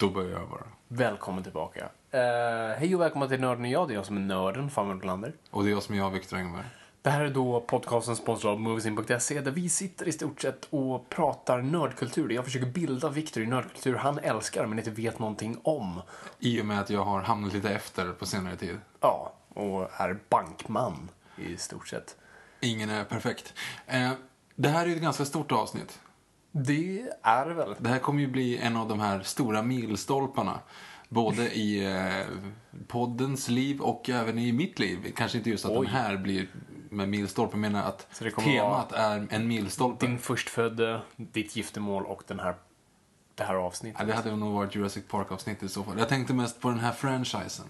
Då börjar jag bara. Välkommen tillbaka. Uh, hej och välkomna till Nörden och jag. Det är jag som är nörden, Fabian Blolander. Och det är jag som är jag, Viktor Engberg. Det här är då podcasten sponsrad av Moviesin.se där vi sitter i stort sett och pratar nördkultur. Jag försöker bilda Viktor i nördkultur han älskar men inte vet någonting om. I och med att jag har hamnat lite efter på senare tid. Ja, och är bankman i stort sett. Ingen är perfekt. Eh, det här är ju ett ganska stort avsnitt. Det är det väl. Det här kommer ju bli en av de här stora milstolparna. Både i eh, poddens liv och även i mitt liv. Kanske inte just att Oj. den här blir med milstolpe, men att Så det kommer temat är en milstolpe. Din förstfödde, ditt giftermål och den här, det här avsnittet. Ja, det hade nog varit Jurassic Park-avsnittet i så fall. Jag tänkte mest på den här franchisen.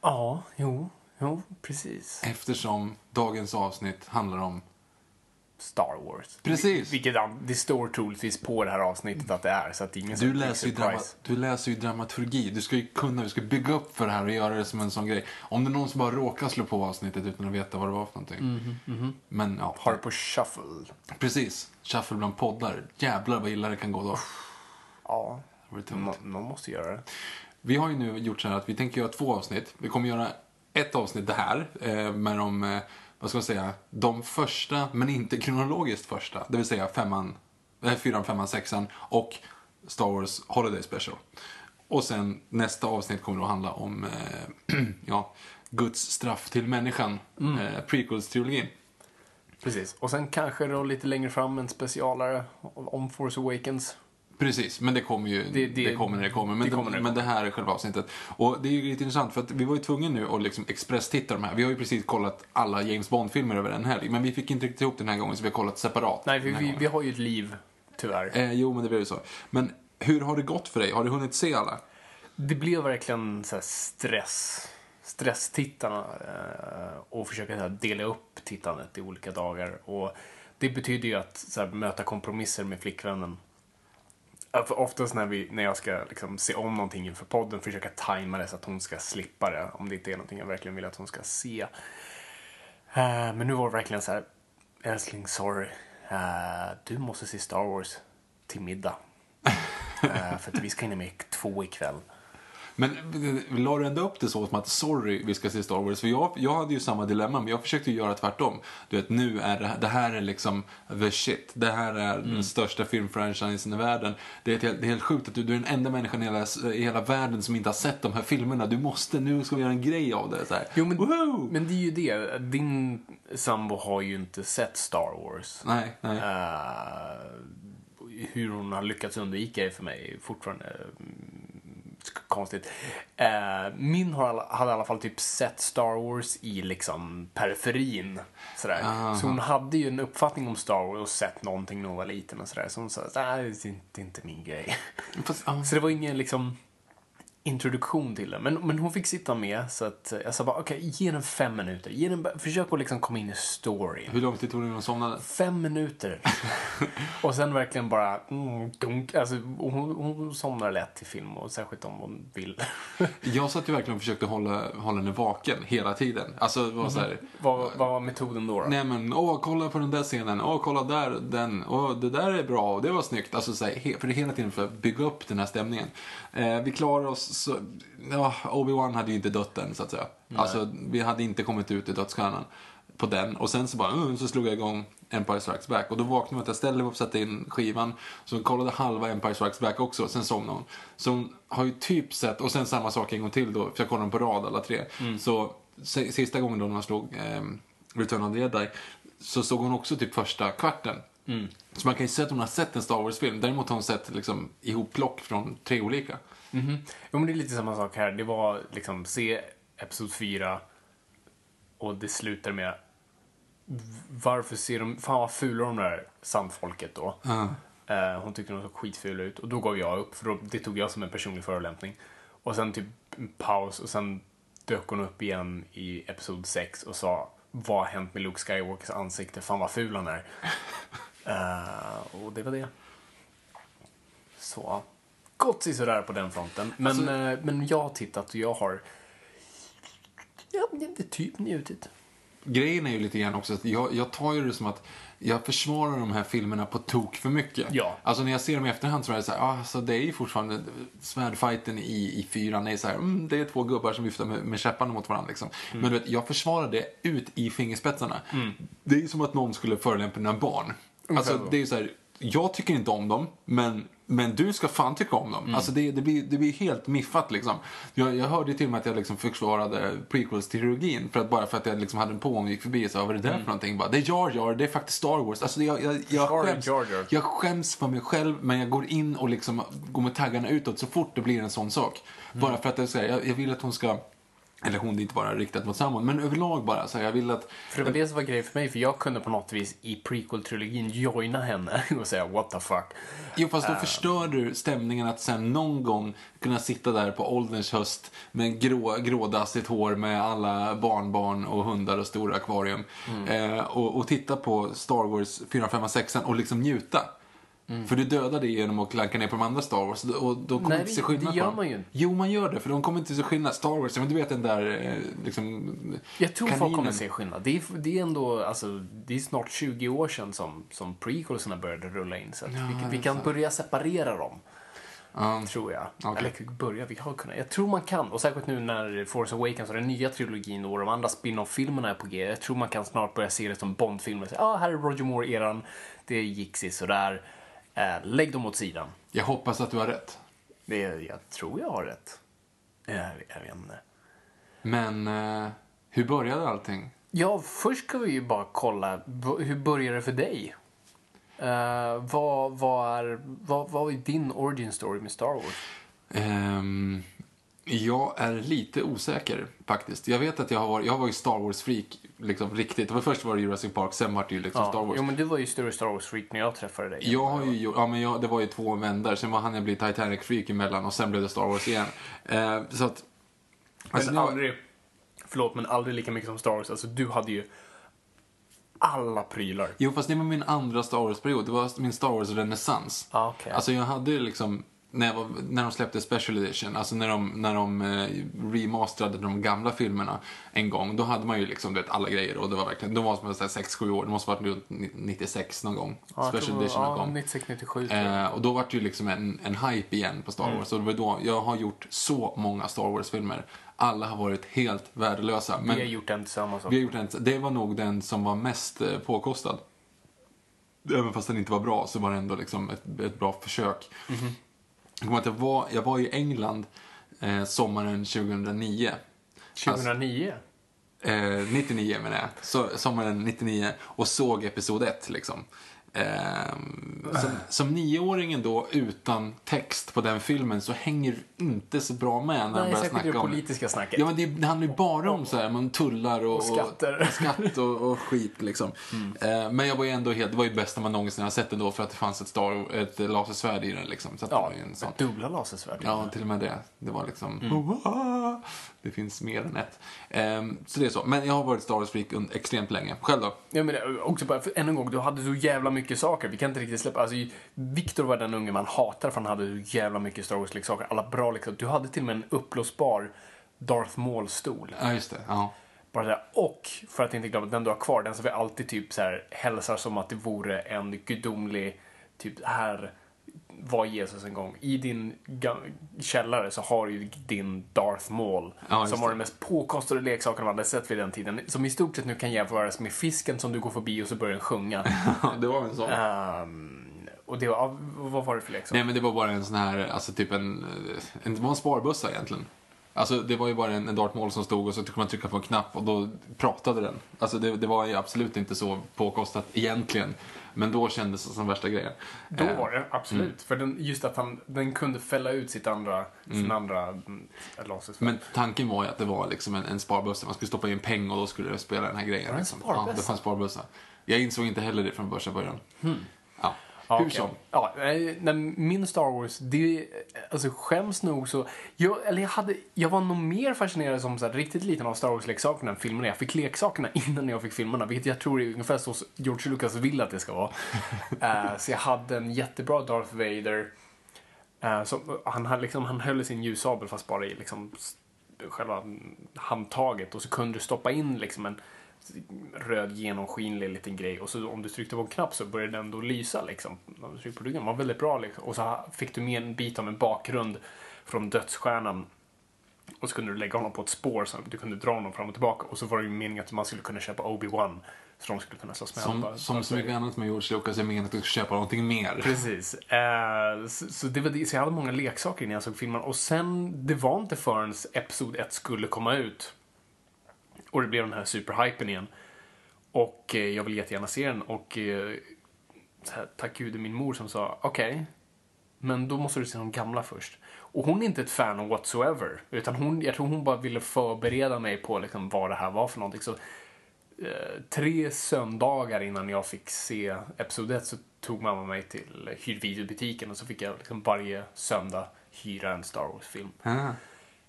Ja, jo, jo, precis. Eftersom dagens avsnitt handlar om Star Wars. Precis. Vilket det står troligtvis på det här avsnittet att det är, så att det är ingen Du läser, ju drama, du läser ju dramaturgi. Du ska ju kunna, du ska bygga upp för det här och göra det som en sån grej. Om det är någon som bara råkar slå på avsnittet utan att veta vad det var för någonting. Men ja, Har det på shuffle. precis. Shuffle bland poddar. Jävlar vad illa det kan gå då. Ja, någon måste göra det. Vi har ju nu gjort så här att vi tänker göra två avsnitt. Vi kommer göra ett avsnitt det här eh, med de, eh, vad ska man säga, de första men inte kronologiskt första. Det vill säga femman, eh, fyran, femman, sexan och Star Wars Holiday Special. Och sen nästa avsnitt kommer att handla om eh, ja, Guds straff till människan, eh, prequels-trilogin. Precis. Och sen kanske då lite längre fram en specialare om Force Awakens. Precis, men det kommer ju det, Det- det- kommer när det kommer. Men det kommer det men det här är själva avsnittet. Och det är ju lite intressant för att vi var ju tvungna nu att liksom expresstitta de här. Vi har ju precis kollat alla James Bond-filmer över en helg. Men vi fick inte riktigt ihop den här gången så vi har kollat separat. Nej, vi, gången. vi har ju ett liv, tyvärr. Eh, jo, men det blev ju så. Men hur har det gått för dig? Har du hunnit se alla? Det blev verkligen så här stress. Stresstittarna eh, och försöka här, dela upp tittandet i olika dagar. Och det betyder ju att här, möta kompromisser med flickvännen. För Oftast när, vi, när jag ska liksom, se om någonting inför podden försöka tajma det så att hon ska slippa det. Om det inte är någonting jag verkligen vill att hon ska se. Eh, men nu var det verkligen så här. Älskling, sorry. Eh, du måste se Star Wars till middag. Eh, för att vi ska hinna med två ikväll. Men eh, la du ändå upp det så som att sorry, vi ska se Star Wars? För jag, jag hade ju samma dilemma, men jag försökte ju göra tvärtom. Du vet, nu är det, det här är liksom the shit. Det här är Mm. den största filmfranchisen i världen. Det är, helt, det är helt sjukt att du, du är den enda människan i hela, i hela världen som inte har sett de här filmerna. Du måste, nu ska vi göra en grej av det. Så här. Jo, men, men det är ju det. Din sambo har ju inte sett Star Wars. Nej, nej. Eh, hur hon har lyckats undvika det för mig fortfarande konstigt. Eh, min har, hade i alla fall typ sett Star Wars i liksom periferin. Sådär. Så hon hade ju en uppfattning om Star Wars och sett någonting när hon var liten och sådär. Så hon sa, nej det är inte, min grej. Fast, ja. Så det var ingen liksom introduktion till den. Men, men hon fick sitta med så att jag sa bara okej, ge den fem minuter. Ge den, försök att liksom komma in i storyn. Hur lång tid tog det innan hon somnade? Fem minuter. och sen verkligen bara mm, dunk. Alltså, hon, hon somnar lätt till film och särskilt om hon vill. Jag satt ju verkligen och försökte hålla, hålla henne vaken hela tiden. Alltså, det var så här, vad, vad var metoden då? då? Nej men, åh kolla på den där scenen, åh kolla där, den, åh det där är bra och det var snyggt. Alltså så här, för det hela tiden för att bygga upp den här stämningen. Eh, vi klarar oss så, ja, Obi-Wan hade ju inte dött än så att säga. Alltså vi hade inte kommit ut i dödsstjärnan på den. Och sen så bara, uh, så slog jag igång Empire Strikes Back. Och då vaknade jag att jag ställde mig upp och satte in skivan. Så hon kollade halva Empire Strikes Back också, sen somnade hon. Så hon har ju typ sett, och sen samma sak en gång till då, för jag kollade dem på rad alla tre. Så si- sista gången då när man slog ehm, Return of the Jedi så såg hon också typ första kvarten. Så man kan ju säga att hon har sett en Star Wars-film. Däremot har hon sett liksom ihopplock från tre olika. Jo, men det är lite samma sak här. Det var liksom se Episod 4 och det slutar med varför ser de, fan vad fula de där sandfolket då. Eh, hon tyckte de såg skitfula ut och då gav jag upp för då, det tog jag som en personlig förolämpning. Och sen typ en paus och sen dök hon upp igen i Episod 6 och sa vad har hänt med Luke Skywalkers ansikte? Fan vad ful han är. Eh, och det var det. Så. Gott sådär på den fronten. Men, Alltså- eh, men jag har tittat och jag har ja, typ njutit. Grejen är ju lite grann också att jag, jag tar ju det som att jag försvarar de här filmerna på tok för mycket. Ja. Alltså när jag ser dem i efterhand så är det så här, alltså det är ju fortfarande svärdfighten i, i fyran är så här, mm, det är två gubbar som viftar med, med käpparna mot varandra liksom. Mm. Men du vet, jag försvarar det ut i fingerspetsarna. Det är ju som att någon skulle förolämpa mina barn. Alltså så. det är ju så här, jag tycker inte om dem, men men du ska fan tycka om dem. Alltså det, det, blir, det blir helt miffat liksom. Jag, jag hörde till och med att jag liksom försvarade prequels-trilogin för att, bara för att jag liksom hade den på och gick förbi och sa vad är det där för någonting? Bara, det är Jar Jar, det är faktiskt Star Wars. Alltså jag, jag, jag, Försvarar skäms, Jar Jar. jag skäms för mig själv men jag går in och liksom går med taggarna utåt så fort det blir en sån sak. Bara för att jag, jag vill att hon ska eller hon, det är inte bara riktat mot sambon, men överlag bara. Så här, jag vill att... För det var det som var grejen för mig, för jag kunde på något vis i prequel-trilogin joina henne och säga what the fuck. Jo, fast då förstör du stämningen att sen någon gång kunna sitta där på ålderns höst med grå, grådassigt hår med alla barnbarn och hundar och stora akvarium. Eh, och, och titta på Star Wars 4, 5, 6 och liksom njuta. För du dödar det genom att klanka ner på de andra Star Wars. Och då kommer Nej, inte se skillnad det gör man ju inte. Jo, man gör det. För de kommer inte se skillnad. Star Wars, men du vet den där eh, liksom... Jag tror folk kaninen. kommer se skillnad. Det är, det är ändå, alltså, det är snart 20 år sedan som, som prequelserna började rulla in. Så att vi, vi kan börja separera dem. Tror jag. Okej. Eller börja, vi har kunnat. Jag tror man kan. Och särskilt nu när Force Awakens och den nya trilogin och de andra spin-off-filmerna är på G. Jag tror man kan snart börja se det som Bond-filmer. Ja, ah, här är Roger Moore-eran. Det gick sådär. Eh, lägg dem åt sidan. Jag hoppas att du har rätt. Det, jag tror jag har rätt. Jag, jag vet inte. Men eh, hur började allting? Ja, först ska vi ju bara kolla, hur började det för dig? Eh, vad, vad, är, vad, vad är din origin story med Star Wars? Ehm, jag är lite osäker faktiskt. Jag vet att jag har varit, jag har varit Star Wars-freak liksom riktigt. Det var först var det Jurassic Park, sen var det ju liksom Star Wars. Jo, men du var ju större Star Wars-freak när jag träffade dig. Jag har ju ja men jag, det var ju två vändor, sen var han jag bli Titanic-freak emellan och sen blev det Star Wars igen. Eh, så att... Alltså, men aldrig, förlåt, men aldrig lika mycket som Star Wars. Alltså, du hade ju alla prylar. Jo, fast det var min andra Star Wars-period. Det var min Star Wars-renässans. Ah, okej. Alltså jag hade liksom, när, var, när de släppte Special Edition, alltså när de, när de eh, remasterade de gamla filmerna en gång, då hade man ju liksom du vet, alla grejer och det var verkligen, de var som 6-7 år, det måste ha varit runt 96 någon gång. Ja, Special tror- Edition ja, kom. 96, 97 tror jag. Eh, och då var det ju liksom en, en hype igen på Star Wars. Och det var då, jag har gjort så många Star Wars-filmer. Alla har varit helt värdelösa. Men Vi har gjort en tillsammans också. vi har gjort en, det var nog den som var mest eh, påkostad. Även fast den inte var bra så var det ändå liksom ett, ett bra försök. Mhm. Jag, kommer att jag, var, jag var i England eh, sommaren 2009. 2009? Eh, 99 menar jag. Så, sommaren 99 och såg episod 1 liksom. Ehm, som, som nioåringen då utan text på den filmen så hänger du inte så bra med när de Nej, börjar särskilt det snacka om politiska snacket. Ja men det, det handlar ju bara om så här, man tullar och, Och skatter. och, skatt och, och skit liksom. Eh, men jag var ju ändå helt, det var ju bästa man någonsin har sett ändå för att det fanns ett, star, ett lasersvärd i den liksom. Så att det Ja, var ju en sån. dubbla lasersvärd. Ja, till och med det. Det var liksom... Mm. Det finns mer än ett. Ehm, så det är så. Men jag har varit Star Wars-freak extremt länge. Själv då? Ja, men det- också bara, för än en gång, du hade så jävla mycket saker. Vi kan inte riktigt släppa, alltså Victor var den unge man hatar för han hade så jävla mycket Star Wars-leksaker. Alla bra leksaker. Du hade till och med en uppblåsbar Darth Maul-stol. Ja, just det. Ja. Bara det. Och, för att inte glömma, den du har kvar, den som vi alltid typ så här hälsar som att det vore en gudomlig, typ här var Jesus en gång. I din källare så har du ju din Darth Maul. Ja, som var den mest påkostade leksaken man hade sett vid den tiden. Som i stort sett nu kan jämföras med fisken som du går förbi och så börjar den sjunga. det var en sån. Ehm, och det var, vad var det för leksak? Nej, men det var bara en sån här, alltså typ en, en det var en sparbössa egentligen. Alltså det var ju bara en, en Darth Maul som stod och så kunde man trycka på en knapp och då pratade den. Alltså det, det var ju absolut inte så påkostat egentligen. Men då kändes det som värsta grejen. Då Eh, var det, absolut. För den, just att han, den kunde fälla ut sitt andra, sin andra mm, lasersvärd. Men tanken var ju att det var liksom en, en sparbössa. Man skulle stoppa i en peng och då skulle det spela den här grejen. det en liksom. sparbössa? Ja, det fanns sparbössa. Jag insåg inte heller det från första början. Ja. Ja, Hur som. Ja, nej, nej, min Star Wars, det, alltså skäms nog så. Jag, eller jag, hade, jag var nog mer fascinerad som så här, riktigt liten av Star Wars-leksakerna än filmerna. Jag fick leksakerna innan jag fick filmerna, vilket jag tror är ungefär så George Lucas vill att det ska vara. Eh, så jag hade en jättebra Darth Vader. Eh, som, han, liksom, han höll sin ljussabel fast bara i liksom, själva handtaget och så kunde du stoppa in liksom en röd genomskinlig liten grej och så om du tryckte på en knapp så började den då lysa liksom. Om du tryckte på ryggen, det var väldigt bra liksom. Och så fick du med en bit av en bakgrund från dödsstjärnan och så kunde du lägga honom på ett spår så du kunde dra honom fram och tillbaka och så var det ju meningen att man skulle kunna köpa Obi-Wan så de skulle kunna slåss med Som, honom. som så mycket annat med George Lucas är meningen att du ska köpa någonting mer. Precis. Eh, så, så, det var det, så jag hade många leksaker innan jag såg filmen. Och sen, det var inte förrän Episod 1 skulle komma ut och det blev den här superhypen igen. Och eh, jag vill jättegärna se den och eh, så här, tack gud min mor som sa okej, men då måste du se de gamla först. Och hon är inte ett fan whatsoever, utan hon, jag tror hon bara ville förbereda mig på liksom vad det här var för någonting. Så eh, tre söndagar innan jag fick se Episod 1 så tog mamma mig till hyrvideobutiken och så fick jag liksom varje söndag hyra en Star Wars-film. Ah.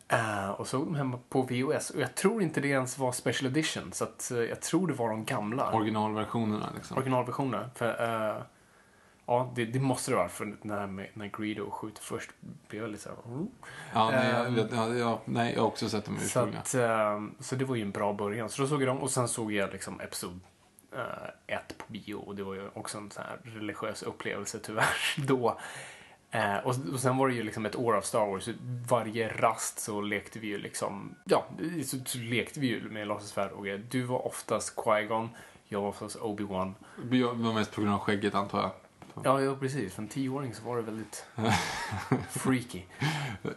Eh, och såg dem hemma på VHS. Och jag tror inte det ens var special edition, så att, eh, jag tror det var de gamla Originalversionerna liksom. originalversionerna. För, eh, ja, det, det måste det vara, för när, när Greedo skjuter först blir jag lite så här... "Mm." Ja, nej, jag, Ehm, vet- ja, ja, nej, jag har också sett dem Så, ursprungliga. att, eh, så det var ju en bra början. Så då såg jag dem och sen såg jag liksom Episod 1 på bio och det var ju också en sån här religiös upplevelse tyvärr då. Eh, och, och sen var det ju liksom ett år av Star Wars. Varje rast så lekte vi ju liksom, ja, så, så lekte vi ju med lasersvärd och grejer. Du var oftast Qui-Gon, jag var oftast Obi-Wan. Det var mest på grund av skägget antar jag. Ja, ja, precis. För en tioåring så var det väldigt freaky.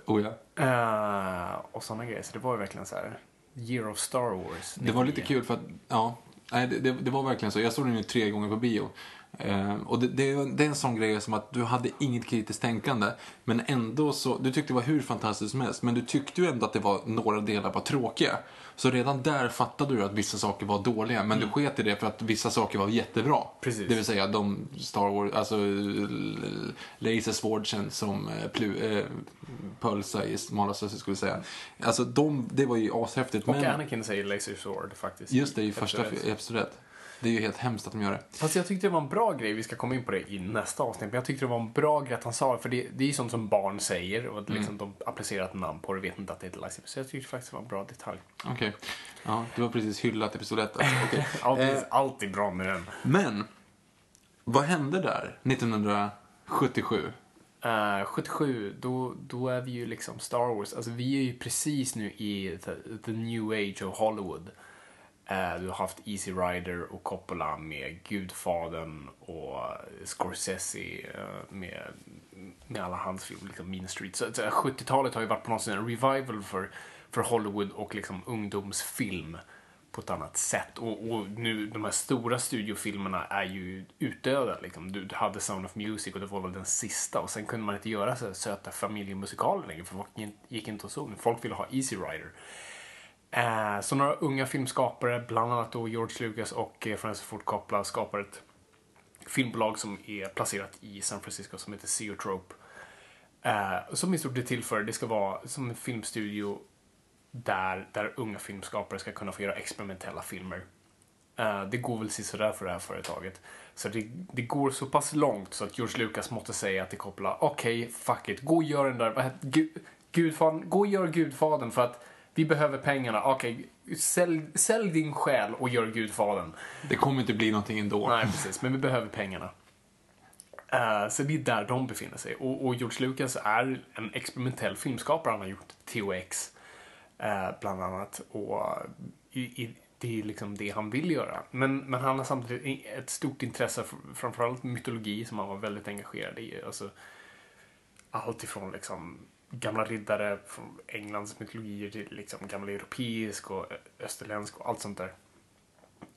Oh, ja. Eh, och sådana grejer. Så det var ju verkligen så här, year of Star Wars. Det var lite 99. kul för att, ja, nej, det, det, det var verkligen så. Jag såg den ju tre gånger på bio. Eh, och det, det, är- det är en sån grej som att du hade inget kritiskt tänkande. Men ändå så, du tyckte det var hur fantastiskt som helst. Men du tyckte ju ändå att det var några delar var tråkiga. Så redan där fattade du att vissa saker var dåliga. Men du sket i det för att vissa saker var jättebra. Precis. Det vill säga de Star Wars, alltså l- laserswordsen som eh, plu, eh, pölsa i smalaste skulle jag säga. Alltså de, det var ju ashäftigt. Och men, Anakin säger Laser Sword faktiskt. Just det, i första Episod. Det är ju helt hemskt att de gör det. Fast jag tyckte det var en bra grej, vi ska komma in på det i nästa avsnitt, men jag tyckte det var en bra grej att han sa för det, det är ju sånt som barn säger och att liksom de applicerar ett namn på det, vet inte att det är lightsaber. Så jag tyckte faktiskt det var en bra detalj. Okej. Ja, du har precis hyllat episod 1. Alltså. okej. Ja, det är Eh, alltid bra med den. men, vad hände där 1977? Eh, 77, då, då är vi ju liksom Star Wars. Alltså vi är ju precis nu i the, the new age of Hollywood. Eh, du har haft Easy Rider och Coppola med Gudfadern och Scorsese eh, med, med alla hans filmer, liksom Mean Street. Så, så 70-talet har ju varit på något sätt en revival för, för Hollywood och liksom ungdomsfilm på ett annat sätt. Och, och nu, de här stora studiofilmerna är ju utdöda. Liksom. Du, du hade Sound of Music och det var väl den sista. Och sen kunde man inte göra så söta familjemusikaler längre för folk gick inte och såg. Folk ville ha Easy Rider. Eh, så några unga filmskapare, bland annat då George Lucas och eh, Francis Ford Coppola skapar ett filmbolag som är placerat i San Francisco som heter Zeotrope. Eh, som i stort är till för, det ska vara som en filmstudio där, där unga filmskapare ska kunna få göra experimentella filmer. Uh, det går väl sådär för det här företaget. Så det, det, går så pass långt så att George Lucas måste säga till Coppola, okej, okay, fuck it, gå och gör den där, vad Gud, Gudfadern, gå och gör Gudfadern för att vi behöver pengarna. Okej, okay, sälj, sälj, din själ och gör Gudfadern. Det kommer inte bli någonting ändå. Nej, precis, men vi behöver pengarna. Uh, så det är där de befinner sig. Och, och George Lucas är en experimentell filmskapare. Han har gjort THX eh, bland annat. Och i, i, det är liksom det han vill göra. Men, men han har samtidigt ett stort intresse för framförallt mytologi som han var väldigt engagerad i. Alltså, allt ifrån liksom gamla riddare från Englands mytologier till liksom gamla europeisk och österländsk och allt sånt där.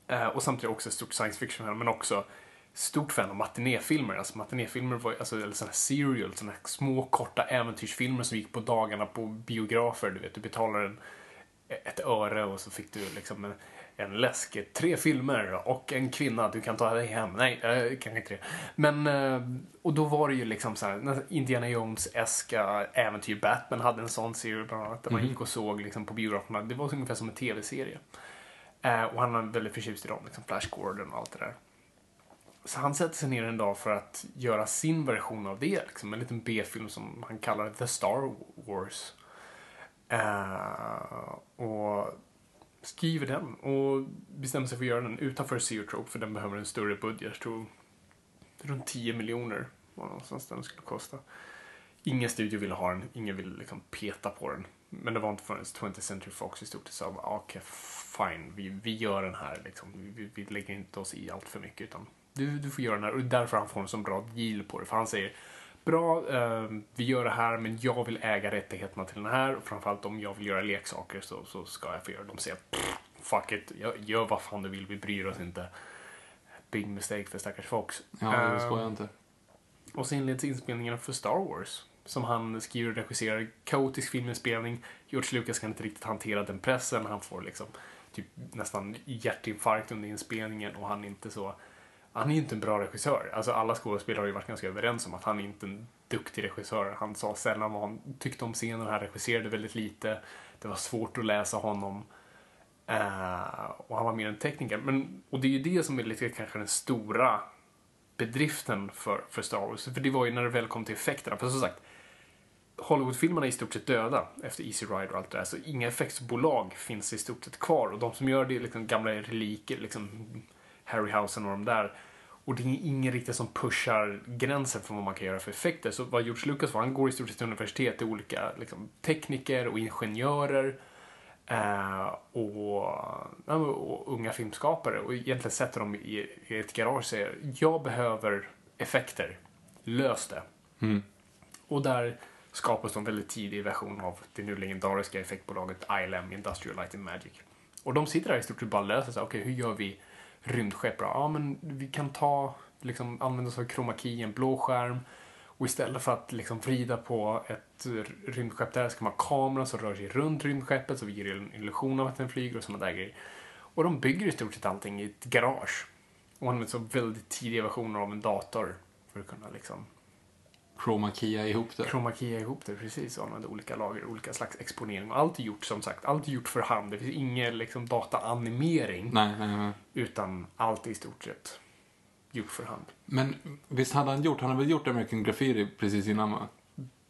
Eh, och samtidigt också stort science fiction men också stort fan av matinéfilmer. Alltså matinéfilmer var alltså, eller sådana här serial, sådana här små korta äventyrsfilmer som gick på dagarna på biografer. Du vet, du betalade en, ett öre och så fick du liksom en, en läsk, tre filmer och en kvinna du kan ta dig hem. Nej, äh, kanske inte det. Men, äh, och då var det ju liksom så här, Indiana Jones-eska äventyr. Batman hade en sån serie bland annat, där man mhm. gick och såg liksom, på biograferna. Det var ungefär som en tv-serie. Äh, och han var väldigt förtjust i dem, liksom Flash Gordon och allt det där. Så han sätter sig ner en dag för att göra sin version av det. Liksom, en liten B-film som han kallar The Star Wars. Uh, och skriver den och bestämmer sig för att göra den utanför Zeotrope för den behöver en större budget. Jag tror runt 10 miljoner var någonstans den skulle kosta. Ingen studio ville ha den, ingen ville liksom peta på den. Men det var inte förrän 20th Century Fox i stort sett sa ah, okej, okay, fine, vi, vi gör den här liksom. Vi, vi lägger inte oss i allt för mycket utan du, du får göra den här. Och därför han får en så bra deal på det. För han säger Bra, eh, vi gör det här men jag vill äga rättigheterna till den här. Och framförallt om jag vill göra leksaker så, så ska jag få göra det. De säger fuck it, gör, gör vad fan du vill, vi bryr oss inte. Big mistake för stackars Fox. Ja, det skojar jag inte. Och så inleds inspelningen för Star Wars. Som han skriver och regisserar. Kaotisk filminspelning. George Lucas kan inte riktigt hantera den pressen. Han får liksom typ nästan hjärtinfarkt under inspelningen och han är inte så han är ju inte en bra regissör. Alltså alla skådespelare har ju varit ganska överens om att han är inte en duktig regissör. Han sa sällan vad han tyckte om scenen, han regisserade väldigt lite. Det var svårt att läsa honom. Uh, och han var mer en tekniker. Men, och det är ju det som är lite kanske den stora bedriften för, för Star Wars. För det var ju när det väl kom till effekterna. För som sagt, Hollywoodfilmerna är i stort sett döda efter Easy Rider och allt det där. Så inga effektsbolag finns i stort sett kvar. Och de som gör det är liksom gamla reliker. Liksom Harryhausen och de där. Och det är ingen riktigt som pushar gränsen för vad man kan göra för effekter. Så vad George Lucas var, han går i stort sett till universitet till olika liksom, tekniker och ingenjörer. Eh, och, och, unga filmskapare och egentligen sätter dem i, i ett garage och säger jag behöver effekter, lös det. Mm. Och där skapas de väldigt tidig version av det nu legendariska effektbolaget ILM, Industrial Light and Magic. Och de sitter där i stort sett bara och löser sig, okej okay, hur gör vi rymdskepp. Ja, men vi kan ta, liksom, använda oss av kromaki, en blå skärm. Och istället för att liksom vrida på ett rymdskepp där ska man ha kameran som rör sig runt rymdskeppet så vi ger en illusion av att den flyger och sådana där grejer. Och de bygger i stort sett allting i ett garage. Och använder så väldigt tidiga versioner av en dator för att kunna liksom Chromakia ihop det. Chromakia ihop det, precis. Och använda olika lager, olika slags exponering. Och allt är gjort som sagt, allt är gjort för hand. Det finns ingen liksom, dataanimering. Nej, nej, nej. Utan allt är i stort sett gjort för hand. Men visst hade han gjort, han har väl gjort American Graffiti precis innan va?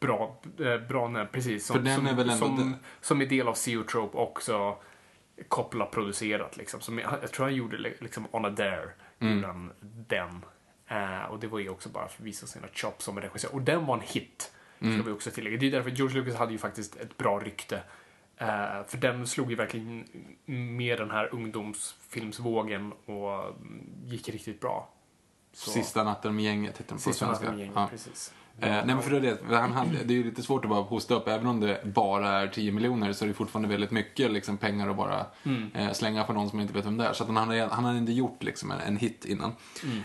Bra, eh, bra nej, precis. Som, för den är väl ändå som, den... som är del av Zeotrope också Koppla producerat liksom. Som, jag tror han gjorde liksom On a Dare, mm. gjorde han den. Uh, och det var ju också bara för att visa sina chops som regissör. Och den var en hit. Mm. Ska vi också tillägga. Det är därför George Lucas hade ju faktiskt ett bra rykte. Uh, för den slog ju verkligen med den här ungdomsfilmsvågen och gick riktigt bra. Så. Sista natten med gänget heter den på Sista natten med gänget, ja. precis. Eh, nej men för det, är det, han hade, det är ju lite svårt att bara hosta upp, även om det bara är 10 miljoner så är det fortfarande väldigt mycket liksom, pengar att bara eh, slänga på någon som inte vet vem det är. Så han hade, han hade inte gjort liksom, en, en hit innan.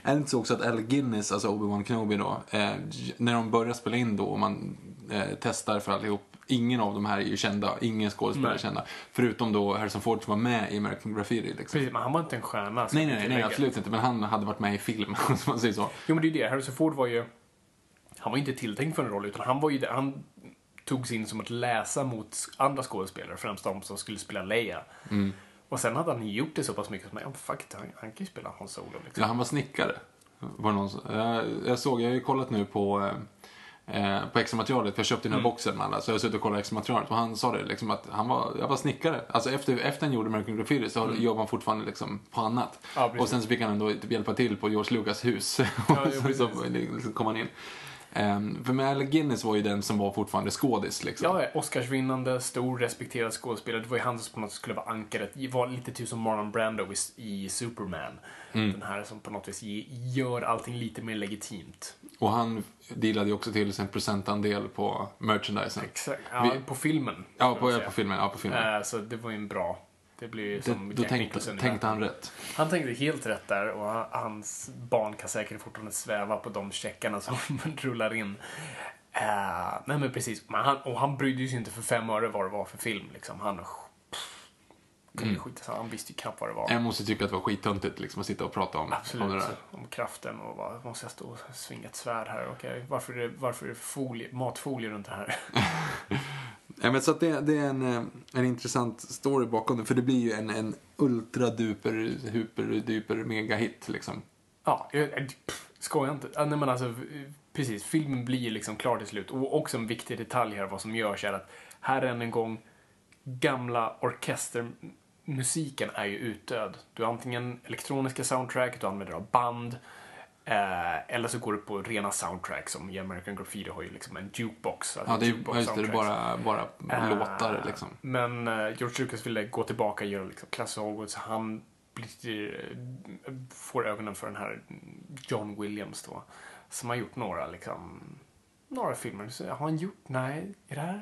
Det inte så också att Al Guinness, alltså Obi-Wan Kenobi då, eh, när de börjar spela in då och man eh, testar för allihop, ingen av de här är ju kända, ingen skådespelare är Nej. kända. Förutom då Harrison Ford som var med i American Graffiti liksom. Precis, men han var inte en stjärna. ska Nej, nej, nej, tillägga. absolut inte. Men han hade varit med i film, om man säger så. Jo, men det är ju det. Harrison Ford var ju... Han var inte tilltänkt för en roll, utan han var ju där- Han togs in som att läsa mot andra skådespelare, främst de som skulle spela Leia. Mm. Och sen hade han gjort det så pass mycket som, ja, fuck it, han, han kan ju spela Han Solo. Liksom. Ja, han var snickare. Var det någon, jag, jag såg, jag har ju kollat nu på, eh, eh, på extra materialet, för jag köpte den här boxen med alla, så jag har suttit och kollat extra materialet och han sa det liksom att han var, jag var snickare. Alltså efter, efter han gjorde American Graffiti så mm. jobbade han fortfarande liksom på annat. Ja, och sen så fick han ändå typ hjälpa till på George Lucas hus. Ja, och sen så liksom kom han in. Um, för Alec Guinness var ju den som var fortfarande skådis liksom. Ja, Oscarsvinnande, stor, respekterad skådespelare. Det var ju han som på något sätt skulle vara ankaret. Det var lite typ som Marlon Brando i, Superman. Mm. Den här som på något vis gör allting lite mer legitimt. Och han dealade ju också till sig en procentandel på merchandisen. Exakt. Ja, Vi- på filmen. Ja, på, på filmen. Ja, på filmen. Eh, Så det var ju en bra... Det blir ju det, som då tänkte, tänkte han rätt. Han tänkte helt rätt där och han- hans barn kan säkert fortfarande sväva på de checkarna som rullar in. Eh, nej men precis. Men han, och han brydde sig inte för fem öre vad det var för film. Liksom. Han kunde Mm. skita. Han visste ju knappt vad det var. Jag måste tycka att det var skittöntigt liksom, att sitta och prata om, om det Absolut. där. Om kraften och vad måste jag stå och svinga ett svärd här? Okej, varför är det, varför är det folie, matfolie runt det här? Ja, men så att det, det är en, eh, en intressant story bakom det. För det blir ju en, en ultra duper, huper, duper mega hit liksom. Ja, skojar inte. Nej, men alltså, precis, filmen blir liksom klar till slut. Och också en viktig detalj här, vad som görs är att här än en gång, gamla orkestermusiken är ju utdöd. Du har antingen elektroniska soundtrack, du använder av band, eh, eller så går du på rena soundtrack som i American Graffiti har ju liksom en jukebox. alltså Ja, det är, jukebox just det, det är bara, bara Eh, låtar liksom. Men eh, George Lucas ville gå tillbaka och göra liksom Hollywood, så han blir, eh, får ögonen för den här John Williams då. Som har gjort några, liksom, några filmer. Så, har han gjort? Nej, är det här?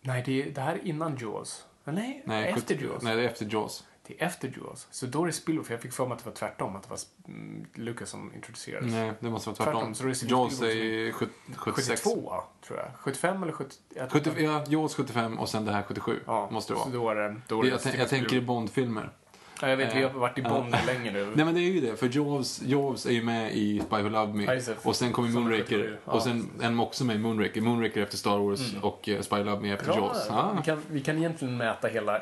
Nej, det, det här är innan Jaws. Nej, Nej, efter 70 Jaws. Nej, det är efter Jaws. Det är efter Jaws. Så då är det Spielberg, för jag fick för mig att det var tvärtom, att det var mm, Lucas som introducerades. Nej, det måste vara Tvärtom, tvärtom. är Jaws är ju 76. 72, tror jag. 75 eller 70? jag tror 70, inte- ja, Jaws 75 och sen det här 77. Ja, måste det vara. då är då är Det, jag, jag tänker i. Bond-filmer. Ja, jag vet, vi har Eh, varit i Bond länge nu. Nej men det är ju det, för Jaws, Jaws är ju med i Spy Who Loved Ja, Me. och sen kommer Moonraker. 77, ja. Och sen är de också med i Moonraker. Moonraker efter Star Wars och eh, Spy Who Loved Me efter Jaws. Vi, kan, vi kan egentligen mäta hela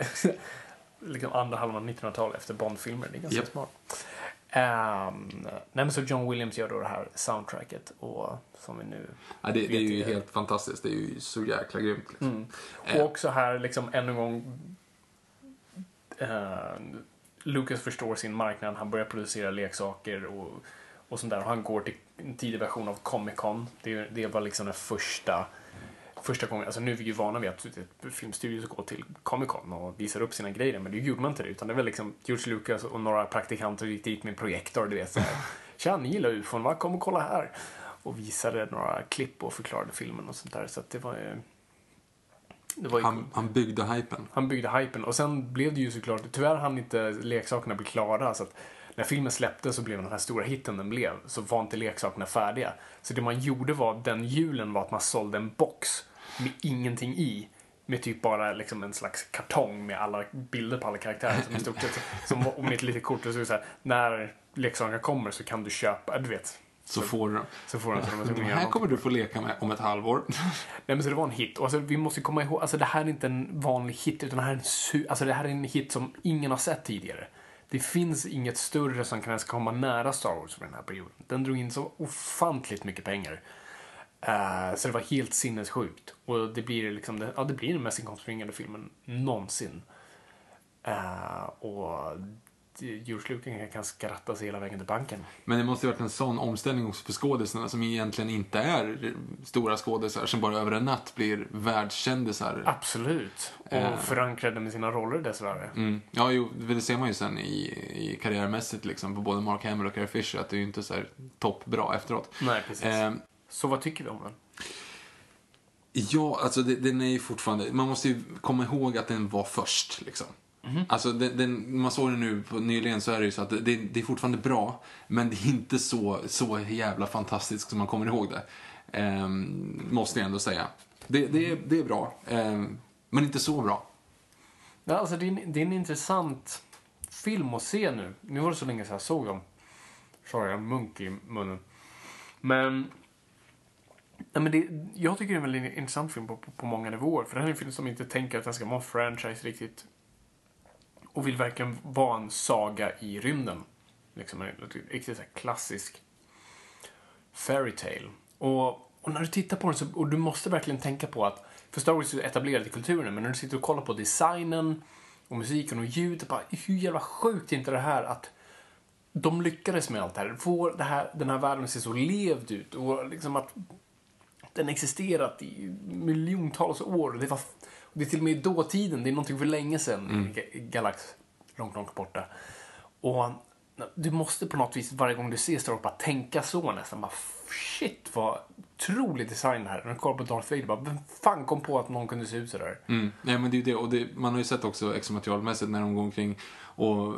liksom andra halvan av 1900-talet efter Bond-filmer. Det är ganska Japp. smart. Ehm, nej, så John Williams gör då det här soundtracket och som vi nu Ja, det, det är ju det. helt fantastiskt. Det är ju så jäkla grymt. Liksom. Mm. Eh. Och också här, liksom, ännu en gång. Eh, Lucas förstår sin marknad. Han börjar producera leksaker och, och sånt där. Och han går till en tidig version av Comic Con. Det, det var liksom den första Första gången, alltså nu är vi ju vana vid att filmstudios går till Comic Con och visar upp sina grejer, men det gjorde man inte det, utan det var liksom George Lucas och några praktikanter gick dit med en projektor, du vet såhär. Tja, ni gillar ufon, va? Kom och kolla här. Och visade några klipp och förklarade filmen och sånt där, så att det var ju... Ju Han, han byggde hypen. han byggde hypen och sen blev det ju såklart, tyvärr hann inte leksakerna bli klara så att när filmen släpptes så blev den här stora hitten den blev så var inte leksakerna färdiga. Så det man gjorde var, den julen var att man sålde en box med ingenting i. Med typ bara liksom en slags kartong med alla bilder på alla karaktärer som i stort sett, som, och med ett litet kort och så, så här, när leksakerna kommer så kan du köpa, du vet. Så får du Så får du så de att göra här kommer du få leka med om ett halvår. Nej men så det var en hit. Och alltså, vi måste komma ihåg, alltså det här är inte en vanlig hit, utan det här är en, alltså, det här är en hit som ingen har sett tidigare. Det finns inget större som kan ens komma nära Star Wars för den här perioden. Den drog in så ofantligt mycket pengar. Eh, så det var helt sinnessjukt. Och det blir liksom, det, ja det blir den mest inkomstbringande filmen någonsin. Eh, och Lucas kan skratta sig hela vägen till banken. Men det måste ju varit en sån omställning också för skådisarna som egentligen inte är stora skådisar som bara över en natt blir världskändisar. Absolut. Och Eh. förankrade med sina roller dessvärre. Mm. Ja, jo, det ser man ju sen i, i karriärmässigt liksom på både Mark Hamill och Carrie Fisher att det är ju inte så här toppbra efteråt. Nej, precis. Eh, Så vad tycker vi om den? Ja, alltså det, den är ju fortfarande, man måste ju komma ihåg att den var först liksom. Alltså den, den, man såg den nu på, nyligen så är det ju så att det, det är fortfarande bra, men det är inte så, så jävla fantastiskt som man kommer ihåg det. Ehm, måste jag ändå säga. Det, det, är, det är bra, ehm, men inte så bra. Ja, alltså det, är en, det är en intressant film att se nu. Nu var det så länge sedan jag såg dem. Sorry, jag har munk i munnen. Men... Ja, men det, jag tycker det är en väldigt intressant film på, på, på många nivåer. För det här är en film som inte tänker att den ska vara en franchise riktigt. Och vill verkligen vara en saga i rymden. Liksom en riktigt klassisk fairy tale. Och, och när du tittar på den så, och du måste verkligen tänka på att, för Star Wars är etablerad i kulturen, men när du sitter och kollar på designen och musiken och ljudet, bara hur jävla sjukt är inte det här att de lyckades med allt det här. Får det här, den här världen ser se så levd ut och liksom att den existerat i miljontals år. Det, var, det är till och med i dåtiden, det är någonting för länge sedan Mm. i ga- galax långt, långt borta. Och du måste på något vis varje gång du ser Star Wars bara tänka så nästan. Bara, shit vad otrolig design det här är. När du kollar på Darth Vader, bara, vem fan kom på att någon kunde se ut sådär? Mm. Nej, men det är det. Och det, man har ju sett också extra materialmässigt när de går omkring och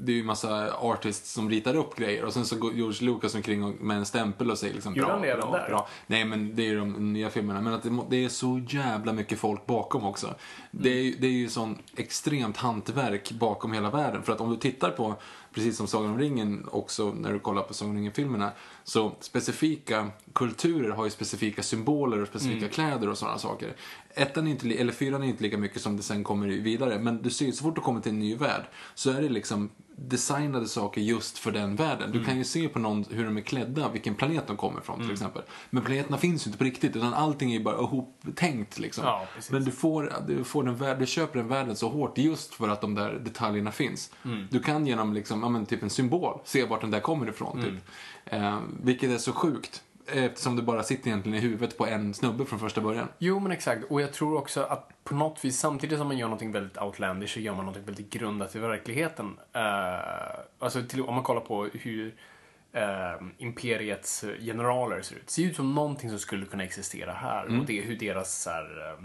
det är ju massa artists som ritar upp grejer och sen så går George Lucas omkring med en stämpel och säger liksom Gjorde bra, han även bra, där? bra. Nej, men det är ju de nya filmerna. Men att det, det är så jävla mycket folk bakom också. Det är, ju- det är ju sån extremt hantverk bakom hela världen. För att om du tittar på, precis som Sagan om ringen också, när du kollar på Sagan om ringen-filmerna, så specifika kulturer har ju specifika symboler och specifika kläder och sådana saker. Ettan inte, eller fyran är inte lika mycket som det sen kommer vidare, men du ser ju, så fort du kommer till en ny värld så är det liksom designade saker just för den världen. Mm. Du kan ju se på någon hur de är klädda, vilken planet de kommer ifrån till exempel. Men planeterna finns ju inte på riktigt, utan allting är ju bara ihoptänkt liksom. Ja. Men du får, du får den värld, du köper den världen så hårt just för att de där detaljerna finns. Mm. Du kan genom liksom, ja typ en symbol se vart den där kommer ifrån Mm. typ. Eh, vilket är så sjukt. Eftersom det bara sitter egentligen i huvudet på en snubbe från första början. Jo, men exakt. Och jag tror också att på något vis, samtidigt som man gör någonting väldigt outlandish, så gör man någonting väldigt grundat i verkligheten. Uh, alltså, till, om man kollar på hur uh, imperiets generaler ser ut. Det ser ut som någonting som skulle kunna existera här. Och det är hur deras så här, eh,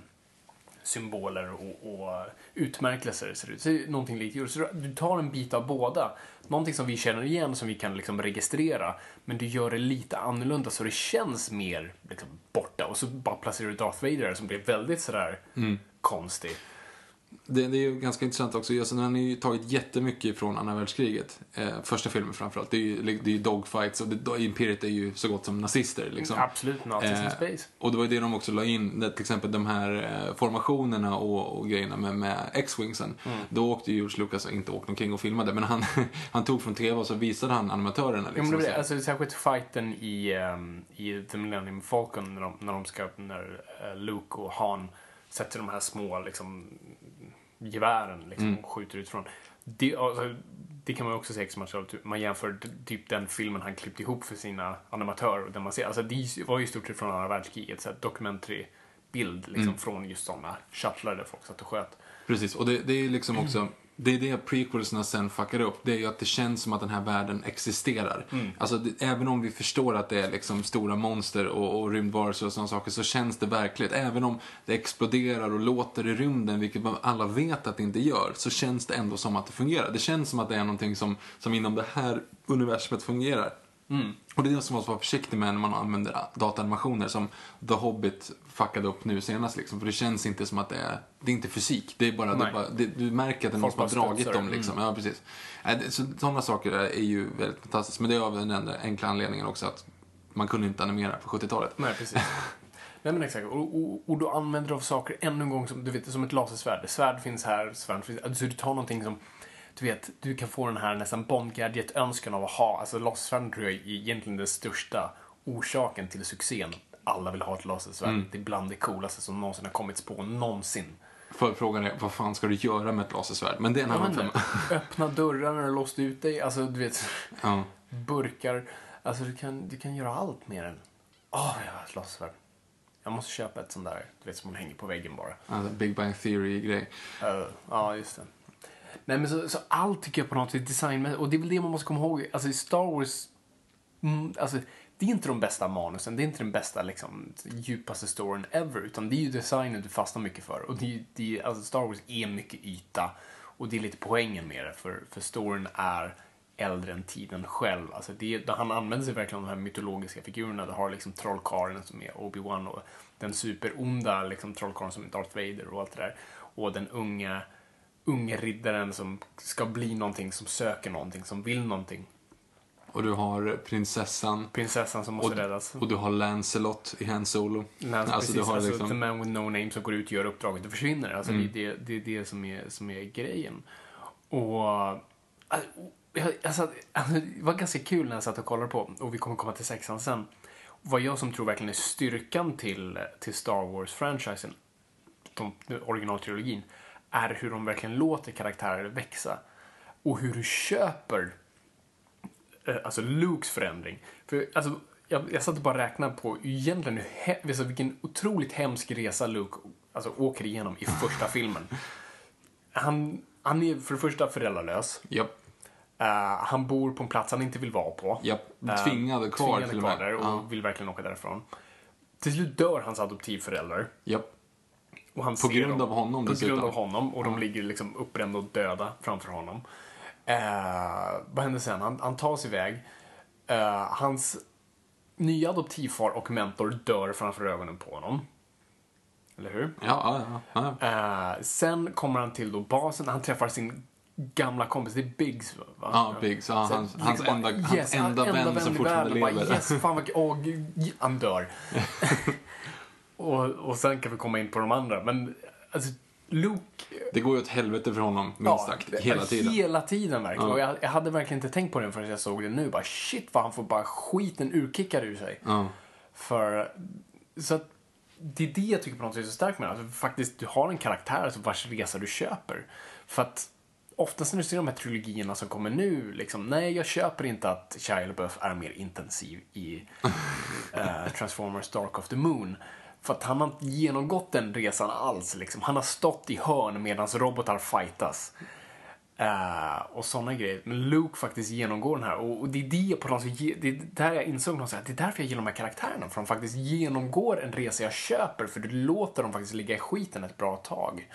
symboler och, och utmärkelser ser ut. Så någonting likt. Så du tar en bit av båda. Någonting som vi känner igen, som vi kan liksom registrera. Men du gör det lite annorlunda så det känns mer liksom, borta. Och så bara placerar du Darth Vader som blir väldigt sådär konstig. Det, det är ju ganska intressant också. Alltså, han har ju tagit jättemycket från andra världskriget. Eh, första filmen framförallt. Det är ju, det är ju dogfights och det, Imperiet är ju så gott som nazister. Liksom. Absolut, Nazis in Eh, space. och det var ju det de också la in, till exempel de här eh, formationerna och, och grejerna med, med X-wingsen. Mm. Då åkte ju George Lucas, inte åkte omkring och filmade, men han, han tog från TV och så visade han animatörerna. Ja, Liksom, men det, blir- alltså, särskilt fighten i, um, i The Millennium Falcon när de, när de ska, när eh, Luke och Han sätter de här små liksom, gevären liksom, och skjuter utifrån. Det, alltså, det kan man också se som material. Man jämför typ den filmen han klippte ihop för sina animatörer. Där man ser, alltså, det var ju i stort sett från andra världskriget, så här documentary bild liksom, från just sådana shuttlar där folk satt och sköt. Precis, och det, det är liksom också, det är det prequelsna sen fuckar upp. Det är ju att det känns som att den här världen existerar. Alltså, det, även om vi förstår att det är liksom stora monster och, och rymdvarelser och sådana saker så känns det verkligt. Även om det exploderar och låter i rymden, vilket alla vet att det inte gör, så känns det ändå som att det fungerar. Det känns som att det är någonting som, som inom det här universumet fungerar. Och det är det som man måste vara försiktig med när man använder dataanimationer som The Hobbit fuckade upp nu senast liksom. För det känns inte som att det är, det är inte fysik. Det är bara, det är bara det, du märker att det är någon som har dragit dem liksom. Ja, precis. Så, sådana saker är, ju väldigt fantastiskt. Men det är av den enkla anledningen också att man kunde inte animera på 70-talet. Nej, precis. Nej men exakt. Och, och, och du använder av saker ännu en gång som, du vet, som ett lasersvärd. Svärd finns här, svärd finns alltså, du tar någonting som, du vet, du kan få den här nästan Bond-gadget-önskan av att ha. Alltså lasersvärd tror jag är egentligen den största orsaken till succén. Alla vill ha ett lasersvärd. Det är bland det coolaste som någonsin har kommits på, någonsin. För frågan är, vad fan ska du göra med ett lasersvärd? Men det är en annan femma. öppna dörrar när du låst ut dig. Alltså, du vet, Ja. burkar. Alltså, du kan, du kan göra allt med den. Åh, jag har ett lasersvärd. Jag måste köpa ett sånt där, du vet, som man hänger på väggen bara. Alltså, Big Bang Theory-grej. Uh, ja, just det. Nej, men så, så allt tycker jag på något sätt designmässigt, och det är väl det man måste komma ihåg. Alltså i Star Wars, mm, alltså det är inte de bästa manusen, det är inte den bästa, liksom, djupaste storyn ever, utan det är ju designen du fastnar mycket för. Och det, är- det, är- alltså Star Wars är mycket yta, och det är lite poängen med det, för, för storyn är äldre än tiden själv. Alltså det, han använder sig verkligen av de här mytologiska figurerna. Du har liksom trollkarlen som är Obi-Wan och den superonda liksom, trollkarlen som är Darth Vader och allt det där. Och den unga, unge riddaren som ska bli någonting, som söker någonting, som vill någonting. Och du har prinsessan. Prinsessan som måste Och, räddas. och du har Lancelot i Han Solo. Nej, alltså, precis, du har alltså, liksom... The Man with No Name som går ut och gör uppdraget och försvinner. Alltså, Mm. det, är det, det är det som är, som är grejen. Och... Alltså, det var ganska kul när jag satt och kollade på, och vi kommer komma till sexan sen, vad jag som tror verkligen är styrkan till, till Star Wars-franchisen, originaltrilogin, är hur de verkligen låter karaktärer växa. Och hur du köper eh, alltså Lukes förändring. För alltså, jag, jag satt och bara räknade på egentligen hur, alltså, vilken otroligt hemsk resa Luke alltså, åker igenom i första filmen. Han, han är för det första föräldralös. Japp, Eh, han bor på en plats han inte vill vara på. japp. Eh, Tvingade kvar tvingade till och kvar med. där och Ja. vill verkligen åka därifrån. Till slut dör hans adoptivförälder. Japp. Och han På grund dem, av honom På grund av honom. Och de ligger liksom uppbrända och döda framför honom. Eh, vad händer sen? Han, han tas iväg. Eh, hans nya adoptivfar och mentor dör framför ögonen på honom. Eller hur? Ja, ja, ja. Eh, sen kommer han till då basen. Han träffar sin gamla kompis. Det är Biggs, va? Ja, Biggs. Ja, Så hans- hans bara, enda- hans enda han- vän som i fortfarande världen. Bara, lever. yes, fan vad åh, han dör. och, och sen kan vi komma in på de andra. Men alltså, Luke... Det går ju åt helvete för honom, minst sagt. Hela tiden. Hela tiden verkligen. Ja. Och jag, jag hade verkligen inte tänkt på det förrän jag såg det nu. Bara shit vad han får bara skiten urkickad ur sig. Ja. För, så att, det är det jag tycker på något sätt är så starkt med det. Alltså, faktiskt, du har en karaktär alltså, vars resa du köper. För att oftast när du ser de här trilogierna som kommer nu, liksom, nej jag köper inte att Shia LaBeouf är mer intensiv i eh, Transformers Dark of the Moon. För att han har inte genomgått den resan alls. Liksom. Han har stått i hörn medan robotar fightas. Uh, och sådana grejer. Men Luke faktiskt genomgår den här. Och, och det är det på något sätt, det är där jag insåg någonstans att det är därför jag gillar de här karaktärerna. För de faktiskt genomgår en resa jag köper. För du låter dem faktiskt ligga i skiten ett bra tag.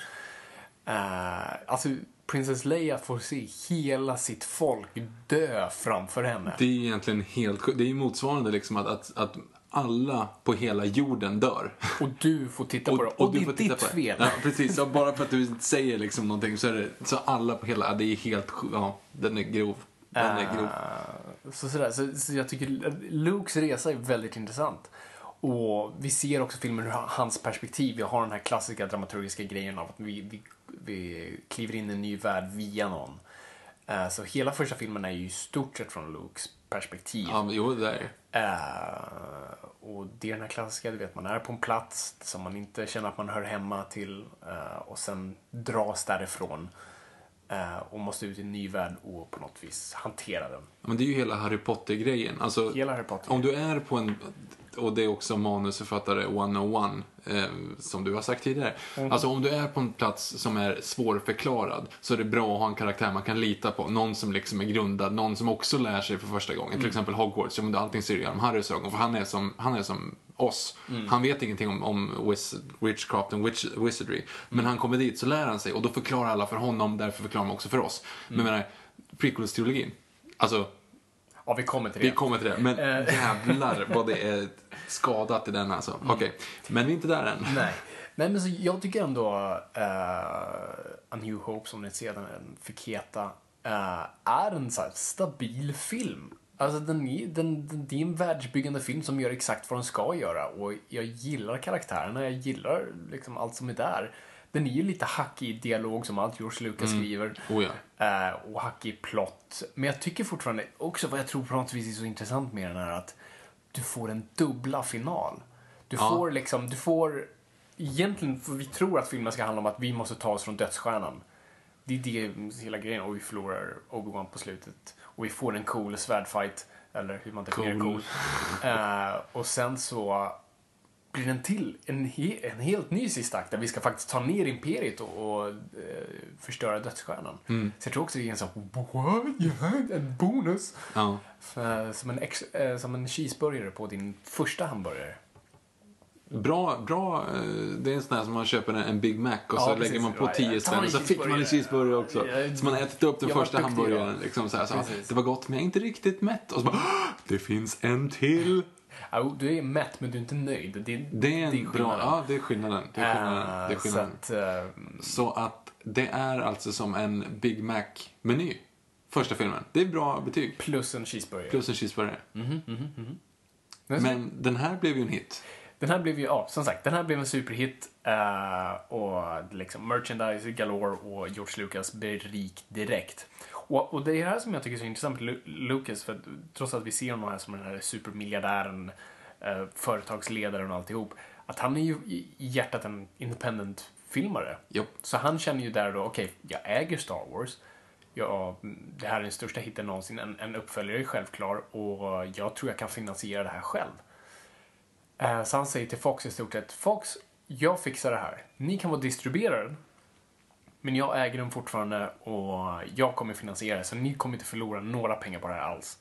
Uh, alltså, Princess Leia får se hela sitt folk dö framför henne. Det är egentligen helt sjukt. Det är ju motsvarande liksom att, att, att alla på hela jorden dör. Och du får titta på det. Och, du det får är titta ditt på det. fel. Ja, precis. Så bara för att du säger liksom någonting så är det så alla på hela, det är helt. Ja, den är grov. Den är grov. Eh, Så, sådär, så, så jag tycker Lukes resa är väldigt intressant. Och vi ser också filmen ur hans perspektiv. Vi har den här klassiska dramaturgiska grejen av att vi, vi, vi kliver in i en ny värld via någon. Eh, Så hela första filmen är ju i stort sett från Lukes perspektiv. Ja, men jo, det är. Eh, och det är den här klassiska, du vet, man är på en plats som man inte känner att man hör hemma till eh, och sen dras därifrån eh, och måste ut i en ny värld och på något vis hantera den. Men det är ju hela Harry Potter-grejen. Alltså, Hela Harry Potter. Om du är på en, och det är också manusförfattare 101, eh, som du har sagt tidigare. Mm. Alltså om du är på en plats som är svårförklarad så är det bra att ha en karaktär man kan lita på. Någon som liksom är grundad, någon som också lär sig för första gången. Mm. Till exempel Hogwarts, ja, men allting ser genom Harrys ögon, för han är som, han är som oss. Mm. Han vet ingenting om, om wiz, witchcraft och witch, wizardry. Mm. Men han kommer dit så lär han sig och då förklarar alla för honom, därför förklarar man också för oss. Men jag menar, prequels-trilogin. Alltså, Ja, vi kommer till det. vi kommer till det. Men Eh. jävlar vad det är skadat i den alltså. Okej, men vi är inte där än. Nej. Nej, men så jag tycker ändå uh, A New Hope, som ni ser, den Fiketa, uh, är en så här stabil film. Alltså den den, den, det är en världsbyggande film som gör exakt vad den ska göra och jag gillar karaktärerna, jag gillar liksom allt som är där. Den är ju lite hackig i dialog som allt George Lucas skriver. Oh ja. Eh, och hackig plott. Men jag tycker fortfarande, också vad jag tror på något vis är så intressant med den är att du får en dubbla final. Du Ja. får liksom, du får, egentligen, för vi tror att filmen ska handla om att vi måste ta oss från dödsstjärnan. Det är det hela grejen och vi förlorar Obi-Wan på slutet. Och vi får en cool svärdfight, eller hur man definierar Cool. cool. Eh, och sen så blir en till, en, he, en helt ny sista akt där vi ska faktiskt ta ner Imperiet och, och eh, förstöra Dödsstjärnan. Så jag tror också det är en sån, what? En bonus! Ja. För, som, en ex, eh, som en cheeseburgare på din första hamburgare. Bra, bra. eh, Det är en sån här som man köper en Big Mac och så Ja, lägger man på Ja, 10 ja. spänn och så fick man en cheeseburgare också. Ja, Så man har ätit upp den första hamburgaren. Liksom så här, så, det var gott men jag är inte riktigt mätt. Och så bara, "Åh, det finns en till. Ja, du är mätt men du är inte nöjd. Det, Det är en bra, skillnaden. ja det är skillnaden. Det är skillnaden. Eh, Det är skillnaden. Så att, eh, Så att det är alltså som en Big Mac-meny. Första filmen. Det är bra betyg. plus en cheeseburgare. Plus en cheeseburgare. Men- Men den här blev ju en hit. Den här blev ju, ja, som sagt, den här blev en superhit eh, och liksom merchandise galore och George Lucas blev rik direkt. Och, och det är det här som jag tycker är så intressant med Lu- Lucas, för att trots att vi ser honom här som den här supermiljardären, eh, företagsledaren och alltihop, att han är ju i hjärtat en independent-filmare. Så han känner ju där då, okej, jag äger Star Wars. Ja, det här är den största hitten någonsin. En, en uppföljare är självklar och jag tror jag kan finansiera det här själv. Eh, Så han säger till Fox i stort sett, Fox, jag fixar det här. Ni kan vara distribuerare, men jag äger den fortfarande och jag kommer finansiera det, så ni kommer inte förlora några pengar på det här alls.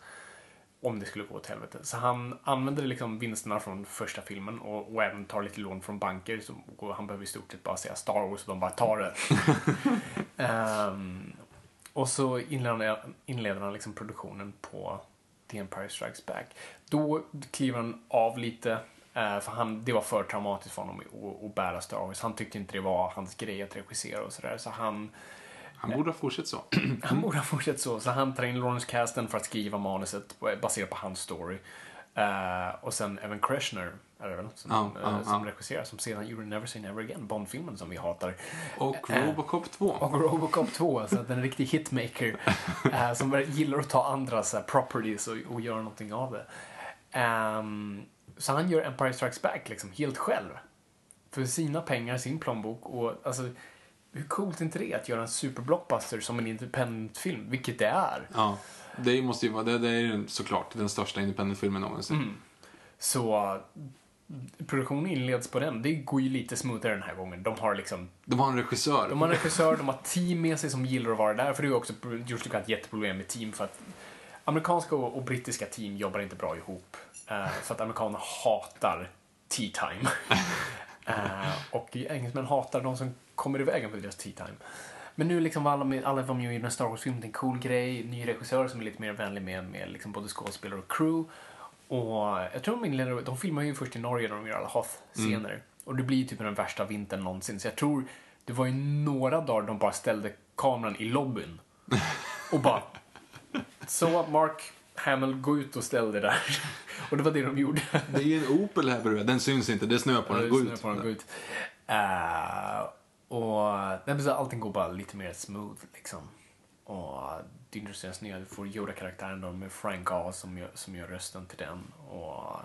Om det skulle gå åt helvete. Så han använder liksom vinsterna från första filmen och, och även tar lite lån från banker. Så, han behöver i stort sett bara säga Star Wars och de bara tar det. Ehm, och så inleder, inleder han liksom produktionen på The Empire Strikes Back. Då kliver han av lite, för han, det var för traumatiskt för honom att, bära Star Wars. Han tyckte inte det var hans grej att regissera och sådär. Så han, Han borde ha fortsatt så. han borde ha fortsatt så. Så han tar in Lawrence Kasten för att skriva manuset baserat på hans story. Eh, och sen Evan Kreshner är det väl, som, Ja, ja, eh, som regisserar, som sedan gjorde Never Say Never Again, Bond-filmen som vi hatar. Och Eh, Robocop 2. och Robocop 2, så att en riktig hitmaker eh, som gillar att ta andras eh, properties och, och göra någonting av det. Ehm, så han gör Empire Strikes Back liksom helt själv. För sina pengar, sin plånbok och alltså hur coolt är inte det att göra en superblockbuster som en independent-film, vilket det är. Ja, det måste ju vara, det, det är ju såklart den största independent-filmen någonsin. Mm. Så produktionen inleds på den. Det går ju lite smoothare den här gången. De har liksom De har en regissör. De har en regissör, de har team med sig som gillar att vara där. För det är ju också, George Lucas ett jätteproblem med team för att amerikanska och brittiska team jobbar inte bra ihop. Uh, för att amerikaner hatar tea time. Eh, och engelsmän hatar de som kommer i vägen på deras tea time. Men nu liksom var alla, alla var med i en Star Wars-film, det är en cool grej, ny regissör som är lite mer vänlig med, med liksom både skådespelare och crew. Och jag tror de inleder, de filmar ju först i Norge när de gör alla Hoth-scener. Och det blir ju typ den värsta vintern någonsin. Så jag tror, det var ju några dagar de bara ställde kameran i lobbyn. Och bara, så Mark Hamill, gå ut och ställ dig där. Och det var det de gjorde. Det är ju en Opel här bredvid. Den syns inte. Det är snö på den. Gå ut. På den, gå ut. Eh, och nej, så allting går bara lite mer smooth liksom. Och det är intressant nya, du får Yoda-karaktären då med Frank Oz som gör, som gör rösten till den. Och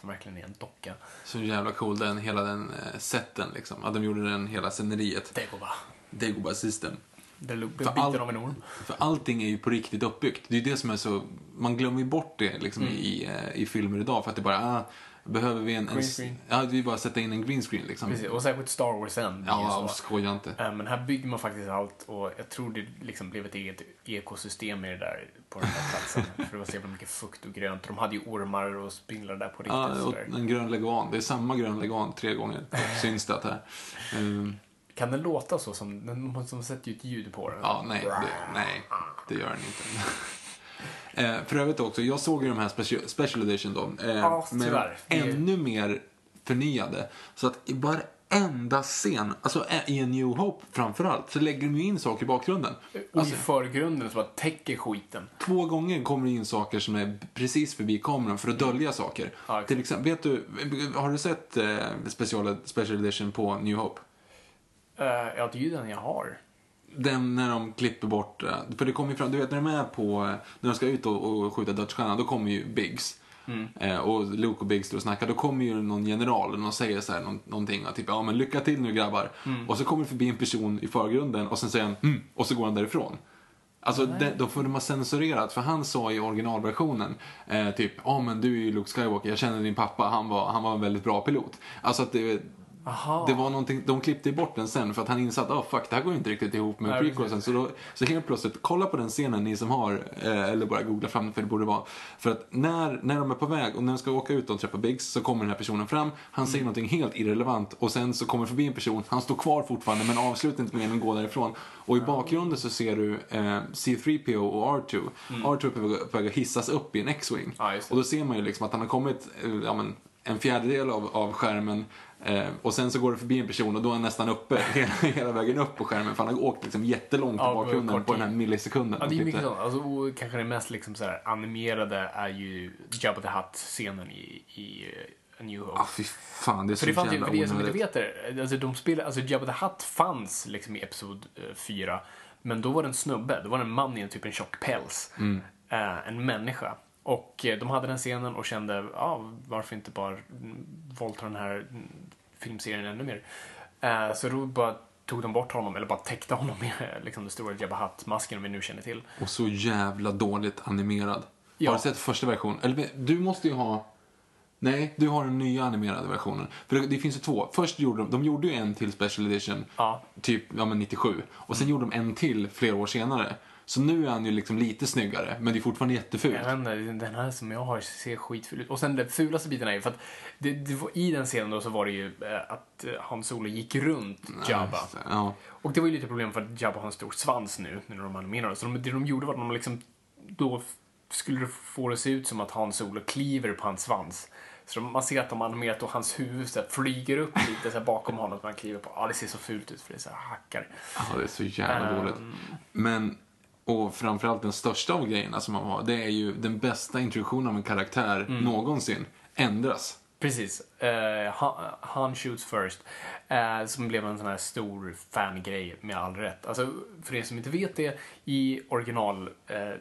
som verkligen är en docka. Så jävla cool den, hela den eh, setten liksom. Att de gjorde den hela sceneriet. Det går bara. Det går bara system. Det är För biten av en orm. För allting är ju på riktigt uppbyggt. Det är ju det som är så, man glömmer ju bort det liksom Mm. i, eh, i filmer idag. För att det bara, ah, behöver vi en... en Green screen. Ja, vi bara sätta in en green screen liksom. Precis, och särskilt Star Wars ju Ja, så. skoja inte. Eh, Men här bygger man faktiskt allt och jag tror det liksom blev ett eget ekosystem i det där på den här platsen. För det var så jävla mycket fukt och grönt. De hade ju ormar och spindlar där på riktigt. Ja, och en grön leguan. Det är samma grön leguan tre gånger. Syns det att här. Ehm, Kan den låta så? Som, den, som sätter ju ett ljud på den. Ja, nej, det, nej, det gör den inte. Eh, för övrigt också, jag såg ju de här special, special edition då. Eh, Ja, men tyvärr. Är- ännu mer förnyade. Så att i varenda scen, alltså eh, i en New Hope framförallt, så lägger de ju in saker i bakgrunden. Och Alltså, i förgrunden så bara täcker skiten. två gånger kommer det in saker som är precis förbi kameran för att dölja saker. Ja, Till exempel, vet du, har du sett eh, special, special edition på New Hope? Eh, ja, det är ju den jag har. Den när de klipper bort, eh, för det kommer ju fram, du vet när de är på, eh, när de ska ut och, och skjuta dödsstjärnan, då kommer ju Biggs. Eh, och Luke och Biggs står och snackar, då kommer ju någon general och någon säger så här, någon, någonting, typ ja men lycka till nu grabbar. Och så kommer det förbi en person i förgrunden och sen säger han mm, och så går han därifrån. Alltså, det, då får de ha censurerat, för han sa i originalversionen eh, typ, ja men du är ju Luke Skywalker, jag känner din pappa, han var, han var en väldigt bra pilot. Alltså att det, Aha. det var någonting, de klippte bort den sen för att han insåg att oh, fuck, det här går inte riktigt ihop med prequelsen. Så, då, så helt plötsligt, kolla på den scenen ni som har, eh, eller bara googla fram den för det borde vara. För att när, när de är på väg och när de ska åka ut och träffa Biggs så kommer den här personen fram, han säger någonting helt irrelevant och sen så kommer förbi en person, han står kvar fortfarande men avslutar inte med att gå därifrån. Och i bakgrunden så ser du eh, C3PO och R2. R2 är på väg- att hissas upp i en X-Wing. Det. och då ser man ju liksom att han har kommit eh, ja, men, en fjärdedel av, av skärmen och sen så går det förbi en person och då är han nästan uppe hela, hela vägen upp på skärmen för han har åkt liksom jättelångt Ja, i bakgrunden på den här millisekunden. Ja, det är mycket klippte. sånt. Alltså, kanske det mest liksom så här animerade är ju Jabba the Hutt-scenen i, i eh, A New Hope. Ah, fy fan, det är så För det fanns jävla för er som inte vet det, alltså de spelar, alltså Jabba the Hutt fanns liksom i Episod 4, men då var det en snubbe, då var det en man i en typ en tjock päls. Mm. Eh, en människa. Och eh, de hade den scenen och kände, ja, varför inte bara volta den här filmserien ännu mer. Eh, så då bara tog de bort honom, eller bara täckte honom med eh, liksom den stora Jabba Hutt-masken vi nu känner till. Och så jävla dåligt animerad. Ja. Har du sett första versionen? Eller du måste ju ha... Nej, du har den nya animerade versionen. För det, det finns ju två. Först gjorde de, de gjorde ju en till Special Edition, Ja. typ ja, men 97. Och sen gjorde de en till flera år senare. Så nu är han ju liksom lite snyggare, men det är fortfarande jättefult. Jag vet inte, den här som jag har ser skitful ut. Och sen den fulaste biten är ju för att det, det var, i den scenen då så var det ju eh, att eh, Han Solo gick runt Jabba. Ja. Och det var ju lite problem för att Jabba har en stor svans nu när de animerade. Så de, det de gjorde var att de liksom då skulle det få det att se ut som att Han Solo kliver på hans svans. Så man ser att de animerat och hans huvud så flyger upp lite så bakom honom som han kliver på. Ja, det ser så fult ut för det är så hackar. Ja, det är så jävla Ehm. dåligt. Men, och framförallt den största av grejerna som man har, det är ju den bästa introduktionen av en karaktär Mm. någonsin ändras. Precis. Eh, han, shoots first. Eh, som blev en sån här stor fangrej med all rätt. Alltså, för er som inte vet det, i original, eh,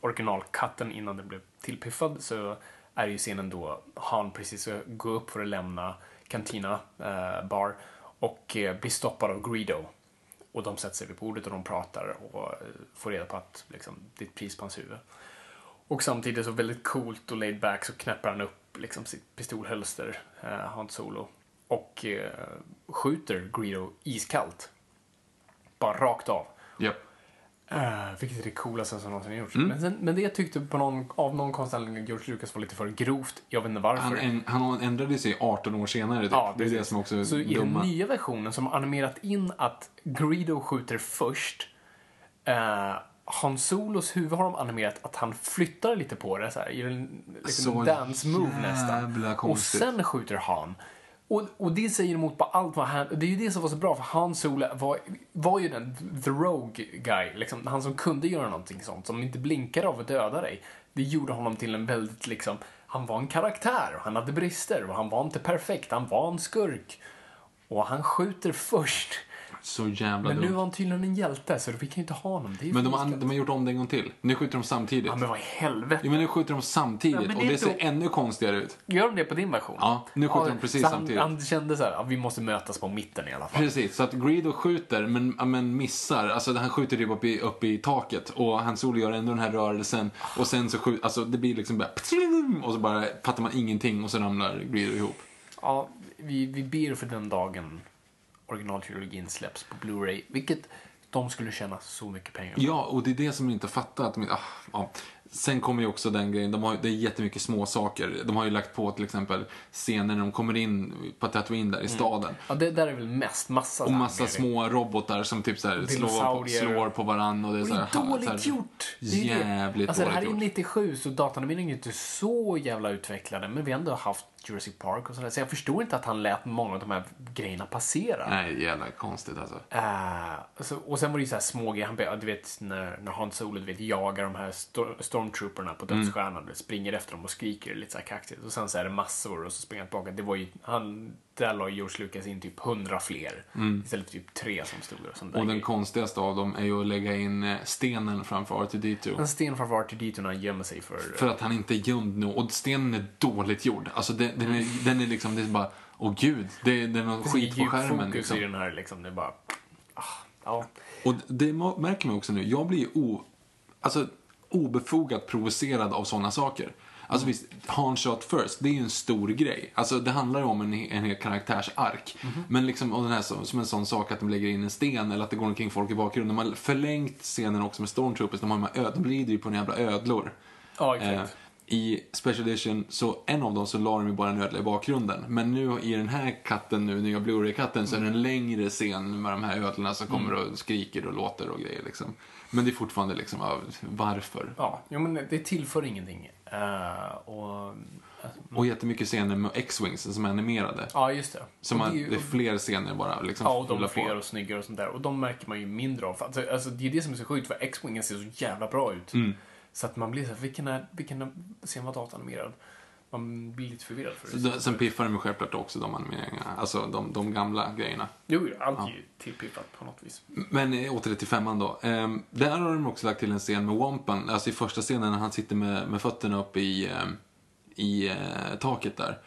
originalkatten innan den blev tillpiffad så är ju scenen då han precis ska gå upp för att lämna Cantina eh, bar och eh, blir stoppad av Greedo. Och de sätter sig vid bordet och de pratar och eh, får reda på att liksom, det är ett pris på hans huvud. Och samtidigt så väldigt coolt och laid back så knäpper han upp liksom sitt pistolhölster, eh, Han Solo. Och eh, skjuter Greedo iskallt. Bara rakt av. Yep. Uh, vilket är det coolaste som någonsin gjorts. Mm. Men, sen, men det tyckte på någon, av någon konstig anledning George Lucas var lite för grovt. Jag vet inte varför. Han, en, han ändrade sig 18 år senare. Typ. Ja, det är det som också är Så i dumma. den nya versionen som animerat in att Greedo skjuter först. Uh, Han Solos huvud har de animerat att han flyttar lite på det så här, i en liksom Så dance move nästan. jävla Och konstigt. sen skjuter han. Och, och det säger emot på allt vad han... Det är ju det som var så bra för Han Solo var, var ju den the rogue guy. Liksom, han som kunde göra någonting sånt. Som inte blinkade av att döda dig. Det gjorde honom till en väldigt liksom... Han var en karaktär och han hade brister och han var inte perfekt. Han var en skurk. Och han skjuter först. Så jävla Men nu dumt. var han tydligen en hjälte så vi kan ju inte ha honom. Men de, har, de har gjort om det en gång till. Nu skjuter de samtidigt. Ja, men vad i helvete. Jo, men nu skjuter de samtidigt Ja, det och det ser inte- ännu konstigare ut. Gör de det på din version? Ja, nu skjuter de precis han, samtidigt. Han kände så här, ja, vi måste mötas på mitten i alla fall. Precis, så att Greedo skjuter men, men missar. Alltså han skjuter typ upp i, upp i taket och han Solo gör ändå den här rörelsen och sen så skjuter, alltså det blir liksom bara och så bara fattar man ingenting och så ramlar Greedo ihop. Ja, vi, vi ber för den dagen originaltrilogin släpps på Blu-ray, vilket de skulle tjäna så mycket pengar på. Ja, och det är det som jag inte fattar. Att de, ah, ja. Sen kommer ju också den grejen, de har, det är jättemycket små saker. De har ju lagt på till exempel scener när de kommer in på Tatooine där i staden. Ja, det där är väl mest massa Och massa små robotar som typ så här slår, på, slår på varann och det är Och så det här, är dåligt så här, gjort. Det är det. Jävligt alltså, det här är dåligt ju gjort. 97 så datanimeringen är inte så jävla utvecklade. Men vi har ändå haft Jurassic Park och sådär. Så jag förstår inte att han lät många av de här grejerna passera. Nej, jävla konstigt alltså. Uh, alltså, och sen var det ju så här små grejer. Han, du vet när, när Han Solo du vet, jagar de här sto- stormtrooperna på Mm. dödsstjärnan. vet, Springer efter dem och skriker lite så här kaxigt. Och sen så är det massor och så springer han tillbaka. Det var ju, han, där la George Lucas in typ hundra fler. Istället för typ tre som stod där. och sånt där Mm. Och den konstigaste av dem är ju att lägga in eh, stenen framför R2D2. En sten framför R2D2 när han gömmer sig för... För att han inte är gömd nu. Och stenen är dåligt gjord. Alltså den, den, är, den är liksom, det är bara, åh gud, det, det är någon skit på skärmen. fokus Liksom. i den här liksom. Det är bara... Ah, ja. Och det märker man också nu, jag blir ju o, alltså, obefogat provocerad av sådana saker. Alltså visst, Han Shot First, det är ju en stor grej. Alltså det handlar ju om en, en hel karaktärsark. Men liksom, och den här som, som en sån sak att de lägger in en sten eller att det går omkring folk i bakgrunden. De har förlängt scenen också med Stormtroopers, de, har de, här öd, de rider ju på en jävla ödlor. Ja, exakt. Eh, I Special Edition, så en av dem så la de ju bara en ödla i bakgrunden. Men nu i den här katten nu, nya Blu-ray-katten, så är det en längre scen med de här ödlorna som kommer och skriker och låter och grejer liksom. Men det är fortfarande liksom, varför? Ja, jo, men det tillför ingenting. Eh, och, Och jättemycket scener med X-Wings som är animerade. ja, just det. Som man, det är ju- det är fler scener bara liksom Ja, och de är fler på. och snyggare och sånt där. Och de märker man ju mindre av. Alltså, alltså, det är det som är så sjukt, för X-Wingen ser så jävla bra ut. Mm. Så att man blir så här, vilken, är, vilken scen var datanimerad? Man blir lite förvirrad för det. Så- Sen piffar de ju självklart också de animeringarna, alltså de, de gamla grejerna. Jo, allt är ju tillpiffat på något vis. Men eh, åter till femman då. Ehm, där har de också lagt till en scen med Wampan, alltså i första scenen när han sitter med, med fötterna uppe i, ehm, i eh, taket där.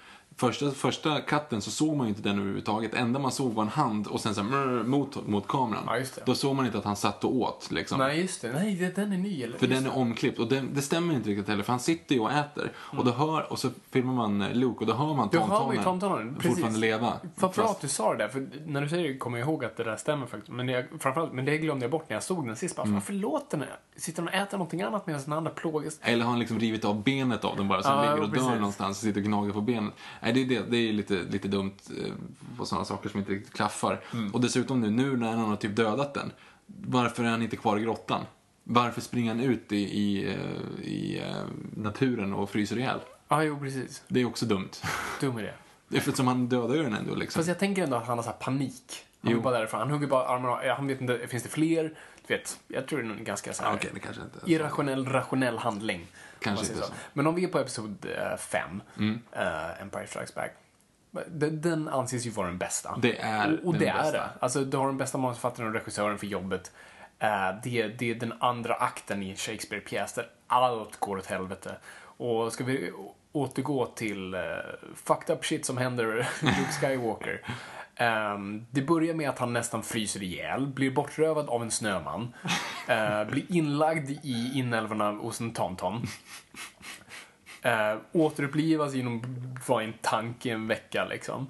Första, första katten så såg man ju inte den överhuvudtaget. Enda man såg var en hand och sen så här, mot, mot kameran. Ja, just det. Då såg man inte att han satt och åt liksom. Nej, just det. Nej, det, den är ny. Eller? För just den är omklippt och det, det stämmer inte riktigt heller för han sitter ju och äter och, då hör, och så filmar man eh, Luke och då hör man precis. fortfarande leva. Vad bra att du sa det där, för när du säger det kommer jag ihåg att det där stämmer faktiskt. Men, jag, framförallt, men det glömde jag bort när jag såg den sist. Bara, Mm. Varför låter den? Sitter den och äter någonting annat medan den andra plågas? Eller har han liksom rivit av benet av den bara, som Ja, ligger och precis. dör någonstans och sitter och gnager på benet. Nej, det är, det, det är lite, lite dumt eh, på sådana saker som inte riktigt klaffar. Mm. Och dessutom nu, nu när han har typ dödat den, varför är han inte kvar i grottan? Varför springer han ut i, i, eh, i eh, naturen och fryser ihjäl? Ja, jo, precis. Det är också dumt. Dum idé. Det är för som han dödar ju den ändå liksom. Fast jag tänker ändå att han har så här panik. Han Jo. bara därifrån. Han hugger bara armarna. Han vet inte, finns det fler? Du vet, jag tror det är en ganska så här inte... irrationell, rationell handling. Kanske inte så. Men om vi är på episod 5, Mm. Empire Strikes Back. Den, anses ju vara den bästa. Det är och, och den det är bästa. det. Alltså, du har den bästa manusförfattaren och regissören för jobbet. Eh, det, det är den andra akten i en Shakespeare-pjäs där allt går åt helvete. Och ska vi återgå till uh, fucked up shit som händer Luke Skywalker. Ehm, det börjar med att han nästan fryser ihjäl, blir bortrövad av en snöman, eh, blir inlagd i inälvorna hos en tamtam. Uh, återupplivas genom att vara i en tank i en vecka liksom.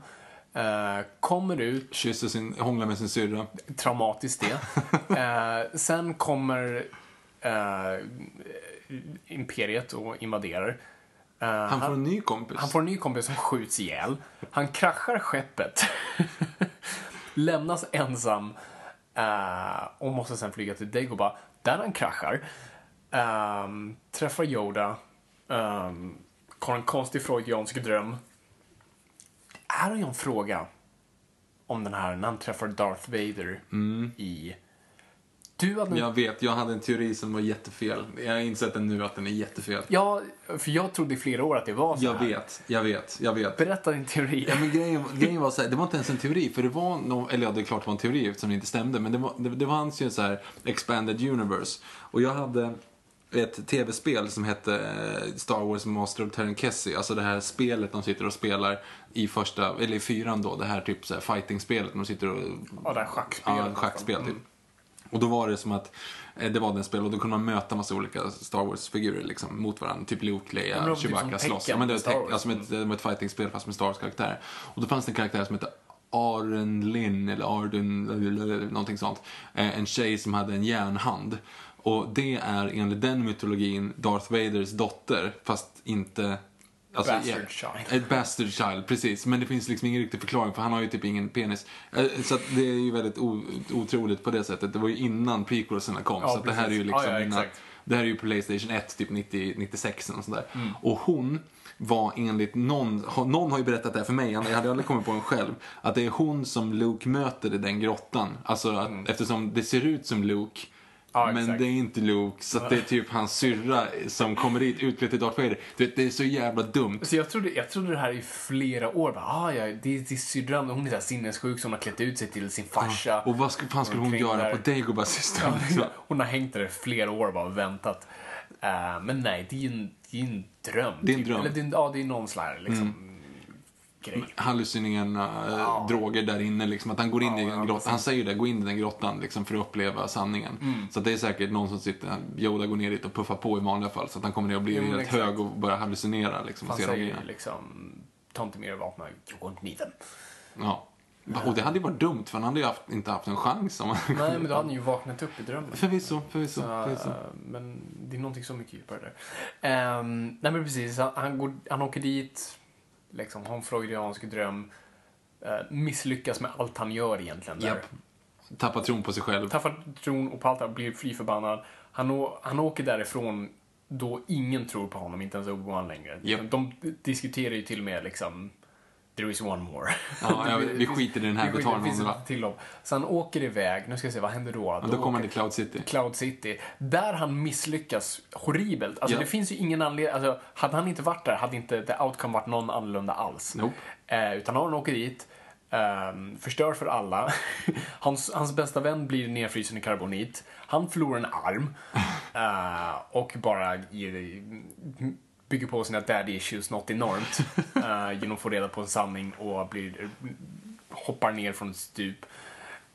Eh, kommer ut, Kysser sin, hånglar med sin syrra. traumatiskt det. Eh, sen kommer eh, Imperiet och invaderar. Eh, Han får en ny kompis. han får en ny kompis som skjuts ihjäl. Han kraschar skeppet. Lämnas ensam. eh, och måste sen flyga till Dagobah. Där han kraschar. ehm, träffar Yoda. Um, har en konstig freudiansk dröm. Här har jag en fråga. Om den här, när han träffar Darth Vader i... Du hade Jag vet, jag hade en teori som var jättefel. Jag har insett den nu att den är jättefel. Ja, för jag trodde i flera år att det var så Jag här. vet, jag vet, jag vet. Berätta din teori. Ja, men grejen, grejen var så här, det var inte ens en teori, för det var no, eller ja, det är klart det var en teori eftersom det inte stämde, men det var, det, det fanns ju så här expanded universe. Och jag hade ett tv-spel som hette eh, Star Wars Master of Terenkesi, alltså det här spelet de sitter och spelar i första, eller i fyran då, det här typ så här fighting-spelet, de sitter och Ja, det här schackspelet. Ja, schackspel typ. Och då var det som att eh, det var den spel och då kunde man möta massa olika Star Wars-figurer liksom mot varandra. Typ Luke, Leia, typ Chewbacca som slåss. Ja, men det var, som ett, det var ett fighting-spel fast med Star Wars-karaktärer. Och då fanns det en karaktär som hette Aren Lin, eller eller någonting sånt. Eh, En tjej som hade en järnhand. Och det är enligt den mytologin Darth Vaders dotter, fast inte... Alltså, Bastard ja, child. Ett bastard child, precis. Men det finns liksom ingen riktig förklaring för han har ju typ ingen penis. Eh, Så att det är ju väldigt otroligt på det sättet. Det var ju innan prequelserna kom. Ja, så det här är ju liksom Ja, ja, innan. Det här är ju Playstation 1, typ 90, 96 eller något sånt där. Mm. Och hon var enligt någon, någon har ju berättat det här för mig, jag hade aldrig kommit på den själv, att det är hon som Luke möter i den grottan. Alltså att, eftersom det ser ut som Luke, Mm. Ja, men det är inte Luke, så det är typ hans syrra som kommer dit utklädd till Darth Vader. Du vet, det är så jävla dumt. Så jag trodde, jag trodde det här i flera år. Bara, ah, ja, det är, det är syrran, hon är sinnessjuk hon har klätt ut sig till sin farsa. Och vad ska, fan skulle hon göra där. på Dagobah system? Ja, hon har hängt där i flera år bara och väntat. Eh, men nej, det är ju en, det är en dröm. Det är en typ. dröm. Mm. Eller det är, ja, det är någon slags liksom, grej. hallucinerande eh, droger där inne. Liksom, att han går in i Ja, en ja, grotta. Han säger ju det, gå in i den grottan liksom, för att uppleva sanningen. Mm. Så det är säkert någon som sitter, Yoda går ner dit och puffar på i vanliga fall. Så att han kommer ner och blir men rätt exakt. hög och börjar hallucinera. Liksom, och Han säger ju liksom, ta inte med er vapen, won't need them. Ja. Och det hade ju varit dumt för han hade ju haft, inte haft en chans. Om Nej, men då hade ni ju vaknat upp i drömmen. Förvisso, förvisso. Så, förvisso. eh, men det är någonting så mycket djupare där. Um, nej men precis, han, han, går, han åker dit, liksom har en freudiansk dröm, eh, misslyckas med allt han gör egentligen. Där. Japp. Tappar tron på sig själv. Tappar tron och på allt, han blir fly förbannad. Han, han åker därifrån då ingen tror på honom, inte ens Obi-Wan längre. Japp. De diskuterar ju till och med liksom There is one more. Ja, ja, vi skiter i den här, Vi vi tar andra. ett till dem. Så han åker iväg, nu ska jag se, vad händer då? Ja, då kommer han till Cloud City. Cloud City, där han misslyckas horribelt. Alltså Ja. det finns ju ingen anledning, alltså hade han inte varit där hade inte the outcome varit någon annorlunda alls. Nope. Eh, utan han åker dit, ehm, förstör för alla. hans, hans bästa vän blir nedfrysen i karbonit. Han förlorar en arm. eh, och bara ger, bygger på sina daddy issues något enormt. eh, genom att få reda på en sanning och blir, hoppar ner från ett stup.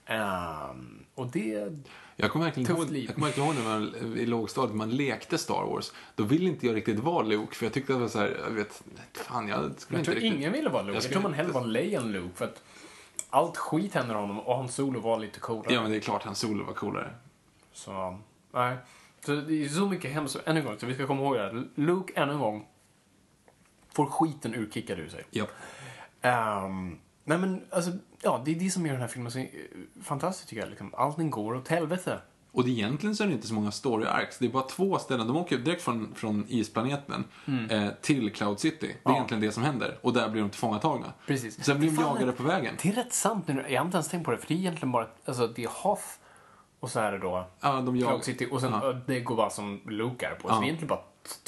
Ehm, och det... Jag kommer verkligen ihåg, liv. jag kommer verkligen ihåg när man i lågstadiet man lekte Star Wars. Då ville inte jag riktigt vara Luke för jag tyckte att det var så här, jag vet, fan jag skulle Jag inte tror riktigt... ingen ville vara Luke. Jag Jag, tror man inte- hellre var Leia än Luke. För att allt skit händer honom och hans solo var lite coolare. Ja men det är klart hans solo var coolare. Så, nej. Så det är så mycket hemskt. Än en gång, så vi ska komma ihåg det här. Luke, än en gång, får skiten urkickad ur sig. Japp. Ehm, nej men, alltså, ja, det är det som gör den här filmen så eh, fantastisk tycker jag. Liksom. Allting går åt helvete. Och det, egentligen så är det inte så många story arcs. Det är bara två ställen. De åker direkt från, från isplaneten eh, till Cloud City. Det är Mm. Ja. egentligen det som händer. Och där blir de tillfångatagna. Precis. Sen blir de jagade på vägen. Det är rätt sant nu. Jag har inte ens tänkt på det. För det är egentligen bara, alltså det är Hoth och så är det då Ja, de jag... Cloud City och sen Ja. det går bara som Luke är på. Så Ja. det är egentligen bara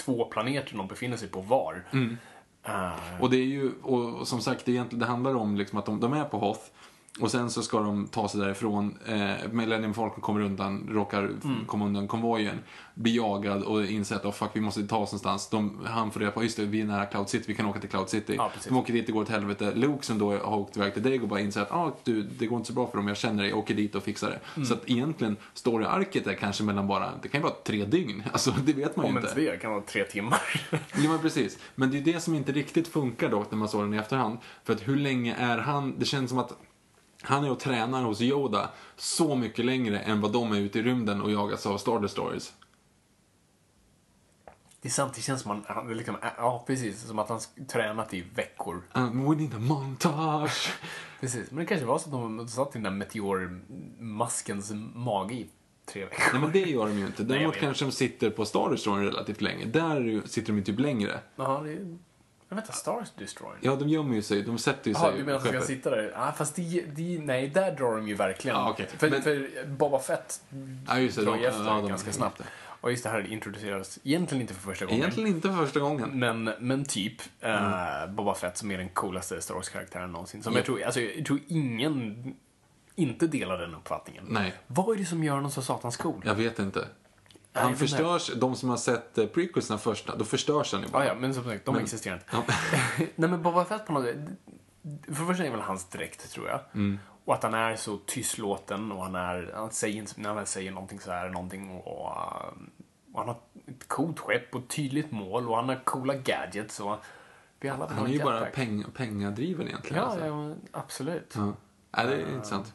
två planeter de befinner sig på var. Mm. Eh, Och det är ju, och, och som sagt, det, är egentligen, det handlar om liksom att de, de är på Hoth. Och sen så ska de ta sig därifrån. Eh, Millennium Falcon kommer undan, råkar Mm. komma undan konvojen. Blir jagad och inser att oh, fuck, vi måste ta oss någonstans. De, han får reda på, just det, vi är nära Cloud City, vi kan åka till Cloud City. Ja, precis. de åker dit, det går åt helvete. Luke som då har åkt iväg till Dago bara inser att ah, du, det går inte så bra för dem, jag känner dig, jag åker dit och fixar det. Mm. Så att egentligen, story-arket är kanske mellan bara, det kan ju vara tre dygn. Alltså det vet man ju om inte. inte det kan vara tre timmar. Ja, men precis. Men det är ju det som inte riktigt funkar dock när man såg den i efterhand. För att hur länge är han? Det känns som att han är och tränar hos Yoda så mycket längre än vad de är ute i rymden och jagas av Star Destroyers. det det känns som att han, liksom, ja precis, som att han tränat i veckor. We need a montage. Precis, men det kanske var så att de satt i den där meteormaskens mage i tre veckor. Nej men det gör de ju inte. Nej, Däremot vet. kanske de sitter på Star Destroyer relativt länge. Där sitter de ju typ längre. Ja, det vet inte, Stars Destroyer? Ja, de gömmer ju sig. De sätter ju Jaha, sig du menar att de ska sitta där? Ja, fast det, det, nej, där drar de ju verkligen. Ja, okej. för, Men- för Boba Fett Ja, just det. drar De, ju efter ja, de- ganska snabbt. Och just det här introduceras egentligen inte för första gången. Egentligen inte för första gången. Men, men typ Mm. eh, Boba Fett som är den coolaste Star Wars-karaktären någonsin. Som Ja. jag, tror, alltså, jag tror ingen inte delar den uppfattningen. Nej. Vad är det som gör honom så satans cool? Jag vet inte. Han förstörs, de som har sett eh, prequelsna första, då förstörs han ju bara. Ja, ja, men som sagt, de Men- existerar inte. Ja. Nej, men Boba Fett på något sätt, För det första är väl hans dräkt, tror jag. Mm. Och att han är så tystlåten och han är, han säger, när han väl säger någonting så är det någonting och, och han har ett coolt skepp och ett tydligt mål och han har coola gadgets och vi alla Han ha är ju bara peng, pengadriven egentligen. Ja, alltså. ja, absolut. Ja. Ja, det är intressant.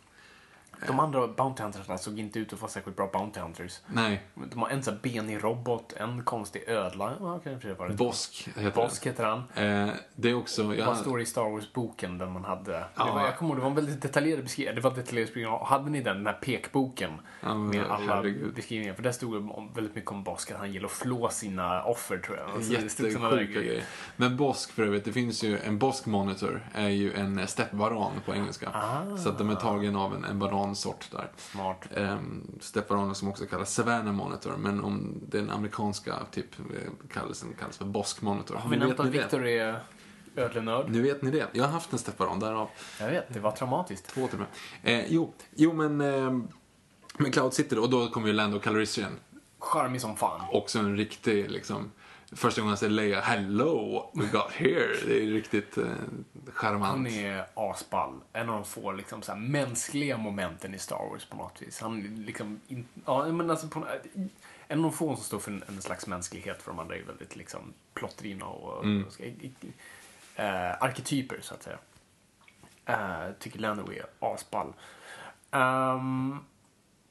De andra Bounty Huntersna såg inte ut att vara särskilt bra Bounty Hunters. Nej, De har en sån benig robot, en konstig ödla. Ja, kanske var det. Bosk heter Bosk heter han. det. Eh, det är också... Jag, Vad står det i Star Wars-boken den man hade? Det Ja. var, jag kommer ihåg, det var en väldigt detaljerad beskrivning. Det var detaljerad beskrivning. Hade ni den, den här pekboken Ja, med alla herregud. beskrivningar? För där stod det väldigt mycket om Bosk, att han gillar att flå sina offer tror jag. Alltså, det Jättesjuka grejer. Men Bosk för övrigt, det finns ju en Bosk Monitor är ju en steppvaran på engelska. Ah. Så att de är tagen av en, en varansort där. Smart. Um, steppvaraner som också kallas Savannah Monitor, men om den amerikanska typ eh, kallelsen kallas för Bosk Monitor. Har vi nämnt att. Viktor är ödlenörd? Nu vet ni det. Jag har haft en steppvaran, därav Jag vet, det var traumatiskt. två till och med. Eh, jo, jo, men eh, med Cloud City då, och då kommer ju Lando Calrissian. Charmig som fan. Också en riktig liksom första gången han säger Leia, hello, we got here. Det är riktigt eh, charmant. Han är asball. En av de få liksom, så här, mänskliga momenten i Star Wars på något vis. Han liksom, in, ja, men alltså, på, en av de få som står för en, en slags mänsklighet för de andra är väldigt liksom, plottrina och Mm. ska, eh, arketyper så att säga. Uh, tycker Lando är asball. Um,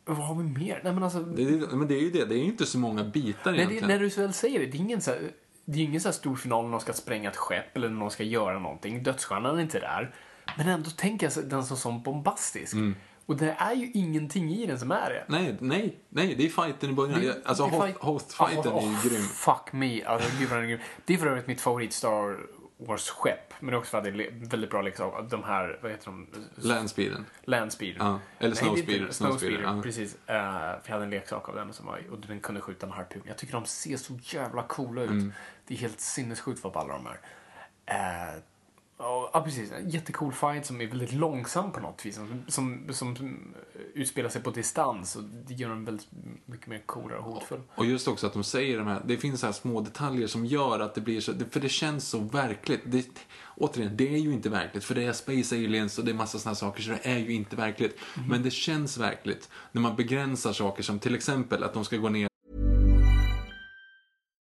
vad har vi mer? Nej men alltså, Det, det, men det är ju det, det är ju inte så många bitar Nej, det, egentligen. när du väl säger det, det är ingen så här, det är ingen så här stor final när någon ska spränga ett skepp eller när någon ska göra någonting. Dödsstjärnan är inte där. Men ändå tänker jag den som som bombastisk. Och det är ju ingenting i den som är det. Nej, nej, nej, det är fighten i början. Det- alltså det är host, host-fighten Oh, är oh, ju grym. Fuck me. Alltså, gud vad den är grym. Det är för övrigt mitt favorit Star Wars-skepp. Men det är också för att det är väldigt bra leksaker. De här, vad heter de? Landspeeden. Landspeeder. Ja, eller Snowspeeder, Snowspeeder, ja. precis. Uh, för jag hade en leksak av den som var, och den kunde skjuta en harpun. Jag tycker de ser så jävla coola ut. Mm. Det är helt sinnessjukt vad balla de är. Och, ja, precis. En jättecool fight som är väldigt långsam på något vis. Som, som, som utspelar sig på distans och det gör den väldigt mycket mer coolare och hotfull. Och just också att de säger de här, det finns så här små detaljer som gör att det blir så, för det känns så verkligt. Det, återigen, det är ju inte verkligt, för det är Space Aliens och det är massa här saker, så det är ju inte verkligt. Men det känns verkligt när man begränsar saker som till exempel att de ska gå ner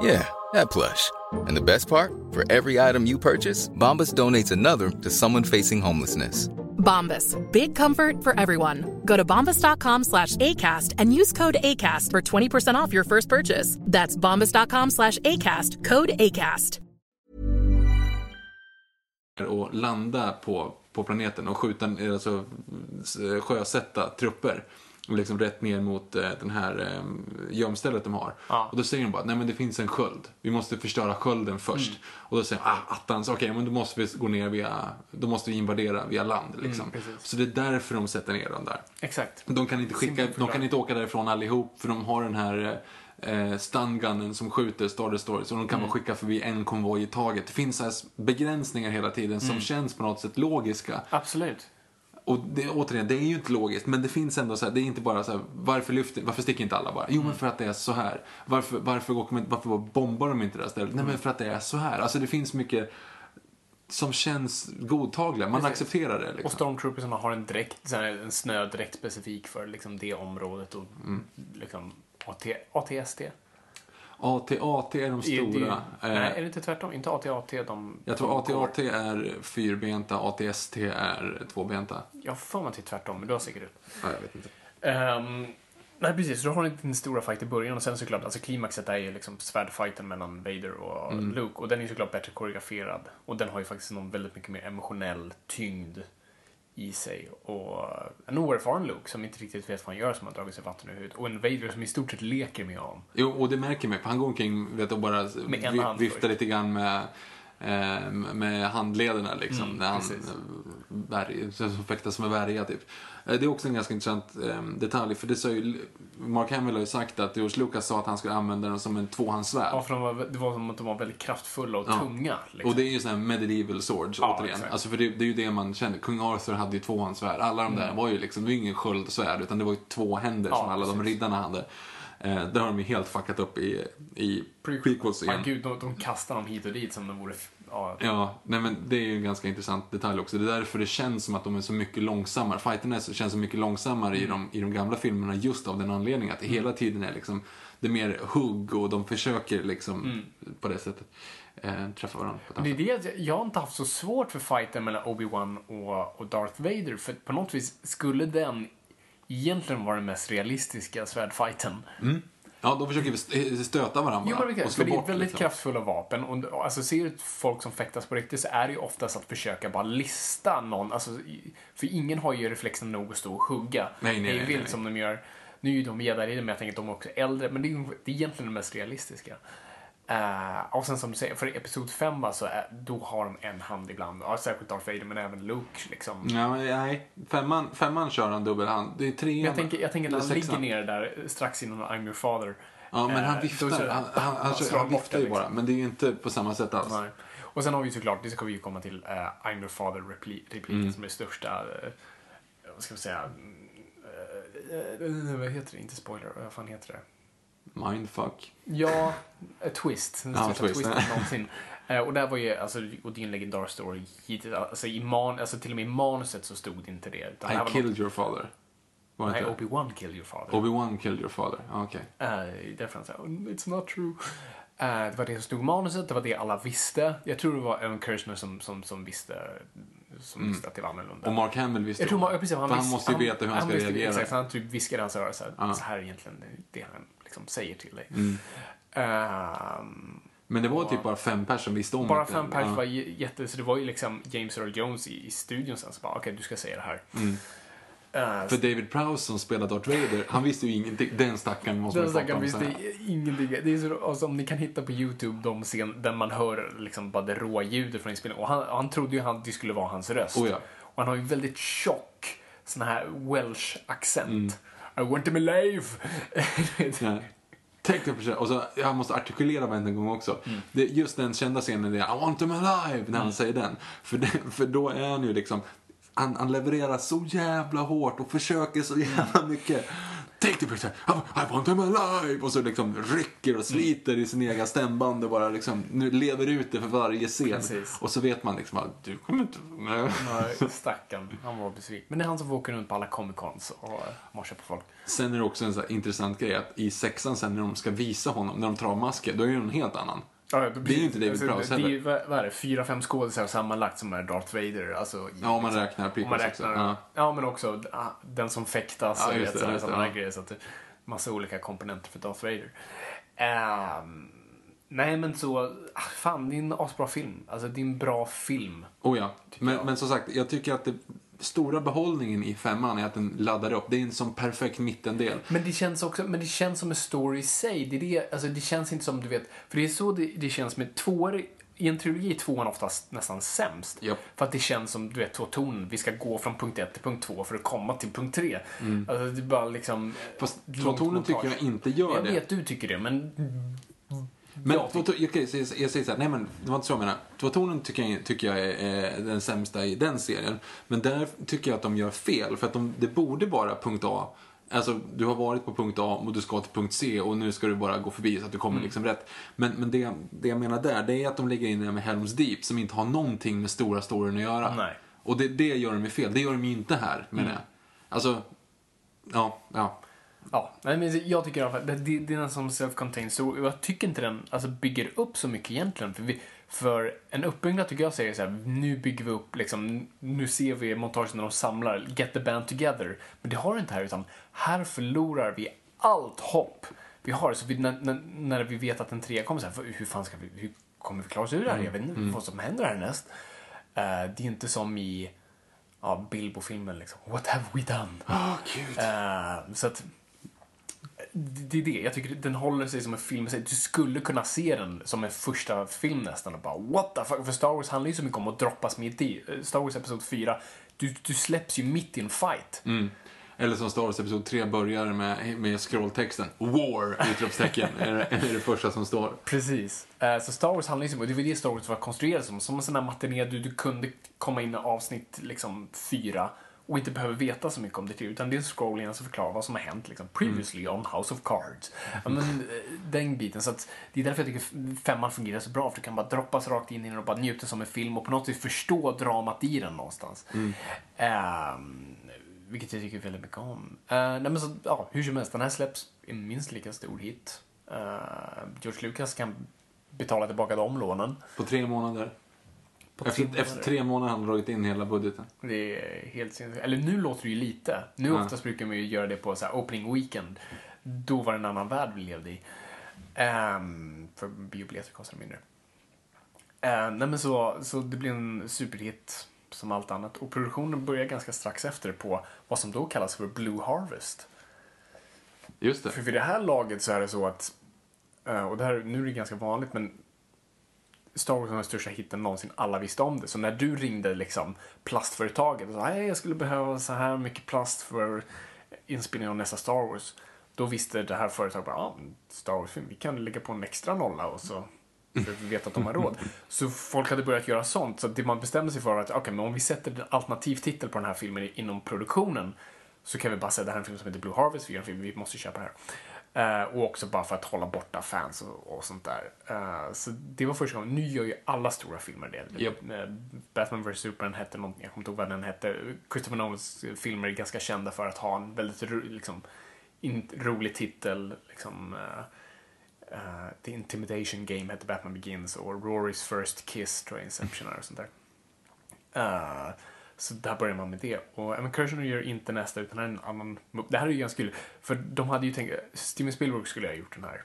Yeah, that plush. And the best part? For every item you purchase, Bombas donates another to someone facing homelessness. Bombas. Big comfort for everyone. Go to bombas.com slash ACAST and use code ACAST for 20% off your first purchase. That's bombas.com slash ACAST. Code ACAST. och landa på, på planeten och skjuta, alltså sjösätta trupper. Liksom rätt ner mot eh, den här eh, gömstället de har. Ja. Och då säger de bara, nej men det finns en sköld. Vi måste förstöra skölden först. Mm. Och då säger de, ah attans, okej men då måste vi gå ner via, då måste vi invadera via land liksom. Mm. Så det är därför de sätter ner dem där. Exakt. De kan inte skicka, de kan inte åka därifrån allihop för de har den här eh, stungunnen som skjuter Star Destroyers och de kan bara skicka förbi en konvoj i taget. Det finns så begränsningar hela tiden som känns på något sätt logiska. Absolut. Och det, återigen, det är ju inte logiskt, men det finns ändå så här, det är inte bara så här, varför lyfter, varför sticker inte alla bara? Jo, men för att det är så här. Varför, varför, går, varför bombar de inte det här stället? Nej, men för att det är så här. Alltså det finns mycket som känns godtagliga, man Precis. accepterar det Och liksom. stormtroopersarna har en här, en snödräkt specifik för liksom, det området och Mm. liksom AT, ATST. AT-AT är de Det stora. nej, Eh, är det inte tvärtom? Inte AT-AT, de... Jag tror AT-AT är fyrbenta, ATST är tvåbenta. Jag har för mig att det är tvärtom, men du har säkert rätt. Ja, jag vet inte. Ehm, nej, precis. Så du har din stora fight i början och sen såklart, alltså klimaxet är ju liksom svärdfighten mellan Vader och Mm. Luke. Och den är såklart bättre koreograferad. Och den har ju faktiskt någon väldigt mycket mer emotionell tyngd i sig. Och en oerfaren Luke som inte riktigt vet vad han gör som har dragit sig vatten ur huvudet. Och en Vader som i stort sett leker med honom. Jo, och det märker man för han går omkring vet, och bara vi- viftar lite grann med, eh, med handlederna liksom. Mm, när han värj- så fäktas med värja typ. Eh, Det är också en ganska intressant eh, detalj för det sa ju, Mark Hamill har ju sagt att George Lucas sa att han skulle använda den som en tvåhandssvärd. Ja, för de var, det var som att de var väldigt kraftfulla och Ja. tunga. Liksom. Och det är ju sådana här medieval swords Ja, återigen. exakt. Alltså för det, det är ju det man känner. Kung Arthur hade ju tvåhandssvärd. Alla de där var ju liksom, det var ju ingen sköldsvärd utan det var ju två händer Mm. Ja, som alla de precis. riddarna hade. Eh, där har de ju helt fuckat upp i, i prequels Ja, igen. gud, de, de kastar dem hit och dit som de vore... Ja, Ja, nej men det är ju en ganska intressant detalj också. Det är därför det känns som att de är så mycket långsammare. Fighterna känns så mycket långsammare i, de, i de gamla filmerna just av den anledningen. Att det hela tiden är liksom, det är mer hugg och de försöker liksom på det sättet eh, träffa varandra. Det är det, jag har inte haft så svårt för fighten mellan Obi-Wan och, och Darth Vader. För på något vis skulle den egentligen vara den mest realistiska svärdfighten. Ja, de försöker st- stöta varandra Jo, men det, och slå för det är bort. väldigt liksom. kraftfulla vapen. Och, alltså, ser du folk som fäktas på riktigt så är det ju oftast att försöka bara lista någon. Alltså, för ingen har ju reflexen nog att stå och hugga. Nej, nej, det är vilt som de gör. Nu är ju de jedi men jag tänker att de är också äldre. Men det är, det är egentligen det mest realistiska. Eh, och sen som du säger, för i Episod 5 alltså, eh, då har de en hand ibland. Ja, särskilt Darth Vader, men även Luke. Liksom. Ja, nej. Femman, femman kör han dubbelhand. Det är trean. Jag tänker, jag tänker eller han ligger ner där eh, strax innan I'm your father. Ja, men han viftar. så- Han, han, han, kör- han viftar ju bara. liksom. Men det är ju inte på samma sätt alls. Nej. Och sen har vi såklart, det ska vi ju komma till, uh, I'm your father repli- repliken Mm. som är största, eh, vad ska vi säga, uh, vad heter det? Inte spoiler, vad fan heter det? Mindfuck. Ja, a twist. Den Ja, twist. twisten någonsin. Eh, och där var ju, alltså, och det är en legendarisk story. hittills. Alltså, i man, alltså till och med i manuset så stod det inte det. Det I var killed your father. Var det något, nej, det? Obi-Wan killed your father. Obi-Wan killed your father. Okej. Uh, därför han sa it's not true. Eh, det var det som stod i manuset, det var det alla visste. Jag tror det var Aaron Kirshner som, som, som visste som visste att det var annorlunda. Mm. Och Mark Hamill visste jag tror man, det. precis, han, han visste- måste ju veta hur han, ska visste- reagera. Exakt, han typ viskade i hans öra så här, Ja. så här är egentligen det han liksom säger till dig. Mm. Ehm, Men det var typ bara fem personer som visste om bara det. fem pers Ja. var jätte... Så det var ju liksom James Earl Jones i, i studion sen så bara, okej du ska säga det här. Mm. Eh, För David Prowse som spelar Darth Vader, han visste ju ingenting. Den stackaren måste Den man ju prata stackaren om. visste ingenting. Det är så, alltså, om ni kan hitta på YouTube de scen där man hör liksom bara det råa ljudet från inspelningen. Och han, han trodde ju att det skulle vara hans röst. Oh ja. Och han har ju väldigt tjock sån här welsh accent. Mm. I want him alive! Ja. Tänk dig det. Och så, jag måste artikulera varenda gång också. Mm. Det, just den kända scenen, det är I want him alive, när han säger den. För, det, för då är han ju liksom, han, han levererar så jävla hårt och försöker så jävla mycket. Take the picture, I, I want him alive! Och så liksom rycker och sliter i sin egen stämband och bara liksom, nu lever ut det för varje scen. Precis. Och så vet man liksom att du kommer inte... Nej. Nej, Stackarn, han var besviken. Men det är han som får åka runt på alla Comic Cons och morsar på folk. Sen är det också en så intressant grej att i sexan sen när de ska visa honom, när de tar av masken, då är det en helt annan. Ja, Det är ju inte David Prowse Det är heller. ju, vad vad är det, fyra, fem skådisar sammanlagt som är Darth Vader. Alltså, Ja, om man räknar om man räknar, också. ja. Ja. men också ah, den som fäktas Ja, och vet, det, sådana det, sådana ja. grejer. Så att det massa olika komponenter för Darth Vader. Ehm, nej, men så, ah, fan, det är en asbra film. Alltså, det är en bra film. Oh ja. Men, jag. men som sagt, jag tycker att det stora behållningen i femman är att den laddar upp. Det är en sån perfekt mittendel. Men det känns också, men det känns som en story i sig. Det, är det, alltså, det känns inte som, du vet, för det är så det, det känns med tvåor. I en trilogi är tvåan oftast nästan sämst. Japp. För att det känns som, du vet, två tonen. Vi ska gå från punkt ett till punkt två för att komma till punkt tre. Alltså, det är bara liksom... Mm. Fast tvåtonen montage. tycker jag inte gör Jag det. vet du tycker det, men... Men jag två, så jag, jag säger så här, nej men det var inte så jag menade. Tvåtonen tycker jag, tycker jag är, är den sämsta i den serien. Men där tycker jag att de gör fel. För att de, det borde vara punkt A. Alltså, du har varit på punkt A och du ska till punkt C och nu ska du bara gå förbi så att du kommer liksom rätt. Men, men det, det jag menar där, det är att de lägger in det här med Helms Deep som inte har någonting med stora storyn att göra. Nej. Och det, det gör de ju fel. Det gör de ju inte här, menar jag. Alltså, ja, ja. Ja, men jag tycker i alla fall, det, det, det är en som self-contained story. Jag tycker inte den alltså, bygger upp så mycket egentligen. För, vi, för en uppbyggnad tycker jag säger så här, nu bygger vi upp, liksom, nu ser vi montagen när de samlar, get the band together. Men det har det inte här, utan här förlorar vi allt hopp vi har. Så vi, när, när, vi vet att en trea kommer, så här, hur fan ska vi, hur kommer vi klara oss ur det här? Jag vet inte vad som händer härnäst. Uh, det är inte som i ja, Bilbo-filmen, liksom. What have we done? Gud. Eh, så att det är det. Jag tycker den håller sig som en film. Du skulle kunna se den som en första film nästan och bara what the fuck. För Star Wars handlar ju så mycket om att droppas mitt i. Eh, Star Wars Episod 4, du, du släpps ju mitt i en fight. Mm. Eller som Star Wars Episod 3 börjar med, med scrolltexten. War! Utropstecken. är, det- är det första som står. Precis. Eh, så Star Wars handlar ju så mycket, det var det Star Wars var konstruerat som. Som en sån där matiné, du, du kunde komma in i avsnitt liksom fyra och inte behöver veta så mycket om det utan det är en scroll som förklarar vad som har hänt. Liksom. Previously on House of Cards. Ja, men, eh, den biten. Så att, det är därför jag tycker femman fungerar så bra. För du kan bara droppas rakt in i den och bara njuta som en film och på något vis förstå dramat i den någonstans. Ehm, vilket jag tycker väldigt mycket om. Uh, nej, men så, ja, hur som helst, den här släpps i en minst lika stor hit. Uh, George Lucas kan betala tillbaka de lånen. På tre månader. På Efter, tre efter tre månader har han dragit in hela budgeten. Det är helt sinnessjukt. Eller nu låter det ju lite. Nu Ja. oftast brukar man ju göra det på så här opening weekend. Då var det en annan värld vi levde i. Um, för biobiljetter kostar mindre. Uh, nej men så, så det blir en superhit som allt annat. Och produktionen börjar ganska strax efter på vad som då kallas för Blue Harvest. Just det. För vid det här laget så är det så att, eh, och det här, nu är det ganska vanligt, men Star Wars var den största hitten någonsin, alla visste om det. Så när du ringde liksom plastföretaget och sa "Hej, jag skulle behöva så här mycket plast för inspelningen av nästa Star Wars. Då visste det här företaget bara, ah, Star Wars-film, vi kan lägga på en extra nolla och så för vi vet att de har råd. Så folk hade börjat göra sånt. Så det man bestämde sig för var att okej, men om vi sätter en alternativ titel på den här filmen inom produktionen så kan vi bara säga det här är en film som heter Blue Harvest, vi gör en film, vi måste köpa det här. Eh, och också bara för att hålla borta fans och, och sånt där. Eh, så det var första gången. Nu gör ju alla stora filmer det. Japp. Eh, Batman vs Superman hette någonting, jag kommer inte ihåg vad den hette. Christopher Nolans filmer är ganska kända för att ha en väldigt liksom, in, rolig titel. Liksom, eh, eh, The Intimidation Game hette Batman Begins och Rorys First Kiss tror jag Inception är och sånt där. Eh, så där börjar man med det. Och Evan Kirshner gör inte nästa utan en annan. Det här är ju ganska kul. För de hade ju tänkt, Steven Spielberg skulle ha gjort den här.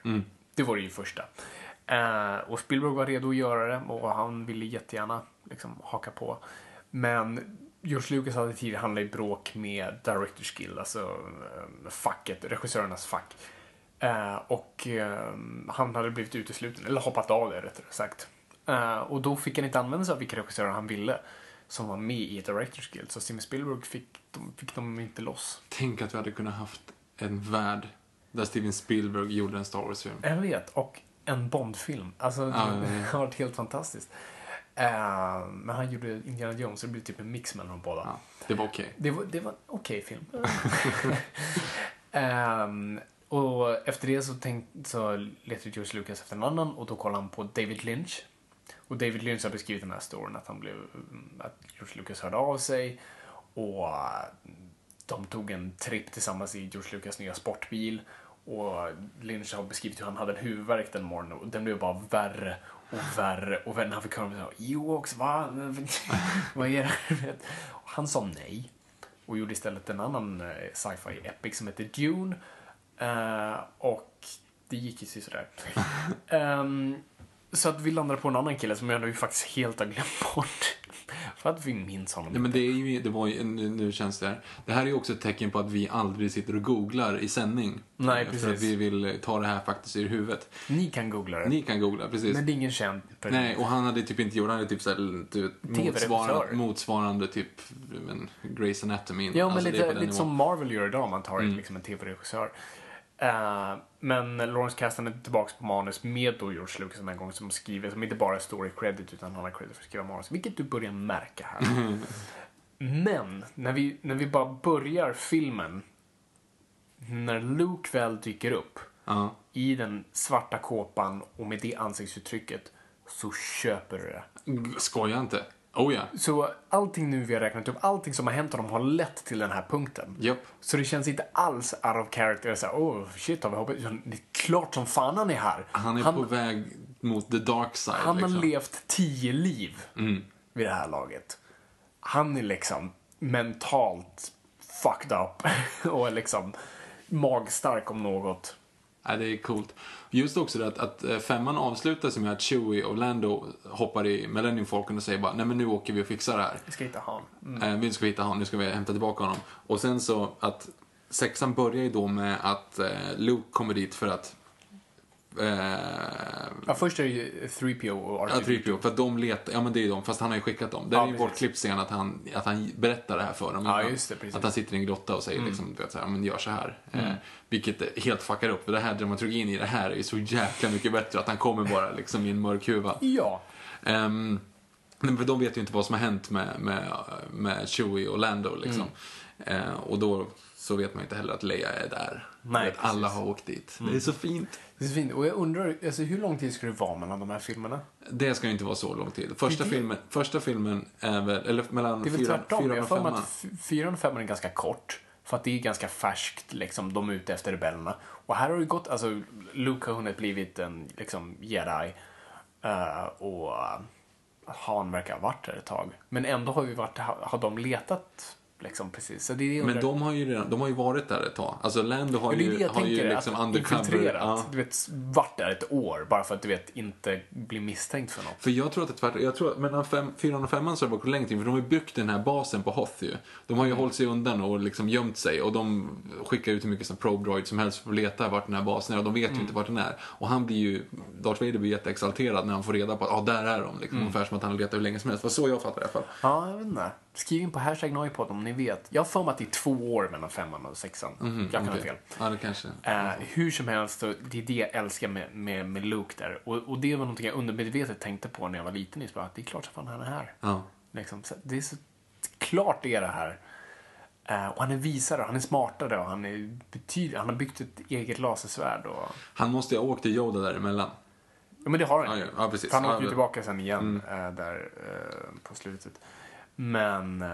Det var det ju första. Eh, och Spielberg var redo att göra det och han ville jättegärna liksom, haka på. Men George Lucas hade tidigare handlat i bråk med Directors Guild, alltså eh, facket, regissörernas fack. Eh, och eh, han hade blivit utesluten, eller hoppat av det rättare sagt. Eh, och då fick han inte använda sig av vilka regissörer han ville som var med i Directors Guild. Så Steven Spielberg fick de, fick de inte loss. Tänk att vi hade kunnat haft en värld där Steven Spielberg gjorde en Star Wars-film. Jag vet, och en Bondfilm. Alltså, det ja. har varit helt fantastiskt. Eh, men han gjorde Indiana Jones, så det blev typ en mix mellan de båda. Ja, det var okej. Det var, det var en okej film. Ehm, och efter det så, tänk, så letade George Lucas efter en annan och då kollade han på David Lynch. Och David Lynch har beskrivit den här storyn att han blev, att George Lucas hörde av sig och eh, de tog en tripp tillsammans i George Lucas nya sportbil. Och Lynch har beskrivit hur han hade en huvudvärk den morgonen och den blev bara värre och värre. Och när han fick höra det Ewoks, va? Vad är det här?" Och Han sa nej och gjorde istället en annan eh, sci-fi epic som heter Dune. Eh, och det gick ju sådär. Ehm, så att vi landade på en annan kille som jag nu faktiskt helt har glömt bort. För att vi minns honom Nej, men det, är ju, det var ju, nu, känns det här. Det här är ju också ett tecken på att vi aldrig sitter och googlar i sändning. Nej, För precis. att vi vill ta det här faktiskt ur huvudet. Ni kan googla det. Ni kan googla, precis. Men det är ingen känd person. Nej, och han hade typ inte gjort, han hade typ såhär, du motsvarande, motsvarande typ men, Grey's Anatomy. Ja, men Alltså, lite, lite som Marvel gör idag, man tar Mm. liksom en tv-regissör. Eh, men Lawrence Kasdan är tillbaka på manus med då George Lucas den här gången som skriver, som inte bara är story credit utan han har credit för att skriva manus, vilket du börjar märka här. Men, när vi, när vi bara börjar filmen, när Luke väl dyker upp Ja. i den svarta kåpan och med det ansiktsuttrycket, så köper du det. Skoja inte. Oh ja. Så allting nu vi har räknat upp, allting som har hänt honom har lett till den här punkten. Japp. Så det känns inte alls out of character. Så här, oh shit, har vi hoppat? Det är klart som fan han är här. Han är på väg mot the dark side. han har liksom. levt tio liv vid det här laget. Han är liksom mentalt fucked up och är liksom magstark om något. Ja, det är coolt. Just också det att, att eh, femman avslutas med att Chewie och Lando hoppar i Millennium Falcon och säger bara nej men nu åker vi och fixar det här. Vi ska hitta han. Eh, vi ska hitta honom, nu ska vi hämta tillbaka honom. Och sen så att sexan börjar ju då med att eh, Luke kommer dit för att eh, Ja, först är det ju 3PO och Ja, R2. 3PO, för att de letar, ja men det är de, fast han har ju skickat dem. Det Ja, är ju bortklippt scen att han, att han berättar det här för dem. Ja, just det, precis. Att han sitter i en grotta och säger liksom, du vet, så här, ja, men gör så här. Eh, vilket helt fuckar upp, för det här dramaturgin i det här är ju så jäkla mycket bättre, att han kommer bara liksom i en mörk huva. Ja. Nej, för de vet ju inte vad som har hänt med, med, med Chewie och Lando liksom. Mm. Eh, och då så vet man ju inte heller att Leia är där. Nej, att alla har åkt dit. Det är så fint. Det är så fint. Och jag undrar, alltså, hur lång tid ska det vara mellan de här filmerna? Det ska ju inte vara så lång tid. Första, Det- filmen, första filmen är väl, eller mellan Det är väl fyra, tvärtom. fyra Jag har och för mig femman. att fyran och femman är ganska kort. För att det är ganska färskt, liksom. De är ute efter rebellerna. Och här har det gått, alltså, Luke har hunnit blivit en, liksom, jedi. eh, och uh, Han verkar ha varit där ett tag. Men ändå har vi varit, har de letat, liksom, precis. Så det är Men de har, ju redan, de har ju varit där ett tag. Alltså Lando har ju, det har ju tänker, liksom att undercover. Ja. Du vet, varit där ett år bara för att du vet inte bli misstänkt för något. För jag tror att det är tvärtom. Jag tror att mellan fem, fyran och femman så har det varit längre tid. För de har ju byggt den här basen på Hoth ju. De har ju hållit sig undan och liksom gömt sig. Och de skickar ut hur mycket som probe droid som helst för att leta vart den här basen är. Och de vet ju inte vart den är. Och han blir ju, Darth Vader blir jätteexalterad när han får reda på att ah, där är de. Liksom. Ungefär som att han har letat hur länge som helst. Det var så jag fattar det i alla fall. Ja, jag vet inte. Skriv in på hashtag Noipod om ni vet. Jag har för mig att det är två år mellan femman och sexan. jag kan ha Okej. fel. Ja, det kanske. Eh, hur som helst, det är det jag älskar med, med, med Luke där. Och, och det var någonting jag undermedvetet tänkte på när jag var liten. Just bara, att det är klart fan han är här. Ja. Liksom, det är så klart det är det här. Eh, och han är visare, han är smartare och han är betydligt, han har byggt ett eget lasersvärd. Och, Han måste ju ha åkt till Yoda däremellan. ja men det har han Ja, ju. ja, precis. För han Ja, åker ju tillbaka sen igen eh, där eh, på slutet. Men, uh,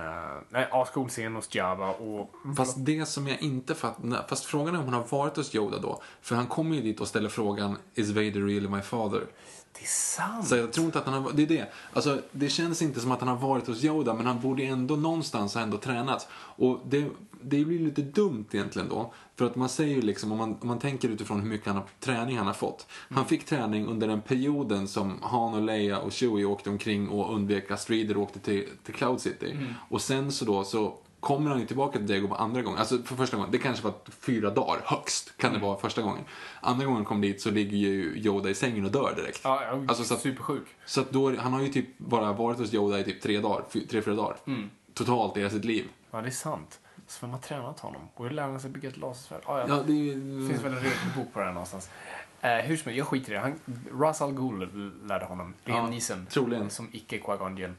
nej, ascool scen hos Java och... Fast det som jag inte fattar, fast frågan är om hon har varit hos Yoda då. För han kommer ju dit och ställer frågan Is Vader really my father? Det är sant. Så jag tror inte att han har, det är det. Alltså, det känns inte som att han har varit hos Yoda, men han borde ändå någonstans ha ändå tränat. Och det, det blir lite dumt egentligen då. För att man säger ju liksom, om man, om man tänker utifrån hur mycket han har, träning han har fått. Han fick träning under den perioden som Han och Leia och Chewie åkte omkring och undvek att Strider åkte till, till Cloud City. Och sen så då så kommer han ju tillbaka till Dagobah andra gången. Alltså för första gången, det kanske var fyra dagar högst, kan det vara första gången. Andra gången kom dit så ligger ju Yoda i sängen och dör direkt. Ja, ja, Alltså, så att- supersjuk. Så att då, han har ju typ bara varit hos Yoda i typ tre dagar, fy- tre, fyra dagar. Totalt i hela sitt liv. Ja, det är sant. Så vem har tränat honom? Och hur lär han sig bygga ett lasersvärd? Ah, ja. Ja, det är. Det finns väl en regelbok på det här någonstans. Eh, hur som helst, jag skiter i det. Han, Ra's al Ghul lärde honom. Liam Ja, Neeson. troligen. Som icke Jinn.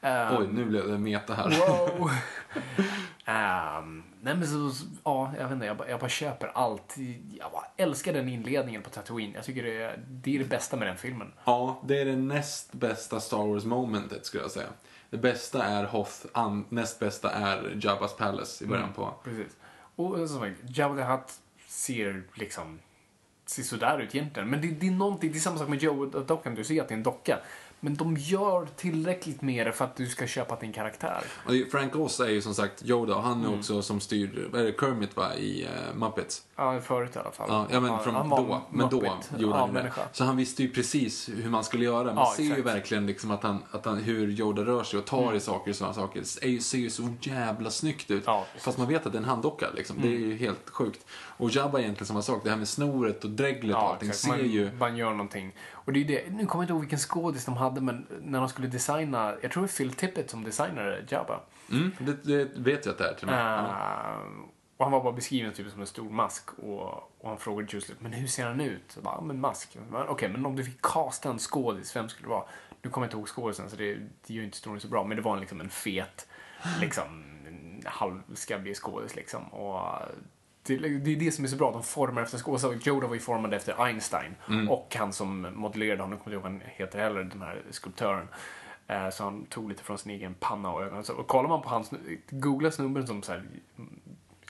Eh, Oj, nu blev det meta här. Wow! Ehm, nej men så, så- ja, jag vet inte, jag bara, jag bara köper allt. Jag bara älskar den inledningen på Tatooine. Jag tycker det är det, är det bästa med den filmen. Ja, det är det näst bästa Star Wars-momentet skulle jag säga. Det bästa är Hoth, an, näst bästa är Jabba's Palace i början på. Precis. Och som sagt, Jabba the Hutt ser liksom ser sådär ut egentligen. Men det, det är någonting, det är samma sak med Joe-dockan. Du ser att det är en docka. Men de gör tillräckligt med det för att du ska köpa din karaktär. Det- Frank Oz är ju som sagt Yoda och han Mm. är också som styr, vad är det, Kermit va, i uh, Muppets. Ja, förut i alla fall. Ja, ja men från han då, men då gjorde ja, han det. människa. Så han visste ju precis hur man skulle göra. Man Ja, ser ju exakt. Mm. verkligen liksom att han, att han, hur Yoda rör sig och tar i saker och sådana saker. Det ju- ser ju så jävla snyggt ut. Ja. Fast man vet att det är en handdocka liksom. Det är ju helt sjukt. Och Jabba är egentligen samma sak. Det här med snoret och dreglet och allting exakt. ser man, ju... man gör någonting. Och det är det, nu kommer jag inte ihåg vilken skådis de hade, men när de skulle designa, jag tror det är Phil Tippett som designade Jabba. Mm, det, det vet jag att det är till och med. Ja. Eh, och han var bara beskriven typ som en stor mask och, och han frågade just men hur ser han ut? Så bara, "Ja, men mask. Okej, men om du fick casta en skådis, vem skulle det vara? Nu kommer jag inte ihåg skådisen så det, det gör inte storyn så bra, men det var liksom en fet, liksom halvskabbig skådis liksom. Och det, det är det som är så bra, de formar efter skådespelare. Yoda var ju formad efter Einstein och han som modellerade honom, kommer inte ihåg vad han heter heller, den här skulptören. Eh, Så han tog lite från sin egen panna och ögon. Så, och kollar man på hans, googla snubben som så här,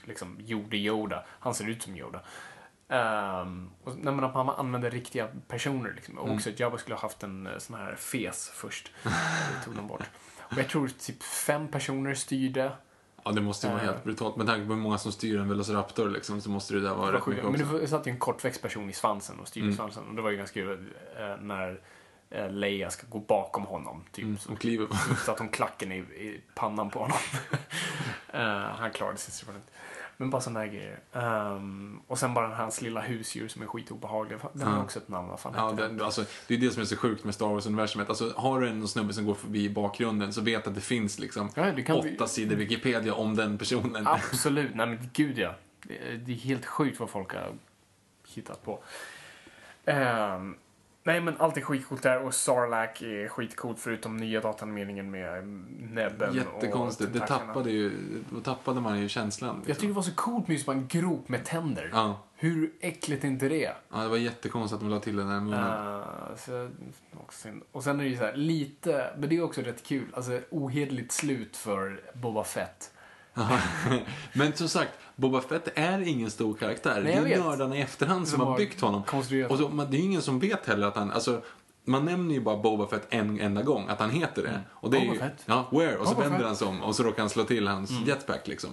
liksom gjorde Yoda, han ser ut som Yoda. Um, och, nej, men att man använder riktiga personer liksom. Och också att Jabba skulle ha haft en eh, sån här fes först. Det tog de bort. Och jag tror typ fem personer styrde. Ja, det måste ju vara Eh. helt brutalt. Med tanke på hur många som styr en Velociraptor liksom, så måste det där vara Det rätt mycket Men också. det satt ju en kortväxt person i svansen och styrde svansen. Och det var ju ganska kul eh, när eh, Leia ska gå bakom honom. Typ. Så, Och kliver på. så att hon klacken i, i pannan på honom. Eh, han klarade sig. Men bara sådana där grejer. Ehm, och sen bara hans lilla husdjur som är skitobehaglig. Den har Ja. också ett namn. Vad fan Ja, den? det, alltså, det är det som är så sjukt med Star Wars-universumet. Alltså, har du en snubbe som går förbi i bakgrunden så vet att det finns liksom Ja, åtta vi- sidor Wikipedia om den personen. Absolut. Nej men gud ja. Det är, helt sjukt vad folk har hittat på. Ehm, Nej men allt är skitcoolt där och Sarlacc är skitcoolt förutom nya dataanimeringen med näbben Jättekonstigt. och Det tappade ju, då tappade man ju känslan. Jag Liksom. tycker det var så coolt med just en grop med tänder. Ja. Hur äckligt är inte det? Ja, det var jättekonstigt att de la till den här munnen. Uh, så, också och sen är det ju så här, lite, men det är också rätt kul, alltså ohederligt slut för Boba Fett. Men som sagt, Boba Fett är ingen stor karaktär. Nej, det är nördarna i efterhand som har byggt honom. konstruerat Och så, man- det är ingen som vet heller att han, alltså, man nämner ju bara Boba Fett en enda gång, att han heter det. Och det är Boba ju, Fett. Ja, where? Och så Boba vänder Fett. han sig om och så råkar han slå till hans jetpack liksom.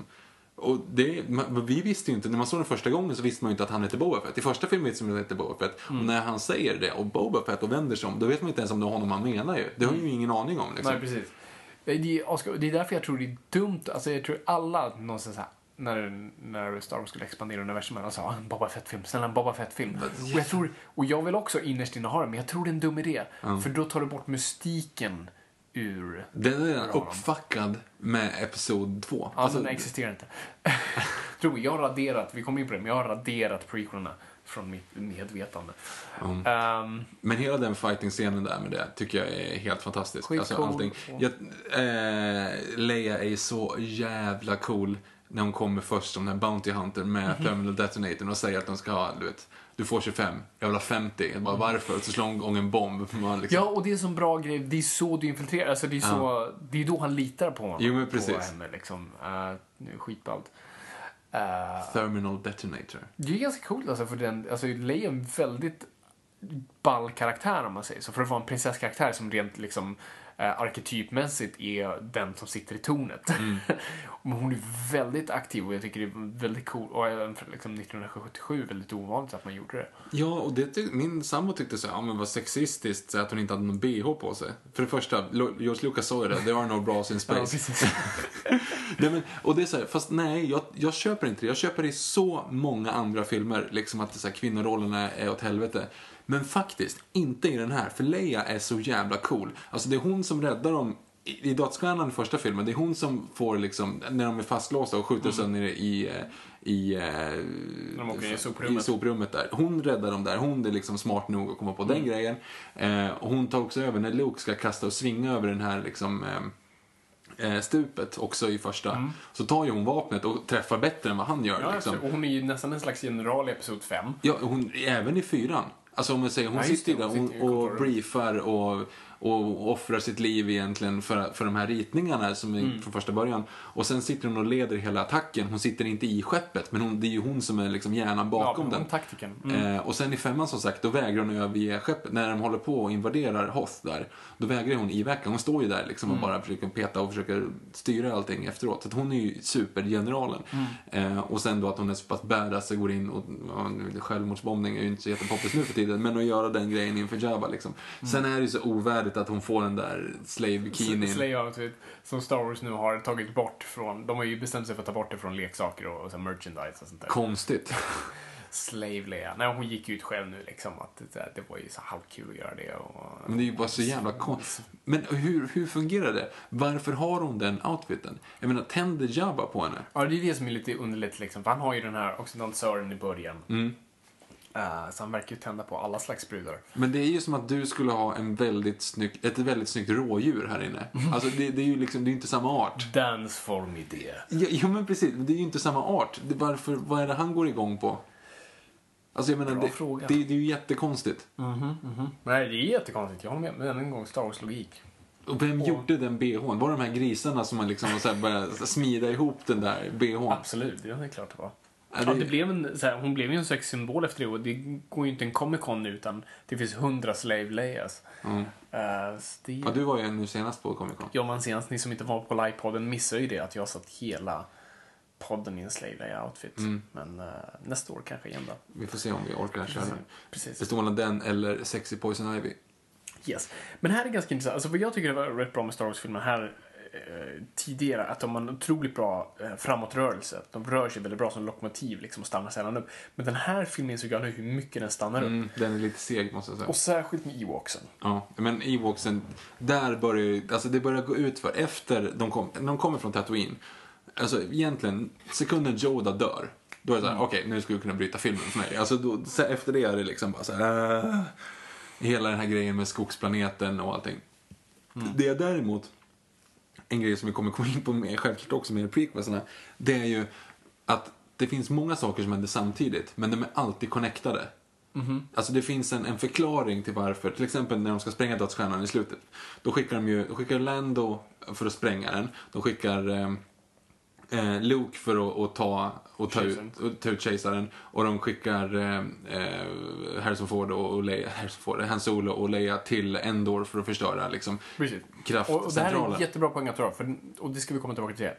Och det, man, vi visste ju inte, när man såg den första gången så visste man ju inte att han hette Boba Fett. I första filmen visste man att han hette Boba Fett. Och när han säger det och Boba Fett och vänder sig om, då vet man inte ens om det är honom han menar ju. Det har ju ingen aning om liksom. Nej, precis. Det är, Oscar, det är därför jag tror det är dumt, alltså jag tror alla någonsin så här, när, när Star Wars skulle expandera universumet, och sa "Ah, en Boba Fett-film, snälla en Boba Fett-film. Och jag tror, och jag vill också innerst inne ha det, men jag tror det är en dum idé. För då tar du bort mystiken ur... Den är redan uppfuckad med Episod 2. Alltså, den existerar inte. tror jag, har raderat, vi kommer in på det, men jag har raderat prequelerna från mitt medvetande. Ehm, Men hela den fighting-scenen där med det tycker jag är helt fantastisk. Alltså, allting. Jag, eh, Leia är så jävla cool när hon kommer först som den Bounty Hunter med Mhm. Terminal Detonator och säger att de ska ha, du vet, du får 25, jag vill ha 50. Jag bara, varför? Så slår hon igång en bomb. Man liksom, Ja, och det är en sån bra grej. Det är så du infiltrerar. Alltså, det, är så, det är då han litar på honom. Jo, men På precis. henne, liksom. Uh, skitballt. Uh, Terminal Detonator. det är ganska coolt alltså, för den, alltså Leia är en väldigt ball karaktär om man säger så. För att vara en prinsesskaraktär som rent liksom eh, arketypmässigt är den som sitter i tornet. Mm. Men hon är väldigt aktiv och jag tycker det är väldigt cool. Och även för liksom 1977 väldigt ovanligt att man gjorde det. Ja, och det min sambo tyckte så här, ja men vad sexistiskt så att hon inte hade någon bh på sig. För det första, George Lucas sa ju det, there are no bras in space. nej, men, och det är så här, fast nej, jag, jag köper inte det. Jag köper det i så många andra filmer, liksom att så här, kvinnorollerna är åt helvete. Men faktiskt, inte i den här, för Leia är så jävla cool. Alltså det är hon som räddar dem i, i Dödsstjärnan i första filmen, det är hon som får liksom, när de är fastlåsta och skjuter sönder i, eh, i, eh, åker i soprummet. i soprummet där. Hon räddar dem där, hon är liksom smart nog att komma på Mm. den grejen. Eh, och hon tar också över när Luke ska kasta och svinga över den här liksom eh, eh, stupet också i första. Så tar ju hon vapnet och träffar bättre än vad han gör. Mm. Ja, liksom. och hon är ju nästan en slags general i Episod 5. Ja, hon, även i fyran. Alltså om man säger, hon Ja, sitter ju där hon och kontoret. briefar och, och offrar sitt liv egentligen för, för de här ritningarna som är Mm. från första början. Och sen sitter hon och leder hela attacken. Hon sitter inte i skeppet, men hon, det är ju hon som är liksom hjärnan bakom ja, den. taktiken. Mm. Eh, och sen i femman som sagt, då vägrar hon överge skeppet. När de håller på och invaderar Hoth där, då vägrar hon ivacka. Hon står ju där liksom Mm. och bara försöker peta och försöker styra allting efteråt. Så att hon är ju supergeneralen. Mm. Eh, och sen då att hon är så pass badass och går in och, ja, självmordsbombning är ju inte så jättepoppis nu för tiden, men att göra den grejen inför Jabba liksom. Sen är det ju så ovärdigt att hon får den där slave-bikinin. Slay outfit som Star Wars nu har tagit bort från, de har ju bestämt sig för att ta bort det från leksaker och, och så merchandise och sånt där. Konstigt. Slave Leia. Nej, hon gick ut själv nu liksom att det, det var ju så halvkul att göra det. Och, Men det är ju bara så jävla konstigt. Men hur, hur fungerar det? Varför har hon den outfiten? Jag menar, tänder Jabba på henne? Ja, det är det som är lite underligt liksom. För han har ju den här oxidansören i början. Mm. Eh, så han verkar ju tända på alla slags brudar. Men det är ju som att du skulle ha en väldigt snygg, ett väldigt snyggt rådjur här inne. Alltså det, det är ju liksom, det är inte samma art. Dansform idé. Ja, ja men precis, men det är ju inte samma art. Det, varför, vad är det han går igång på? Alltså jag menar, Bra det, fråga. det, det är ju jättekonstigt. Nej, det är jättekonstigt. Jag håller med. Men än en gång, Star Wars logik. Och vem gjorde den bhn? Var det de här grisarna som man liksom så här började smida ihop den där bhn? Absolut, ja, det är klart det var. Ja, det- blev en, så här, hon blev ju en sexsymbol efter det och det går ju inte en Comic Con utan det finns hundra Slave Leias. Mm. Det, Ja, du var ju nu senast på Comic Con. Ja, men senast ni som inte var på livepodden missar ju det att jag satt hela podden i en Slave Leia-outfit. Mm. Men eh, nästa år kanske igen då. Vi får se om vi orkar köra den. Precis. Det står mellan den eller Sexy Poison Ivy. Yes. Men här är ganska intressant. Alltså vad jag tycker var rätt bra med Star Wars-filmer här tidigare, att de har en otroligt bra eh, framåtrörelse. De rör sig väldigt bra som lokomotiv liksom, och stannar sällan upp. Men den här filmen såg jag nu hur mycket den stannar upp. Mm, den är lite seg måste jag säga. Och särskilt med Ewoksen. Ja, men Ewoksen, där börjar ju, alltså det börjar gå ut för efter de, kom, de kommer från Tatooine. Alltså egentligen, sekunden Yoda dör, då är det såhär, okej nu skulle vi kunna bryta filmen för mig. Alltså då, så efter det är det liksom bara såhär, äh, Hela den här grejen med skogsplaneten och allting. Det är däremot, en grej som vi kommer komma in på med, självklart också med prequelserna, det är ju att det finns många saker som händer samtidigt, men de är alltid connectade. Alltså det finns en, en förklaring till varför, till exempel när de ska spränga dödsstjärnan i slutet. Då skickar de ju, då skickar Lando för att spränga den. De skickar eh, eh, Luke för att, att ta, och ta, ut, och ta ut kejsaren. Och de skickar eh, eh, Harrison Ford och, och Leia, Harrison Ford, Han Solo och Leia till Endor för att förstöra liksom, Precis. kraftcentralen. Och, och det här är en jättebra poäng att dra, för, och det ska vi komma tillbaka till.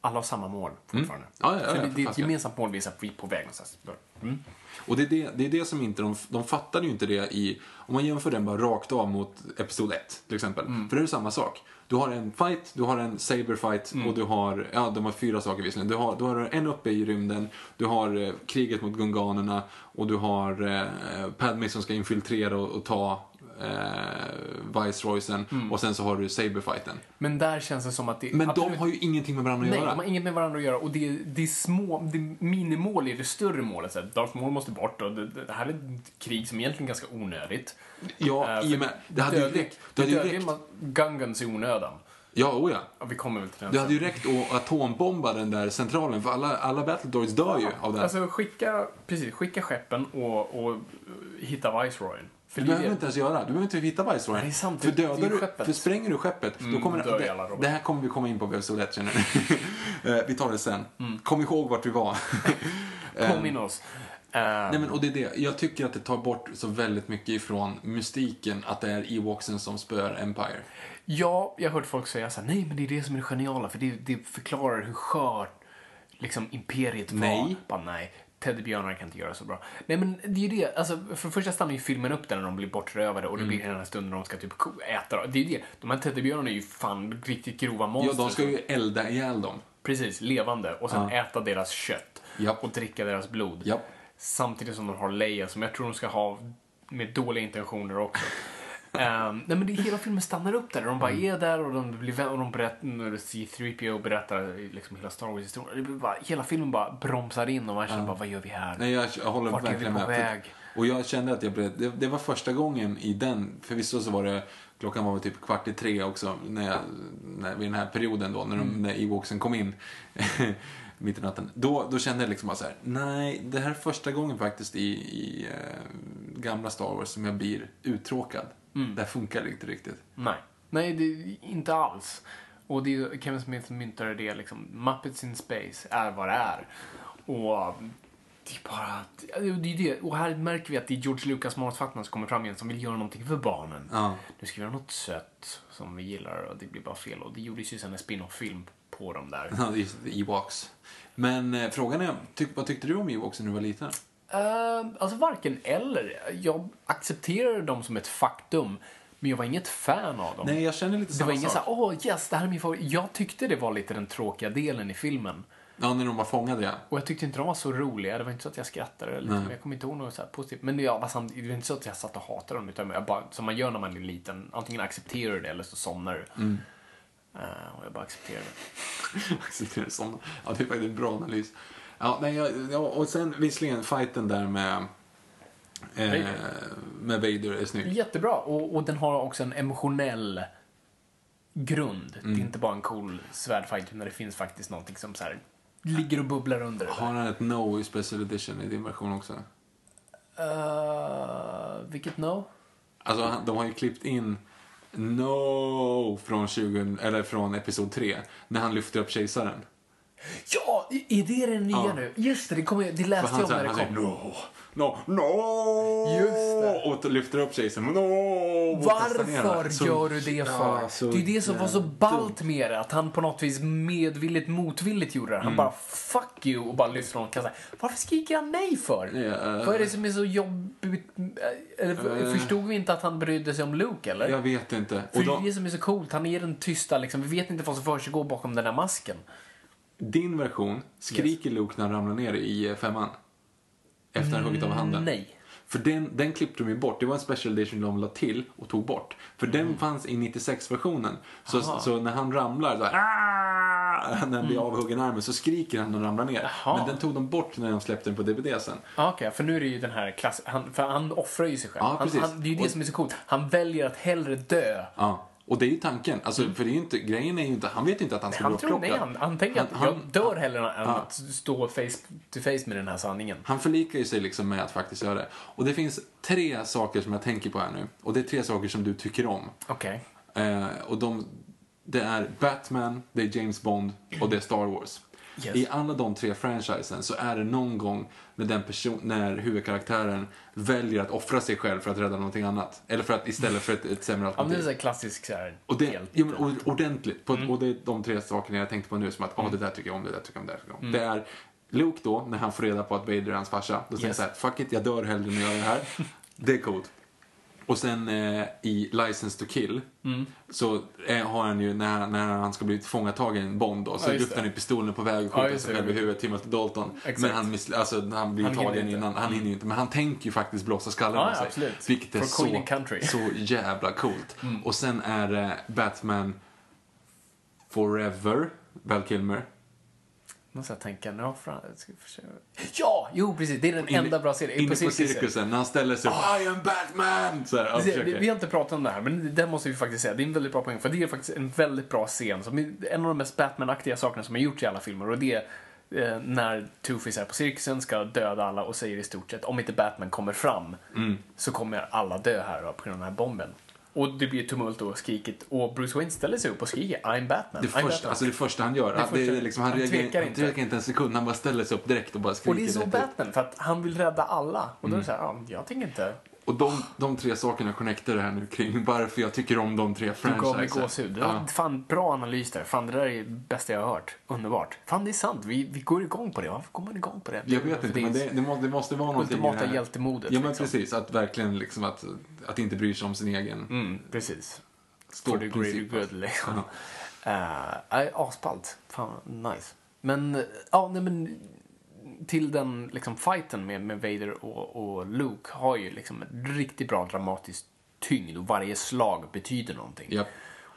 Alla har samma mål fortfarande. Ja, ja, ja, ja, det, det är ett gemensamt mål vi är på väg någonstans. Mm. Och det är det, det är det som inte de, de fattade ju inte det i, om man jämför den bara rakt av mot Episod 1 till exempel. Mm. För det är samma sak. Du har en fight, du har en saber fight Mm. och du har, ja de har fyra saker visserligen. Du har, du har en uppe i rymden, du har eh, kriget mot gunganerna och du har eh, Padme som ska infiltrera och, och ta eh, Viceroysen Mm. och sen så har du saberfighten. Men där känns det som att det Men absolut- de har ju ingenting med varandra att Nej, göra. de har inget med varandra att göra och det är, det är små, det är minimål i det större målet. Så här, Darth Maul måste bort och det, det här är ett krig som egentligen är ganska onödigt. Ja, Eh, i och med, det hade ju räckt. Det hade ju räckt. Gungans i onödan. Ja, oh ja. Ja, vi kommer väl till den Det hade ju räckt att atombomba den där centralen, för alla, alla Battledroids dör ju av det. Alltså skicka, precis, skicka skeppen och, och hitta Viceroyen. Det det behöver du det- inte ens göra. Du behöver inte hitta Viceroy. Nej, det är sant. För, Det- det är dödar du, för spränger du skeppet, då kommer det, robotar. det här kommer vi komma in på episod 1, känner. Eh, Vi tar det sen. Mm. Kom ihåg vart vi var. Påminn oss. Eh, Nej, men, och det är det. Jag tycker att det tar bort så väldigt mycket ifrån mystiken att det är Ewoksen som spöar Empire. Ja, jag har hört folk säga så här, nej men det är det som är det geniala, för det, det förklarar hur skört liksom, imperiet var. Nej. Bara, nej, teddybjörnar kan inte göra så bra. Nej men det är ju det, alltså för det första stannar ju filmen upp där när de blir bortrövade och det Mm. blir den här stunden när de ska typ äta. Det är ju det, de här teddybjörnarna är ju fan riktigt grova Ja, monster. de ska ju elda ihjäl dem. Precis, levande. Och sen Ja. äta deras kött. Japp. Och dricka deras blod. Japp. Samtidigt som de har Leia, som jag tror de ska ha med dåliga intentioner också. Ehm, nej men det, hela filmen stannar upp där. De bara Mm. är där och de, blir, och de berättar, när C3PO berättar liksom hela Star blir bara, hela filmen bara bromsar in och man känner bara, vad gör vi här? Nej, jag, jag håller Vart är vi verkligen på med. väg? Och jag kände att jag blev, det, det var första gången i den, förvisso så var det, klockan var väl typ kvart i tre också, när jag, när, vid den här perioden då, när, de, Mm. när Ewoksen kom in. mitt i natten. Då, då kände jag liksom bara så här, nej, det här är första gången faktiskt i, i eh, gamla Star Wars som jag blir uttråkad. Mm. Det här funkar inte riktigt. Nej. Nej, det, inte alls. Och det är, Kevin Smith myntade det liksom, Muppets in Space är vad det är. Och det är bara, det är det. Och här märker vi att det är George Lucas manusförfattaren som kommer fram igen som vill göra någonting för barnen. Ja. Nu ska vi göra något sött som vi gillar och det blir bara fel. Och det gjordes ju sen en spin-off-film på dem där. Ja, just det, Ewoks. Men eh, frågan är, tyck, vad tyckte du om Ewoksen när du var liten? Uh, alltså varken eller. Jag accepterade dem som ett faktum. Men jag var inget fan av dem. Nej, jag känner lite det samma var ingen sak. såhär, åh yes, det här är min favorit. Jag tyckte det var lite den tråkiga delen i filmen. Ja, när de var fångade, ja. Och jag tyckte inte de var så roliga. Det var inte så att jag skrattade. Eller, Nej. jag kommer inte ihåg något så positivt. Men jag var det var inte så att jag satt och hatade dem. Utan jag bara, som man gör när man är liten. Antingen accepterar du det eller så somnar du. Mm. Eh, och jag bara accepterade det. Accepterar sådana. Ja, det är faktiskt en bra analys. Ja, nej, jag, ja, och sen visserligen fighten där med, eh, Vader. med Vader är snygg. Jättebra. Och, och den har också en emotionell grund. Mm. Det är inte bara en cool svärdfight. Utan det finns faktiskt någonting som så här ligger och bubblar under. Har han ett No i Special Edition i din version också? Uh, vilket no? Alltså, de har ju klippt in No från, 20, eller från Episod 3, när han lyfter upp kejsaren. Ja, är det den nya Ja. nu? Just det, det, kom, jag- det läste han jag om säger, när han det säger kom. No, no, no! Just det. Och lyfter upp. No! Och kastar ner Varför. Så- gör du det för? Så det är det som var så ballt med det. Att han på något vis medvilligt, motvilligt gjorde det. Mm. Han bara fuck you och bara lyfter honom och kastar. Varför skriker han nej för? Ja, Vad är det som är så jobbigt? Eller, förstod vi inte att han brydde sig om Luke eller? Jag vet inte. För Och det är de, det som är så coolt. Han är den tysta liksom. Vi vet inte vad som försiggår bakom den här masken. Din version, skriker Luke när han ramlar ner i eh, femman? Efter han har huggit av handen? Nej. För den, den klippte de ju bort. Det var en special edition de la till och tog bort. För Mm. den fanns i 96-versionen. Så, så när han ramlar så här, "Ah!" när han blir avhuggen i armen så skriker han och ramlar ner. Mm. Jaha. Men den tog de bort när de släppte den på DVD sen. Ah, Okej, för nu är det ju den här klass... Han, för han offrar ju sig själv. Ja, han, han, det är ju det Och- som är så coolt. Han väljer att hellre dö. Ja. Och det är ju tanken. Alltså, för det är inte, grejen är ju inte, han vet inte att han ska Mm. Han bli tror nej, upplockad. han, han tänker att Han- jag han- dör hellre än Ja. att stå face to face med den här sanningen. Han förlikar ju sig liksom med att faktiskt göra det. Och det finns tre saker som jag tänker på här nu. Och det är tre saker som du tycker om. Okej. Eh, och de, det är Batman, det är James Bond och det är Star Wars. Yes. I alla de tre franchisen så är det någon gång när, den person, när huvudkaraktären väljer att offra sig själv för att rädda någonting annat. Eller för att istället för ett, ett sämre Ja, men det är alternativ. så här Och det, ja, men, ordentligt. På, Mm. Och det är de tre sakerna jag tänkte på nu som att ah, det där tycker jag om, det där tycker jag om, det där tycker jag om. Det är Luke då, när han får reda på att Vader är hans farsa. Då säger Yes. han så här, fuck it, jag dör hellre än att göra det här. det är coolt. Och sen eh, i License to kill Mm. så eh, har han ju, när, när han ska bli tillfångatagen, Bond då, så Ja, lyfter han ju pistolen på väg och Ja, skjuter just sig själv i huvudet, Timothy Dalton. Exakt. Men han, miss, alltså, han blir Han tagen innan, han hinner ju inte. Men han tänker ju faktiskt blåsa skallen Ja, av sig. absolut. Vilket är så, så jävla coolt. Mm. Och sen är det Batman Forever, Val Kilmer. Måste jag tänka, har fram. Ja, jo precis, det är den Inne- enda bra serien. Inne på cirkusen, när han ställer sig upp, I am Batman! Så här, Vi, vi har inte pratat om det här, men det måste vi faktiskt säga. Det är en väldigt bra poäng, för det är faktiskt en väldigt bra scen. Som en av de mest Batman-aktiga sakerna som har gjorts i alla filmer. Och det är eh, när Two-Face är på cirkusen, ska döda alla och säger i stort sett om inte Batman kommer fram Mm. så kommer alla dö här då, på grund av den här bomben. Och det blir tumult och skriket och Bruce Wayne ställer sig upp och skriker I'm Batman. Det, I'm första, Batman. alltså det första han gör, Det han, det är första- liksom, han, han reagerar, tvekar han tvekar inte en sekund, han bara ställer sig upp direkt och bara skriker. och det är så. Batman, för att han vill rädda alla. Och då är det så här, ja, jag tänker inte... Och de, de tre sakerna connectar det här nu kring varför jag tycker om de tre Du gav mig gåshud. Ja. fan bra analys där. Fan, det där är det bästa jag har hört. Underbart. Fan, det är sant. Vi, vi går igång på det. Varför går man igång på det? Jag vet För inte, men det, det, måste, det måste vara någonting i det här. hjältemodet. Ja, men liksom. precis. Att verkligen liksom att, att inte bry sig om sin egen Mm, precis. stå For the princip. good, liksom. Uh, asballt. Fan, nice. Men, eh, ja, nej men till den liksom fighten med, med Vader och, och Luke har ju liksom en riktigt bra dramatisk tyngd och varje slag betyder någonting. Japp.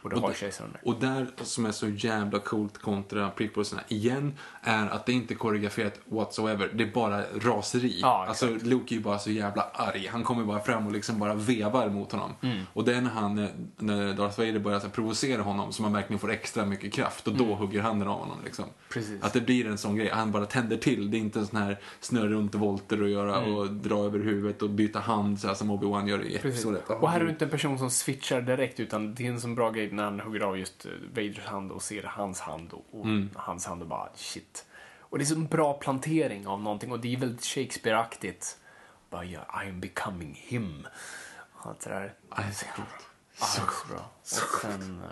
Och det Och har kejsaren där. Och där som är så jävla coolt kontra prequelsarna igen är att det inte är koreograferat whatsoever. Det är bara raseri. Ja, alltså Luke är ju bara så jävla arg. Han kommer bara fram och liksom bara vevar mot honom. Mm. Och det när han, när Darth Vader börjar så här, provocera honom som han verkligen får extra mycket kraft och då hugger handen av honom liksom. Mm. Precis. Att det blir en sån grej. Han bara tänder till. Det är inte en sån här snurra runt och volter och göra Mm. och dra över huvudet och byta hand så här, som Obi-Wan gör i episodet. Och här är du inte en person som switchar direkt utan det är en sån bra grej när han hugger av just Vaders hand och ser hans hand och, och Mm. hans hand och bara shit. Och det är så en bra plantering av någonting och det är väldigt Shakespeare-aktigt. Bara ja, I am becoming him. Allt det där. Så coolt. Ja, det är så bra. Och sen, eh,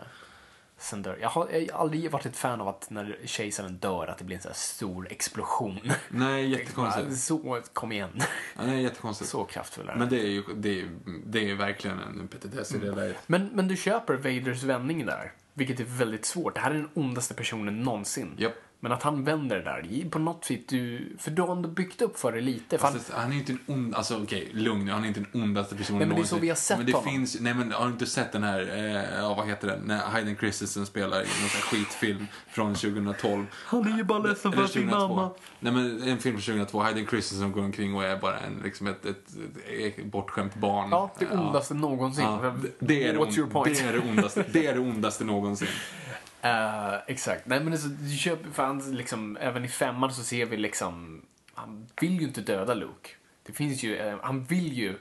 sen dör. Jag har, jag har aldrig varit ett fan av att när kejsaren dör att det blir en sån här stor explosion. Nej, jättekonstigt. Så, kom igen. Ja, är jättekonstigt. Så kraftfull är Men det är ju det är, det är verkligen en petitess i det läget. Men, men du köper Vaders vändning där, vilket är väldigt svårt. Det här är den ondaste personen någonsin. Japp. Men att han vänder det där, på något sätt, du, för du har ändå byggt upp för det lite. För han, Fast han är inte en ond, alltså okej, lugn nu, han är inte den ondaste personen Nej, men det är så vi har sett Men det honom. finns, nej men har du inte sett den här, eh, ja vad heter den, när Hayden Christensen spelar i någon skitfilm från 2012. han är ju bara ledsen Eller 2002. Nej men en film från 2002, Hayden Christensen går omkring och är bara en, liksom ett, ett, ett bortskämt barn. ja, det ondaste någonsin. Ja, det, det, är det, det är det ondaste, det är det ondaste någonsin. Eh, exakt. Nej, men alltså, du köper, för han, liksom, även i femman så ser vi liksom, han vill ju inte döda Luke. Det finns ju, eh, han vill ju,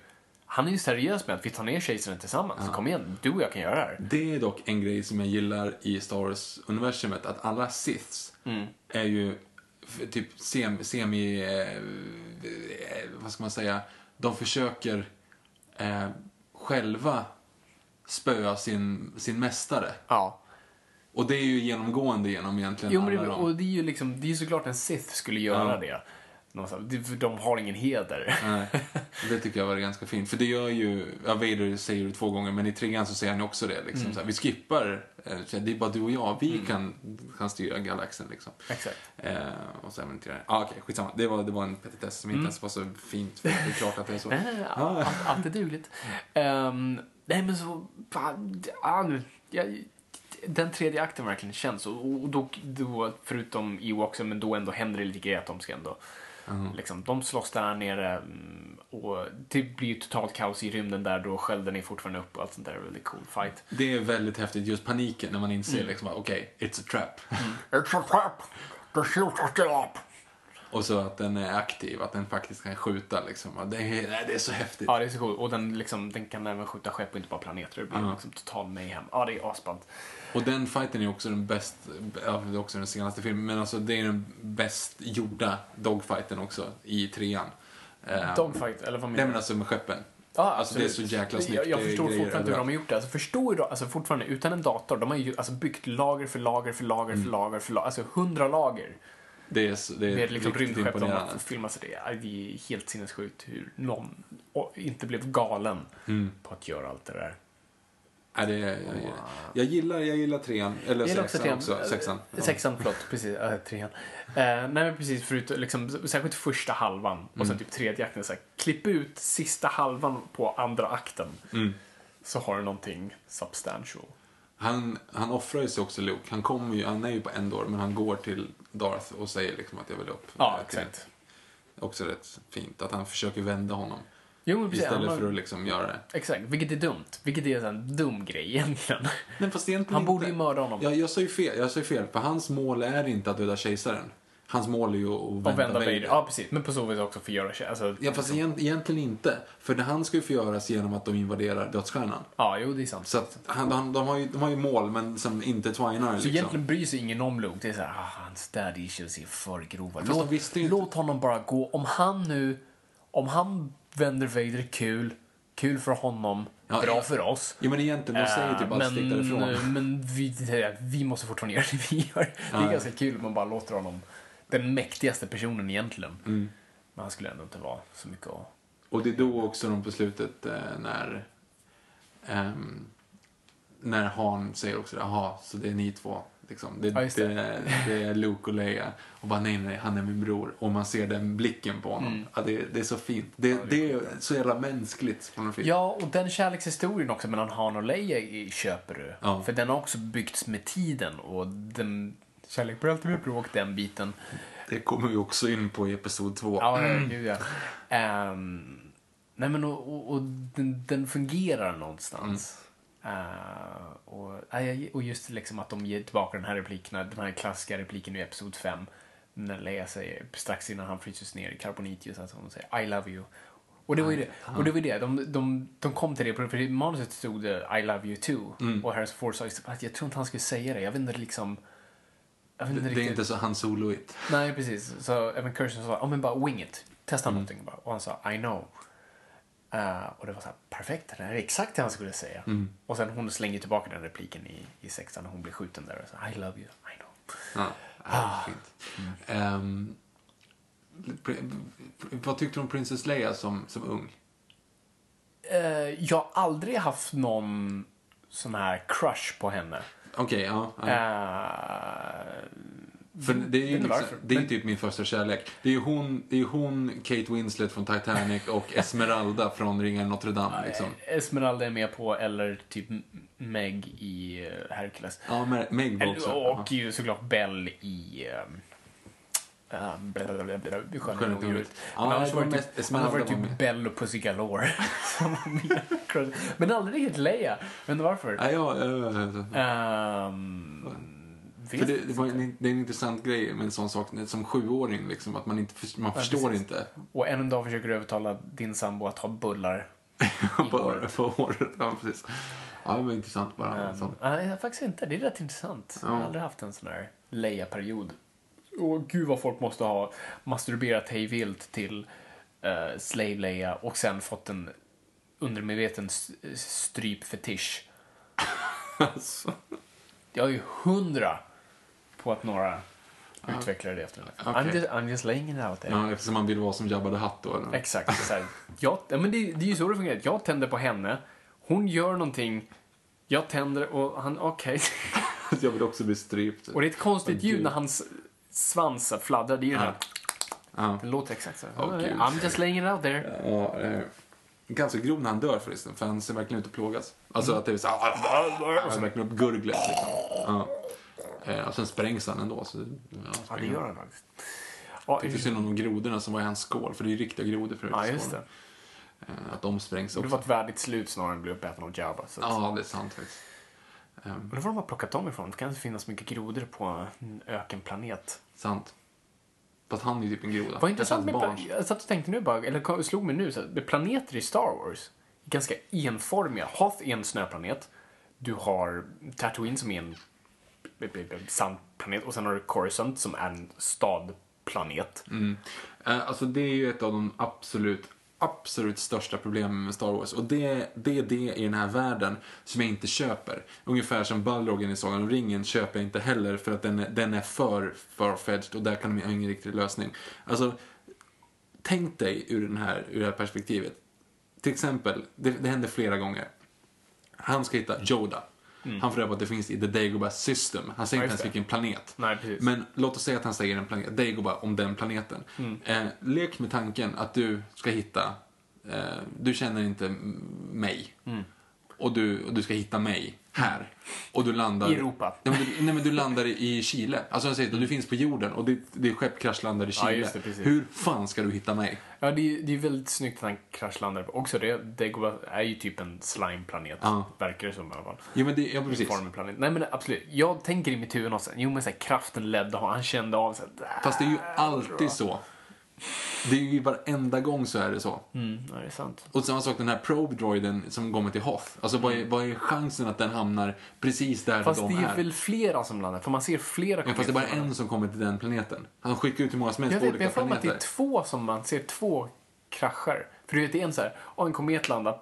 han är ju seriös med att vi tar ner kejsaren tillsammans. Kom igen, du och jag kan göra det här. Det är dock en grej som jag gillar i Star Wars-universumet, att alla Siths Mm. är ju typ sem, semi... Eh, eh, vad ska man säga? De försöker eh, själva spöa sin, sin mästare. Ja. Och det är ju genomgående genom egentligen Jo, men det, och det är ju liksom, det är såklart en Sith skulle göra Ja. det. Någonstans. För De har ingen heder. Nej, det tycker jag var ganska fint. För det gör ju, ja, Vader säger det två gånger, men i trean så säger han också det. Liksom, Mm. så här, vi skippar, eh, det är bara du och jag, vi kan, kan styra galaxen. Liksom. Exakt. Eh, och så äventyrar ah, okej, skitsamma. Det var, det var en petitess som inte ens var så fint. För det är klart att det är så. Nej, allt, allt är dugligt. Um, nej, men så... Fan, ja, nu- jag, den tredje akten verkligen känns. Och, och då, då, förutom Ewoks, men då ändå händer det lite grejer att de ska ändå Liksom, de slåss där nere mm, och det blir ju totalt kaos i rymden där då skölden är fortfarande upp och allt sånt där. Väldigt cool fight. Det är väldigt häftigt, just paniken när man inser liksom, okej, it's a trap. It's a trap! The is still up! Och så att den är aktiv, att den faktiskt kan skjuta liksom. Det är, det är så häftigt. Ja, det är så coolt. Och den, liksom, den kan även skjuta skepp och inte bara planeter. Det blir liksom total mayhem. Ja, det är asballt. Och den fighten är också den bäst, ja, det är också den senaste filmen, men alltså det är den bäst gjorda dogfighten också i trean. Eh, Dogfight, eller vad Nej menar men du? alltså med skeppen. Ja, alltså det är absolut. så jäkla snyggt. Jag, jag är förstår grejer fortfarande hur de har gjort det. Alltså, förstår ju, alltså, fortfarande, utan en dator, de har ju alltså, byggt lager för lager för lager Mm. för lager för lager. Alltså hundra lager. Det är, det är Med liksom rymdskepp de har filmat. Så det, är, helt sinnessjukt hur någon inte blev galen Mm. på att göra allt det där. Nej, det är, jag, jag, gillar, jag gillar trean, eller Jag gillar sexan trean. också. Sexan. Eh, Sexan, förlåt. Precis, äh, trean. Eh, nej, men precis. Förut, liksom, särskilt första halvan och Mm. sen typ tredje akten. Så här, klipp ut sista halvan på andra akten. Mm. Så har du någonting substantial. Han, han offrar ju sig också Luke. Han, kommer ju, han är ju på Endor, men han går till Darth och säger liksom att jag vill upp. Ja, Eh, exakt. Också rätt fint, att han försöker vända honom. Jo, men precis. Istället han, för att liksom göra det. Exakt, vilket är dumt. Vilket är en dum grej egentligen. Men fast egentligen Han borde inte. ju mörda honom. Ja, jag sa ju fel, jag sa ju fel, för hans mål är inte att döda kejsaren. Hans mål är ju att vända, Och vända Vader. Ja, precis. Men på så vis också förgöra sig. Alltså, Ja, fast egent, egentligen inte. För det han ska ju förgöras genom att de invaderar dödsstjärnan. ja, jo, det är sant. Så att han, de, de, har ju, de har ju mål, men som inte twinar Så liksom. egentligen bryr sig ingen om Luke. Det är så här, ah, hans daddy issues är för grova. Låt, inte- låt honom bara gå. Om han nu, om han vänder Vader, kul. Kul för honom. Ja, bra ja. för oss. Jo, men egentligen, de säger typ Eh, bara stick därifrån. eh, Men vi, vi måste fortfarande göra det vi gör. Det är Ja. ganska kul om man bara låter honom, den mäktigaste personen egentligen. Mm. Men han skulle ändå inte vara så mycket att... Och det är då också de på slutet eh, när ehm, när Han säger också det, jaha, så det är ni två. Liksom. Det, Ja, det. det. Det, är Luke och Leia. Och bara nej, nej, han är min bror. Och man ser den blicken på honom. Mm. Ja, det, det är så fint. Det, är så jävla mänskligt på något. Ja, och den kärlekshistorien också mellan Han och Leia i- köper du. Ja. För den har också byggts med tiden och den... Kärlek blir alltid med bråk, den biten. Det kommer vi också in på i Episod 2. Ja, gud ja. Ehm, nej men och, och, och den, den fungerar någonstans. Eh, och, och just liksom att de ger tillbaka den här repliken, den här klassiska repliken i Episod 5. När Leia säger, strax innan han fryses ner i Carbonitius, att hon säger I love you. Och det var ju det. Och det, var det. De, de, de kom till det, för i manuset stod det I love you too. Och Harrison Ford sa att jag tror inte han skulle säga det. Jag vet inte liksom... Jag vet Det, inte det är riktigt. inte så Han Soloigt. Nej, precis. Så Evan Kirsten sa, ja men bara wing it. Testa Mm. någonting bara. Och han sa, I know. Eh, och det var så här, perfekt, det här är exakt det han skulle säga. Mm. Och sen hon slänger tillbaka den repliken i, i sexan när hon blir skjuten där och så, I love you, I know. Ja, fint. Ehm, pr- vad tyckte du om Princess Leia som, som ung? Eh, jag har aldrig haft någon sån här crush på henne. Okej, ja. ja. Eh, För det är ju inte liksom, det är typ min första kärlek. Det är ju hon, det är hon Kate Winslet från Titanic och Esmeralda från Ringen Notre Dame. Liksom. Esmeralda är med på, eller typ Meg i eh, Hercules. Ja, Meg var också. Och ju såklart Bell i... Uh, Skönheten och odjuret. Ja, annars det var det typ, typ med. Bell och Pussy Galore. Men aldrig riktigt Leia. Vet du varför? Ja, ja, ja, ja. Um, För det, det, var en, det är en intressant grej med en sån sak som sjuåring, liksom, att man, inte, man förstår precis. inte. Och en dag försöker du övertala din sambo att ha bullar i på, håret. på håret. Ja, precis. Ja, det var intressant bara. Um, nej, faktiskt inte. Det är rätt intressant. Jag har Ja. aldrig haft en sån här Leia-period. Och gud vad folk måste ha masturberat hej vilt till uh, Slave Leia och sen fått en undermedveten s- strypfetisch. Alltså. Jag är ju hundra på att några utvecklade det efter den. Okej. I'm, just, I'm just laying it out there. Ja, eftersom man vill vara som Jabba the Hutt då. Eller? Exakt. Så här, jag, ja, men det, det är ju så det fungerar. Jag tänder på henne, hon gör någonting, jag tänder och han, okej. Jag vill också bli strypt. Och det är ett konstigt Åh, ljud när hans svans fladdrar. Det är ju den här, Ja. det låter exakt så. Gud. I'm just laying it out there. Ja, eh, Ganska grov när han dör förresten, för han ser verkligen ut att plågas. Alltså att det är så här, så verkligen upp gurglet liksom. Ja. Eh, och sen sprängs han ändå. Så, ja, Ja, det gör han. faktiskt. Ja, Det synd om de grodorna som var i hans skål, för det är ju riktiga grodor förut. ja just det. Eh, Att de sprängs Det också. var ett värdigt slut snarare än att bli uppäten av Jabba. Så. Ja, det är sant faktiskt. Ehm, Undrar var de har plockat dem ifrån. Det kan inte finnas mycket grodor på en ökenplanet. sant. Fast han är ju typ en groda. Vad intressant med... Barn. Jag satt och tänkte nu bara, eller slog mig nu, så här, planeter i Star Wars, ganska enformiga. Hoth är en snöplanet. Du har Tatooine som är en sandplanet och sen har du Coruscant som är en stadplanet. Mm. Eh, Alltså det är ju ett av de absolut, absolut största problemen med Star Wars. Och det, det är det i den här världen som jag inte köper. Ungefär som Balrogen i Sagan om ringen köper jag inte heller för att den är, den är för farfetched och där kan de ha ingen riktig lösning. Alltså, tänk dig ur, den här, ur det här perspektivet. Till exempel, det, det händer flera gånger. Han ska hitta Yoda. Han får reda på att det finns i The Dagobah System. Han säger Mm. Inte ens vilken planet. Nej. Men låt oss säga att han säger en planet, Dagobah, om den planeten. Eh, lek med tanken att du ska hitta, eh, du känner inte mig. Och, du, och du ska hitta mig här. Och du landar... I Europa. Nej men, du, nej, men du landar i Chile. Alltså jag säger, du finns på jorden och ditt, ditt skepp kraschlandar i Ja, Chile. just det. Hur fan ska du hitta mig? Ja, det är, det är väldigt snyggt att han kraschlandar. Också det, Dagobah är ju typ en slime-planet. Ja. Verkar det som i alla fall. Jo men det, ja precis. Formelplanet. Nej men absolut. Jag tänker i mitt huvud någonstans, jo men så här, kraften ledde honom. Han kände av här, Fast det är ju "Där." alltid så. Det är ju varenda gång så är det så. Mm, ja, det är sant. Och samma sak den här probe-droiden som kommer till Hoth. Alltså vad är, vad är chansen att den hamnar precis där Mm. Fast de det är är? väl flera som landar, för man ser flera Ja, fast det är bara kometer. en som kommer till den planeten. Han skickar ut hur många som helst Jag på vet, men olika jag får mig att det är planeter. två som man ser, två krascher. För du vet, det är en så här, oh, en komet landar,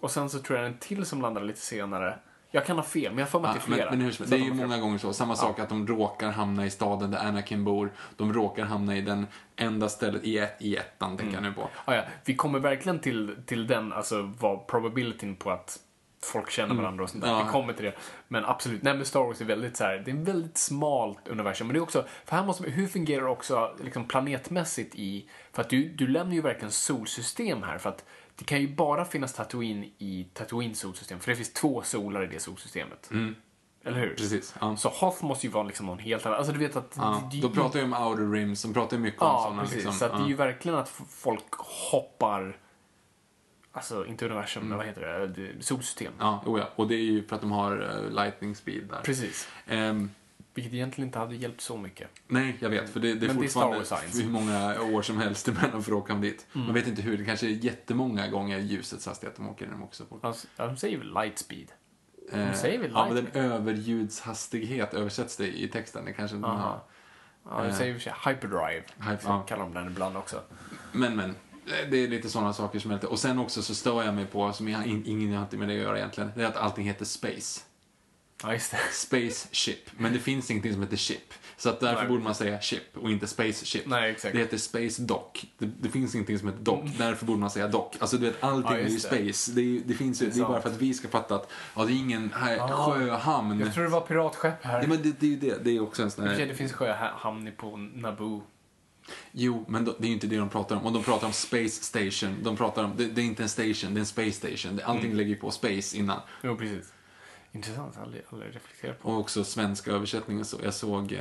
och sen så tror jag en till som landar lite senare. Jag kan ha fel, men jag får mig Ja, är flera. men, men hur, det är ju många gånger så. Samma sak att de råkar hamna i staden där Anakin bor. De råkar hamna i den enda stället i, ett, i ettan, tänker jag nu på. Ja, ja. Vi kommer verkligen till, till den, alltså vad probabilityn på att folk känner varandra och sånt där. Mm. Ja. Vi kommer till det. Men absolut, nej men Star Wars är väldigt så här, det är en väldigt smalt universum. Men det är också, för här måste hur fungerar det också liksom planetmässigt i, för att du, du lämnar ju verkligen solsystem här för att det kan ju bara finnas Tatooine i Tatooine solsystem, för det finns två solar i det solsystemet. Eller hur? Mm. Precis, ja. Så Hoth måste ju vara liksom någon helt annan, alltså du vet att... Ja, det- då pratar jag om outer rims, de pratar ju mycket om Ja, sådana. precis. Liksom. Så att det är ja. ju verkligen att folk hoppar, alltså inte universum, men vad heter det, Det- solsystem. Ja, oh ja, och det är ju för att de har eh, lightning speed där. Precis. Ehm, Vilket egentligen inte hade hjälpt så mycket. nej, jag vet, för det, det är Men det är Star fortfarande Wars hur många år som helst emellan för att åka dit. Mm. Man vet inte hur, det kanske är jättemånga gånger ljusets hastighet de åker genom också. Alltså, ja, de säger väl light speed? Eh, säger väl Ja, men light den överljudshastighet översätts det i texten. Det kanske inte har. Ja, de säger i och för sig hyperdrive. Hype- Folk ja. kallar de den ibland också. Men, men. eh, Det är lite sådana saker som är lite... Och sen också så stör jag mig på, som jag, in- ingen har med det att göra egentligen, det är att allting heter space. Ja, just det. Space ship. Men det finns ingenting som heter ship. Så att därför Nej. borde man säga ship och inte space ship. Nej, exakt. Det heter space dock. Det, det finns ingenting som heter dock. Därför borde man säga dock. Alltså du vet, allting Ja, är ju space. Det, är, det finns ju, Det det är bara för att vi ska fatta att ja, det är ingen här, sjöhamn. Jag tror det var piratskepp här. Ja, men det, det är ju det. Det är också en sån här... det finns sjöhamn på Naboo. Jo, men det är ju inte det de pratar om. Och de pratar om space station. De pratar om, det, det är inte en station, det är en space station. Allting Mm. lägger ju på space innan. Jo, precis. Intressant, aldrig, aldrig reflekterat på. Och också svenska översättningen. Så jag såg eh,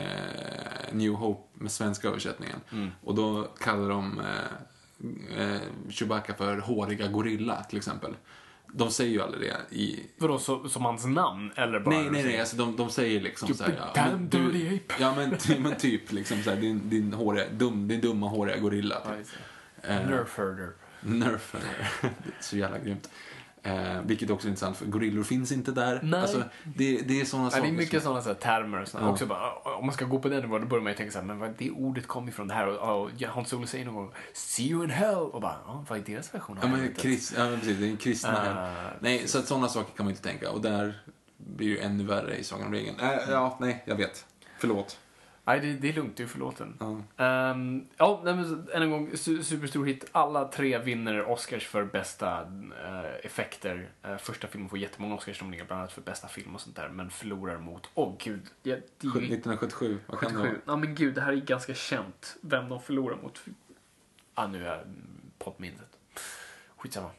New Hope med svenska översättningen. Mm. Och då kallar de eh, eh, Chewbacca för håriga gorilla, till exempel. De säger ju aldrig det i... Vadå, så, som hans namn? Eller bara... Nej, nej, nej. Alltså de, de säger liksom så här, ja, men du-. Ja, men, ty- men typ liksom så här, din, din, håriga, dum, din dumma håriga gorilla. Ja, Typ. Eh, Nerf herder. Nerf. det är så jävla grymt. Eh, vilket också är intressant, för gorillor finns inte där. Nej. Alltså, det, det är sådana saker. det är mycket som, sådana så här termer och sådana. Ja. Också bara, om man ska gå på den nivån, då börjar man ju tänka så här, men vad, det ordet kommer ifrån det här. Och, och Hans Solo säger någon gång, see you in hell. Och bara, ja, vad är deras version av Ja, men, krist, ja, men precis. Det är en kristna här. Ah, Nej, så att sådana saker kan man inte tänka. Och där blir det ännu värre i Sagan om ringen. Äh, ja, nej, jag vet. Förlåt. Nej, det, det är lugnt, du är förlåten. Ja. Ehm, ja, nej, men än en gång, su superstor hit. Alla tre vinner Oscars för bästa eh, effekter. Eh, första filmen får jättemånga Oscarsnomineringar, bland annat för bästa film och sånt där, men förlorar mot, åh gud, ja, det är ju 1977, vad kan det 77. vara? Ja men gud, det här är ganska känt. Vem de förlorar mot. Ah, nu är jag mm, poddminnet. Skitsamma.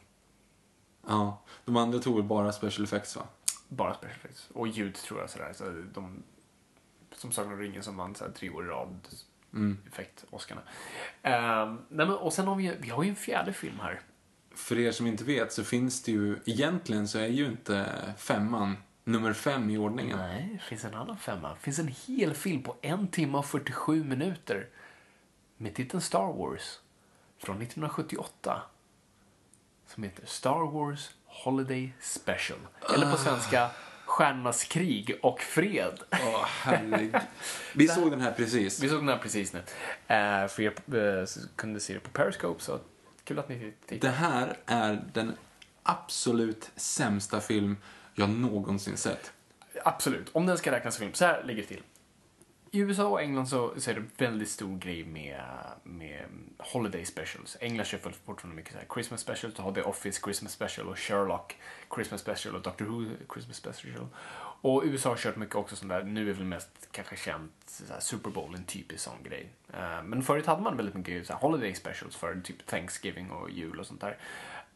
Ja. De andra tog väl bara special effects va? Bara special effects. Och ljud tror jag sådär. Så de, som Sagan om ringen som vann såhär, tre år i rad effekt, Oscarna. Uh, nej men, och sen har vi, vi har ju en fjärde film här. För er som inte vet så finns det ju, egentligen så är ju inte femman nummer fem i ordningen. Nej, det finns en annan femma. Det finns en hel film på en timme och 47 minuter. Med titeln Star Wars. Från 1978. Som heter Star Wars Holiday Special. Eller på svenska Stjärnornas krig och fred. Åh, herregud. Vi såg den här precis. Vi såg den här precis nu. Uh, för er uh, kunde se det på Periscope, så kul att ni tittade. Det här är den absolut sämsta film jag någonsin sett. Absolut, om den ska räknas som film. Så här ligger det till. I USA och England så, så är det väldigt stor grej med, med Holiday Specials. England kör fortfarande mycket så här Christmas Special, så har The Office Christmas Special och Sherlock Christmas Special och Doctor Who Christmas Special. Och USA har kört mycket också sånt där, nu är väl mest kanske känt så här, Super Bowl, en typisk sån grej. Uh, men förut hade man väldigt mycket så här, Holiday Specials för typ Thanksgiving och jul och sånt där.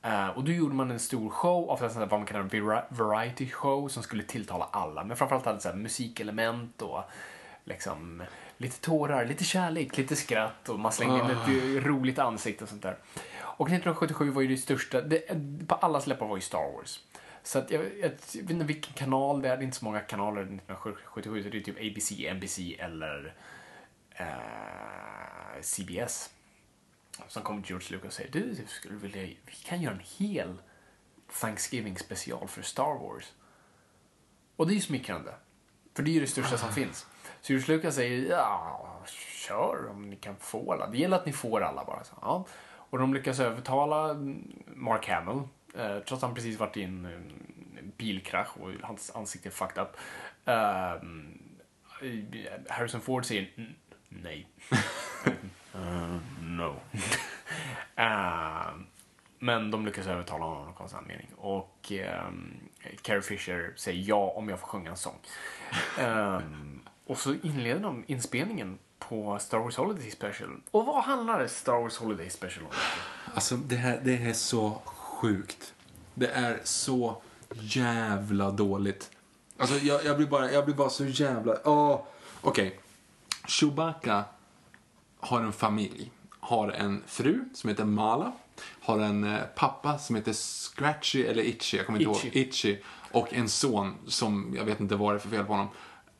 Uh, och då gjorde man en stor show, ofta en vad man kallar en variety show som skulle tilltala alla. Men framförallt hade så här, musikelement och liksom lite tårar, lite kärlek, lite skratt och man slängde in ett roligt ansikte och sånt där. Och 1977 var ju det största, det, på alla släppar var ju Star Wars. Så att jag, jag, jag vet inte vilken kanal det är, det är inte så många kanaler 1977, så det är typ ABC, NBC eller eh, CBS. Som kommer George Lucas och säger, du, skulle vilja, vi kan göra en hel Thanksgiving special för Star Wars. Och det är ju smickrande. För det är ju det största som finns. Så George Lucas säger, ja, kör om ni kan få alla. Det gäller att ni får alla bara. Så, ja. Och de lyckas övertala Mark Hamill, eh, trots att han precis varit i en, en bilkrasch och hans ansikte är fucked up. Uh, Harrison Ford säger nej. uh, no. uh, men de lyckas övertala honom av någon konstig anledning. Och um, Carrie Fisher säger ja om jag får sjunga en sång. Um, och så inleder de inspelningen på Star Wars Holiday Special. Och vad handlar Star Wars Holiday Special om? Alltså, det här det är så sjukt. Det är så jävla dåligt. Alltså, jag, jag, blir, bara, jag blir bara så jävla... Oh. Okej. Okay. Chewbacca har en familj. Har en fru som heter Mala. Har en eh, pappa som heter Scratchy eller Itchy, jag kommer inte Itchy. ihåg. Itchy. Och en son som, jag vet inte vad det är för fel på honom.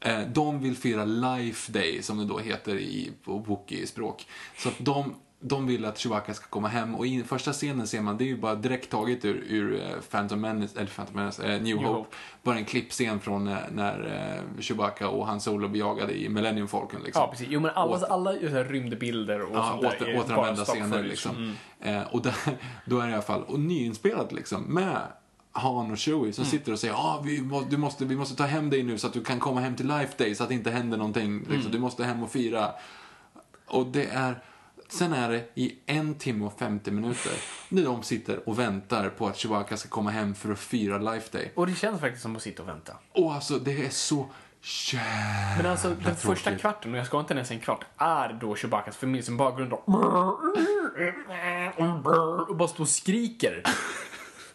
Eh, de vill fira Life Day, som det då heter i, på Wookie-språk. Så att de, de vill att Chewbacca ska komma hem och i första scenen ser man, det är ju bara direkt taget ur, ur eh, Phantom Menace, eller Phantom Menace, eh, New, New Hope. Hope. Bara en klippscen från när, när eh, Chewbacca och Han Solo blir jagade i Millennium Falcon liksom. Ja, precis. Jo, men alla, Åter- alla rymdbilder och Ja, sånt där åter, återanvända scener footage. liksom. Mm. Eh, och där, då är det i alla fall, och nyinspelat liksom, med Han och Chewie Mm. som sitter och säger ah, vi, må, du måste, vi måste ta hem dig nu så att du kan komma hem till Life Day så att det inte händer någonting. Liksom. Mm. Du måste hem och fira. Och det är, sen är det i en timme och 50 minuter när de sitter och väntar på att Chewbacca ska komma hem för att fira Life Day. Och det känns faktiskt som att sitta och vänta. Och alltså det är så jävla Men alltså den första tråkigt. kvarten, och jag ska inte ens en kvart, är då Chewbaccas familj som och och bara står och skriker.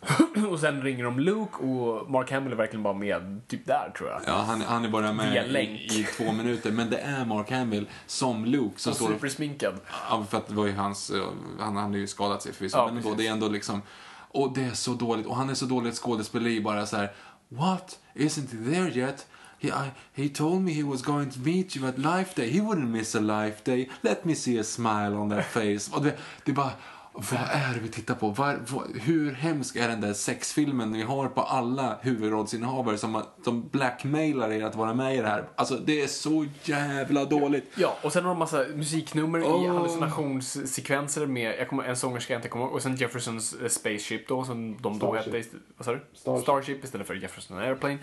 och sen ringer de Luke och Mark Hamill är verkligen bara med typ där tror jag. Ja, han, han är bara med i, i två minuter. Men det är Mark Hamill som Luke som Och står supersminkad. Ja, för att det var ju hans, eh, han hade ju skadat sig förvisso. Ja, men ändå, det är ändå liksom, och det är så dåligt. Och han är så dålig ett skådespeleri bara så här. What? Isn't he there yet? He, I, he told me he was going to meet you at Life Day. He wouldn't miss a Life Day. Let me see a smile on that face. Och det, det är bara, vad är det vi tittar på? Var, vad, hur hemsk är den där sexfilmen vi har på alla huvudrollsinnehavare som, som blackmailar er att vara med i det här? Alltså, det är så jävla dåligt. Ja, och sen har de massa musiknummer i Åh. hallucinationssekvenser med, jag kommer, en sångerska jag inte kommer ihåg, och sen Jeffersons eh, Spaceship då, som de då Starship. hette, ist- vad sa du? Starship. istället för Jefferson Airplane.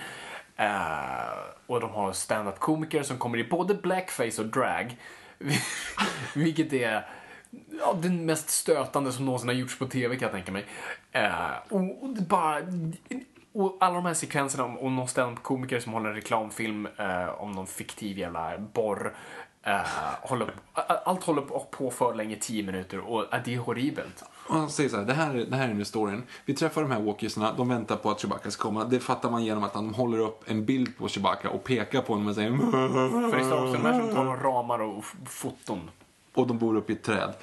Eh, och de har stand-up komiker som kommer i både blackface och drag. Vilket är ja, det mest stötande som någonsin har gjorts på tv kan jag tänka mig. Eh, och, och det bara... Och alla de här sekvenserna om, om någon stand-up-komiker som håller en reklamfilm eh, om någon fiktiv jävla borr. Eh, håller, allt håller på- för länge, 10 minuter, och det är horribelt. Och han säger så här, det här, är- det här är nu storyn. Vi träffar de här walkiesarna, de väntar på att Chewbacca ska komma. Det fattar man genom att han håller upp en bild på Chewbacca och pekar på honom och säger För i Star Wars-universum tar de ramar och foton. och de bor uppe i ett träd.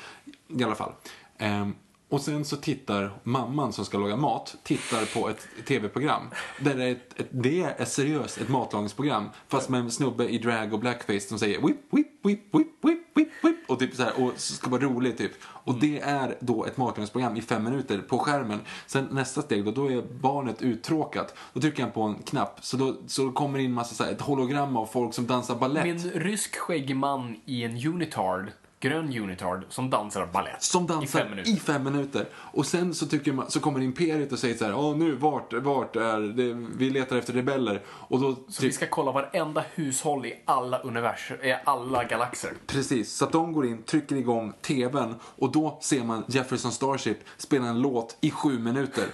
I alla fall. Ehm, och sen så tittar mamman som ska laga mat, tittar på ett tv-program. Där det är, ett, ett, det är seriöst ett matlagningsprogram. Fast med en snubbe i drag och blackface som säger whip, whip, whip, whip, whip, whip, whip. Och typ så här, och ska vara rolig typ. Och det är då ett matlagningsprogram i fem minuter på skärmen. Sen nästa steg då, då är barnet uttråkat. Då trycker han på en knapp. Så då, så kommer det in massa så här, ett hologram av folk som dansar ballett. Med en rysk skäggig man i en unitard, grön unitard, som dansar balett. Som dansar I fem minuter. i fem minuter. Och sen så, tycker man, så kommer Imperiet och säger så här, Åh, nu, vart, vart är det? Vi letar efter rebeller. Och då, Så vi ska kolla varenda hushåll i alla universum, i alla galaxer. Precis, så att de går in, trycker igång tvn och då ser man Jefferson Starship spela en låt i sju minuter.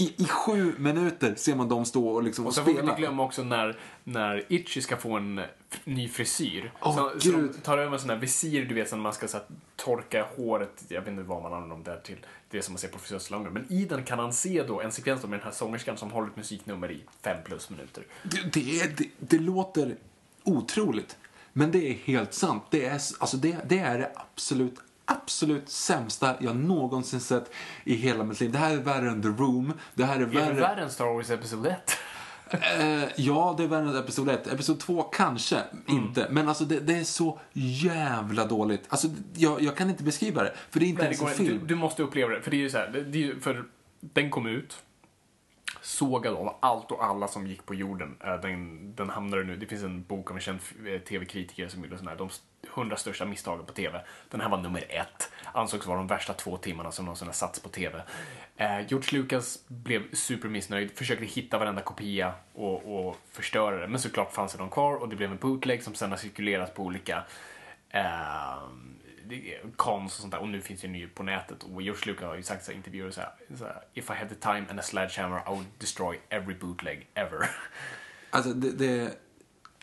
I, I sju minuter ser man dem stå och liksom Och och sen får vi spela. inte glömma också när, när Itchy ska få en ny frisyr. Åh, så, så de tar över en sån här visir, du vet, som man ska så här, torka håret. Jag vet inte vad man använder dem där till. Det som man ser på frisörsalonger. Men i den kan han se då en sekvens med den här sångerskan som håller ett musiknummer i fem plus minuter. Det, det, det, det låter otroligt, men det är helt sant. Det är, alltså det, det är det absolut, absolut sämsta jag någonsin sett i hela mitt liv. Det här är värre än The Room. Det här är Är det värre... värre än Star Wars Episod 1? Eh, ja, det är värre än Episod 1. Episod 2 kanske Mm. inte. Men alltså det, det är så jävla dåligt. Alltså, jag, jag kan inte beskriva det, för det är inte Nej, ens en film. du, du måste uppleva det. För det är ju så här, det, det är ju, för den kom ut, sågad av allt och alla som gick på jorden. Eh, Den, den hamnade nu, det finns en bok av en känd eh, tv-kritiker som gjorde sån här, de 100 största misstagen på tv. Den här var nummer ett. Ansågs vara de värsta två timmarna som någonsin har satts på tv. Eh, George Lucas blev supermissnöjd, försökte hitta varenda kopia och, och förstöra det. Men såklart fanns det de kvar och det blev en bootleg som sen har cirkulerat på olika eh, cons och sånt där. Och nu finns det ju ny på nätet. Och George Lucas har ju sagt i intervjuer så här, så här, If I had the time and a sledgehammer I would destroy every bootleg ever. Alltså, det, det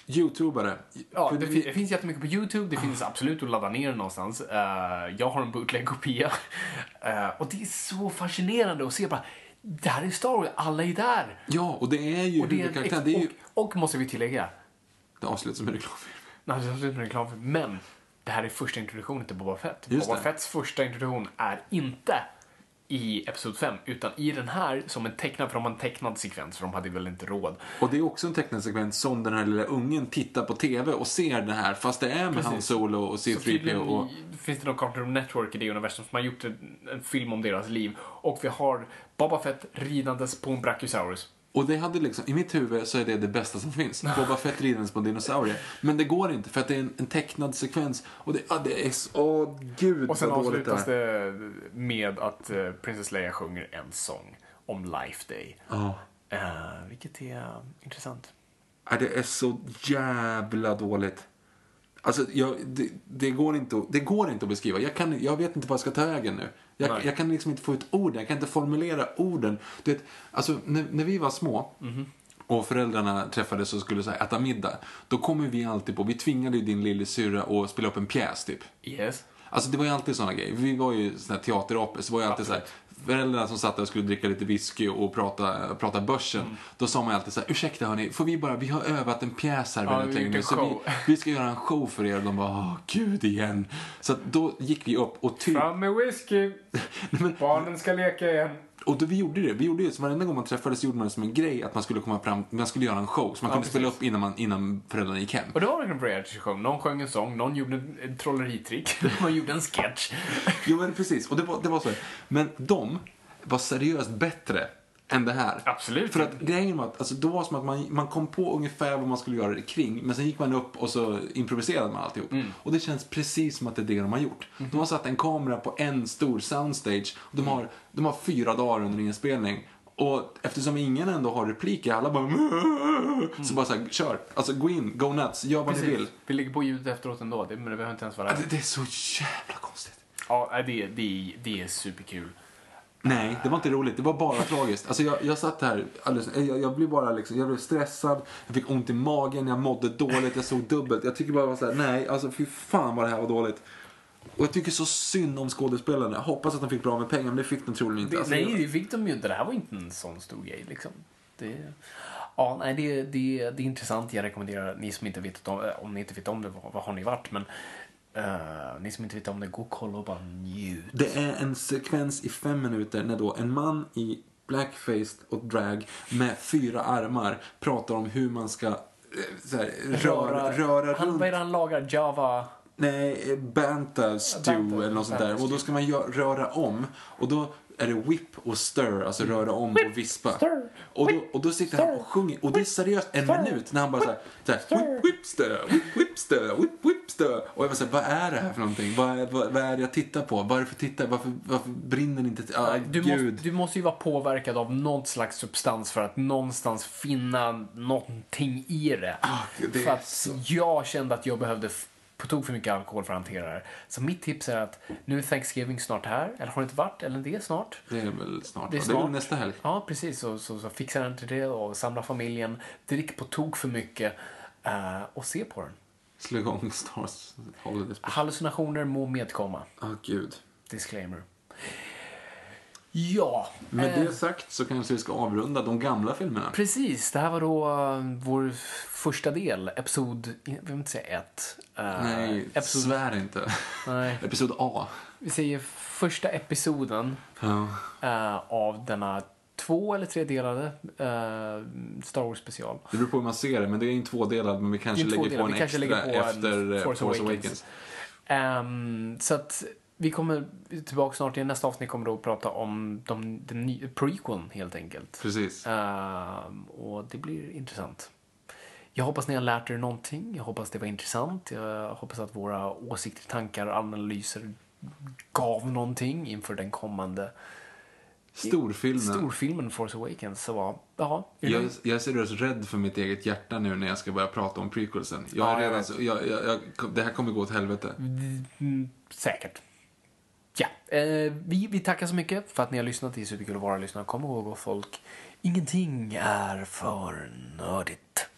Youtubare. Ja, det, vi- finns jättemycket på YouTube. Det finns absolut att ladda ner någonstans. Eh, jag har en bootleg-kopia. Eh, och det är så fascinerande att se bara, det här är Star Wars, alla är där. Ja, och det är ju Och, det är, huvudkaraktären. Det är ju... och, och måste vi tillägga, Det avslutas med reklam. Nej, det är absolut inte reklam för, men det här är första introduktionen till Boba Fett. Just Boba det. Fetts första introduktion är inte i Episod 5, utan i den här som en tecknad, för de har en tecknad sekvens, för de hade väl inte råd. Och det är också en tecknad sekvens som den här lilla ungen tittar på TV och ser det här fast det är med Precis. Han Solo och Så C3PO tydligen och... finns det någon Cartoon Network i det universum som har gjort en, en film om deras liv. Och vi har Boba Fett ridandes på en Brachiosaurus. Och det hade liksom, i mitt huvud så är det det bästa som finns. Boba Fett ridandes på en dinosaurie. Men det går inte för att det är en, en tecknad sekvens. Och det, ja, det är så, åh gud Och sen vad dåligt det avslutas är. det med att uh, Princess Leia sjunger en sång om Life Day. Ja. Eh, vilket är eh, intressant. Ja, det är så jävla dåligt. Alltså, jag, det, det, går inte att, det går inte att beskriva. Jag, kan, jag vet inte vad jag ska ta vägen nu. Jag, jag kan liksom inte få ut orden. Jag kan inte formulera orden. Du vet, alltså, när, när vi var små Mhm. och föräldrarna träffades och skulle så här, äta middag. Då kommer vi alltid på, vi tvingade ju din lillasyrra att spela upp en pjäs typ. Yes. Alltså det var ju alltid såna grejer. Vi var ju såna här teaterapor, så var ju alltid så här, föräldrarna som satt där och skulle dricka lite whisky och prata, prata börsen. Mm. Då sa man alltid så här, ursäkta hörni, får vi bara, vi har övat en pjäs här Ja, väldigt har länge nu, så vi, show." vi ska göra en show för er. Och de bara, åh gud igen. Så då gick vi upp och typ, Fram med whisky! Barnen ska leka igen. Och då vi gjorde det. Vi gjorde det, så varenda gång man träffades gjorde man det som en grej att man skulle komma fram, man skulle göra en show. Så man kunde spela upp innan, man, innan föräldrarna gick hem. Och det var en reality show. Någon sjöng en sång, någon gjorde ett trolleritrick, någon gjorde en sketch. Jo men precis, och det var, det var så. Men de var seriöst bättre än det här. Absolut. För att grejen var att alltså, det var som att man, man kom på ungefär vad man skulle göra det kring, men sen gick man upp och så improviserade man alltihop. Mm. Och det känns precis som att det är det de har gjort. Mhm. De har satt en kamera på en stor soundstage, och de har, de har fyra dagar under inspelning. Och eftersom ingen ändå har repliker, alla bara Så bara såhär, kör. Alltså gå in, go nuts, gör vad ni vill. Vi lägger på ljudet efteråt ändå, det, men det behöver inte ens vara... Det, det är så jävla konstigt. Ja, det, det, det är superkul. Nej, det var inte roligt. Det var bara tragiskt. Alltså jag, jag satt här alldeles, jag, jag blev bara liksom, jag blev stressad, jag fick ont i magen, jag mådde dåligt, jag såg dubbelt. Jag tycker bara det var så här, nej, alltså fy fan vad det här var dåligt. Och jag tycker så synd om skådespelarna. Jag hoppas att de fick bra med pengar, men det fick de troligen inte. Alltså, nej, det fick de ju inte. Det här var inte en sån stor grej liksom. Det, ja, nej, det, det, det är intressant. Jag rekommenderar, ni som inte vet om, om ni inte vet om det, vad, vad har ni varit? Men eh, ni som inte vet om det, gå och kolla och bara njut. Det är en sekvens i fem minuter när då en man i blackface och drag med fyra armar pratar om hur man ska eh, här, röra, röra han, runt. Vad är det han lagar? Java? Nej, eh, Banta stew eller något sånt där. Och då ska man röra om. Och då är det whip och stir, alltså röra om och vispa. Och då, och då sitter han och sjunger. Och det är seriöst en minut när han bara såhär, såhär whip, whip, stir, whip, whip, stir, whip, whip, stir. Och jag bara såhär, vad är det här för någonting? Vad är, vad, vad är det jag tittar på? Vad är det för tittare? Varför, varför brinner inte? Ah, Du gud. måste, du måste ju vara påverkad av någon slags substans för att någonstans finna någonting i det. det för att så- jag kände att jag behövde på tok för mycket alkohol för att hantera det. Så mitt tips är att nu är Thanksgiving snart här, eller har det inte varit, eller det är snart. Det är väl snart, Det är va? det är snart. nästa helg. Ja, precis. Så, så, så fixa den till det och samla familjen. Drick på tok för mycket eh, och se på den. Slå igång Stars Holiday Special. Hallucinationer må medkomma. Ah, gud. Disclaimer. Ja, Med eh, det sagt så kanske vi ska avrunda de gamla filmerna. precis. Det här var då eh, vår första del, episod, jag vill inte säga ett. Eh, Nej, episod, svär inte. nej, Episod A. vi säger första episoden Ja. av denna två eller tredelade uh, Star Wars special. Det beror på hur man ser det, men det är en tvådelad, men vi kanske lägger på en Vi extra på efter Force Awakens. Awakens. Ehm, så att vi kommer tillbaka snart. I nästa avsnitt kommer att prata om de, den nya prequeln helt enkelt. Precis. Ehm, och det blir intressant. Jag hoppas ni har lärt er någonting. Jag hoppas det var intressant. Jag hoppas att våra åsikter, tankar och analyser gav någonting inför den kommande Storfilmen. storfilmen Force Awakens. Så var, ja, Jag, jag är seriöst rädd för mitt eget hjärta nu när jag ska börja prata om prequelsen. Jag Ja, redan jag, jag, det här kommer gå åt helvete. Mm, säkert. Ja, eh, vi, vi tackar så mycket för att ni har lyssnat. Det är superkul att vara lyssnare. Kom ihåg och folk, ingenting är för nördigt.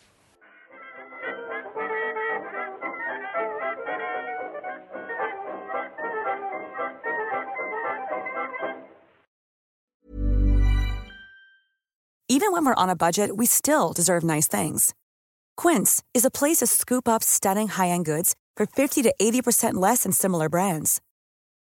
Even when we're on a budget, we still deserve nice things. Quince is a place to scoop up stunning high-end goods for 50 to 80% less than similar brands.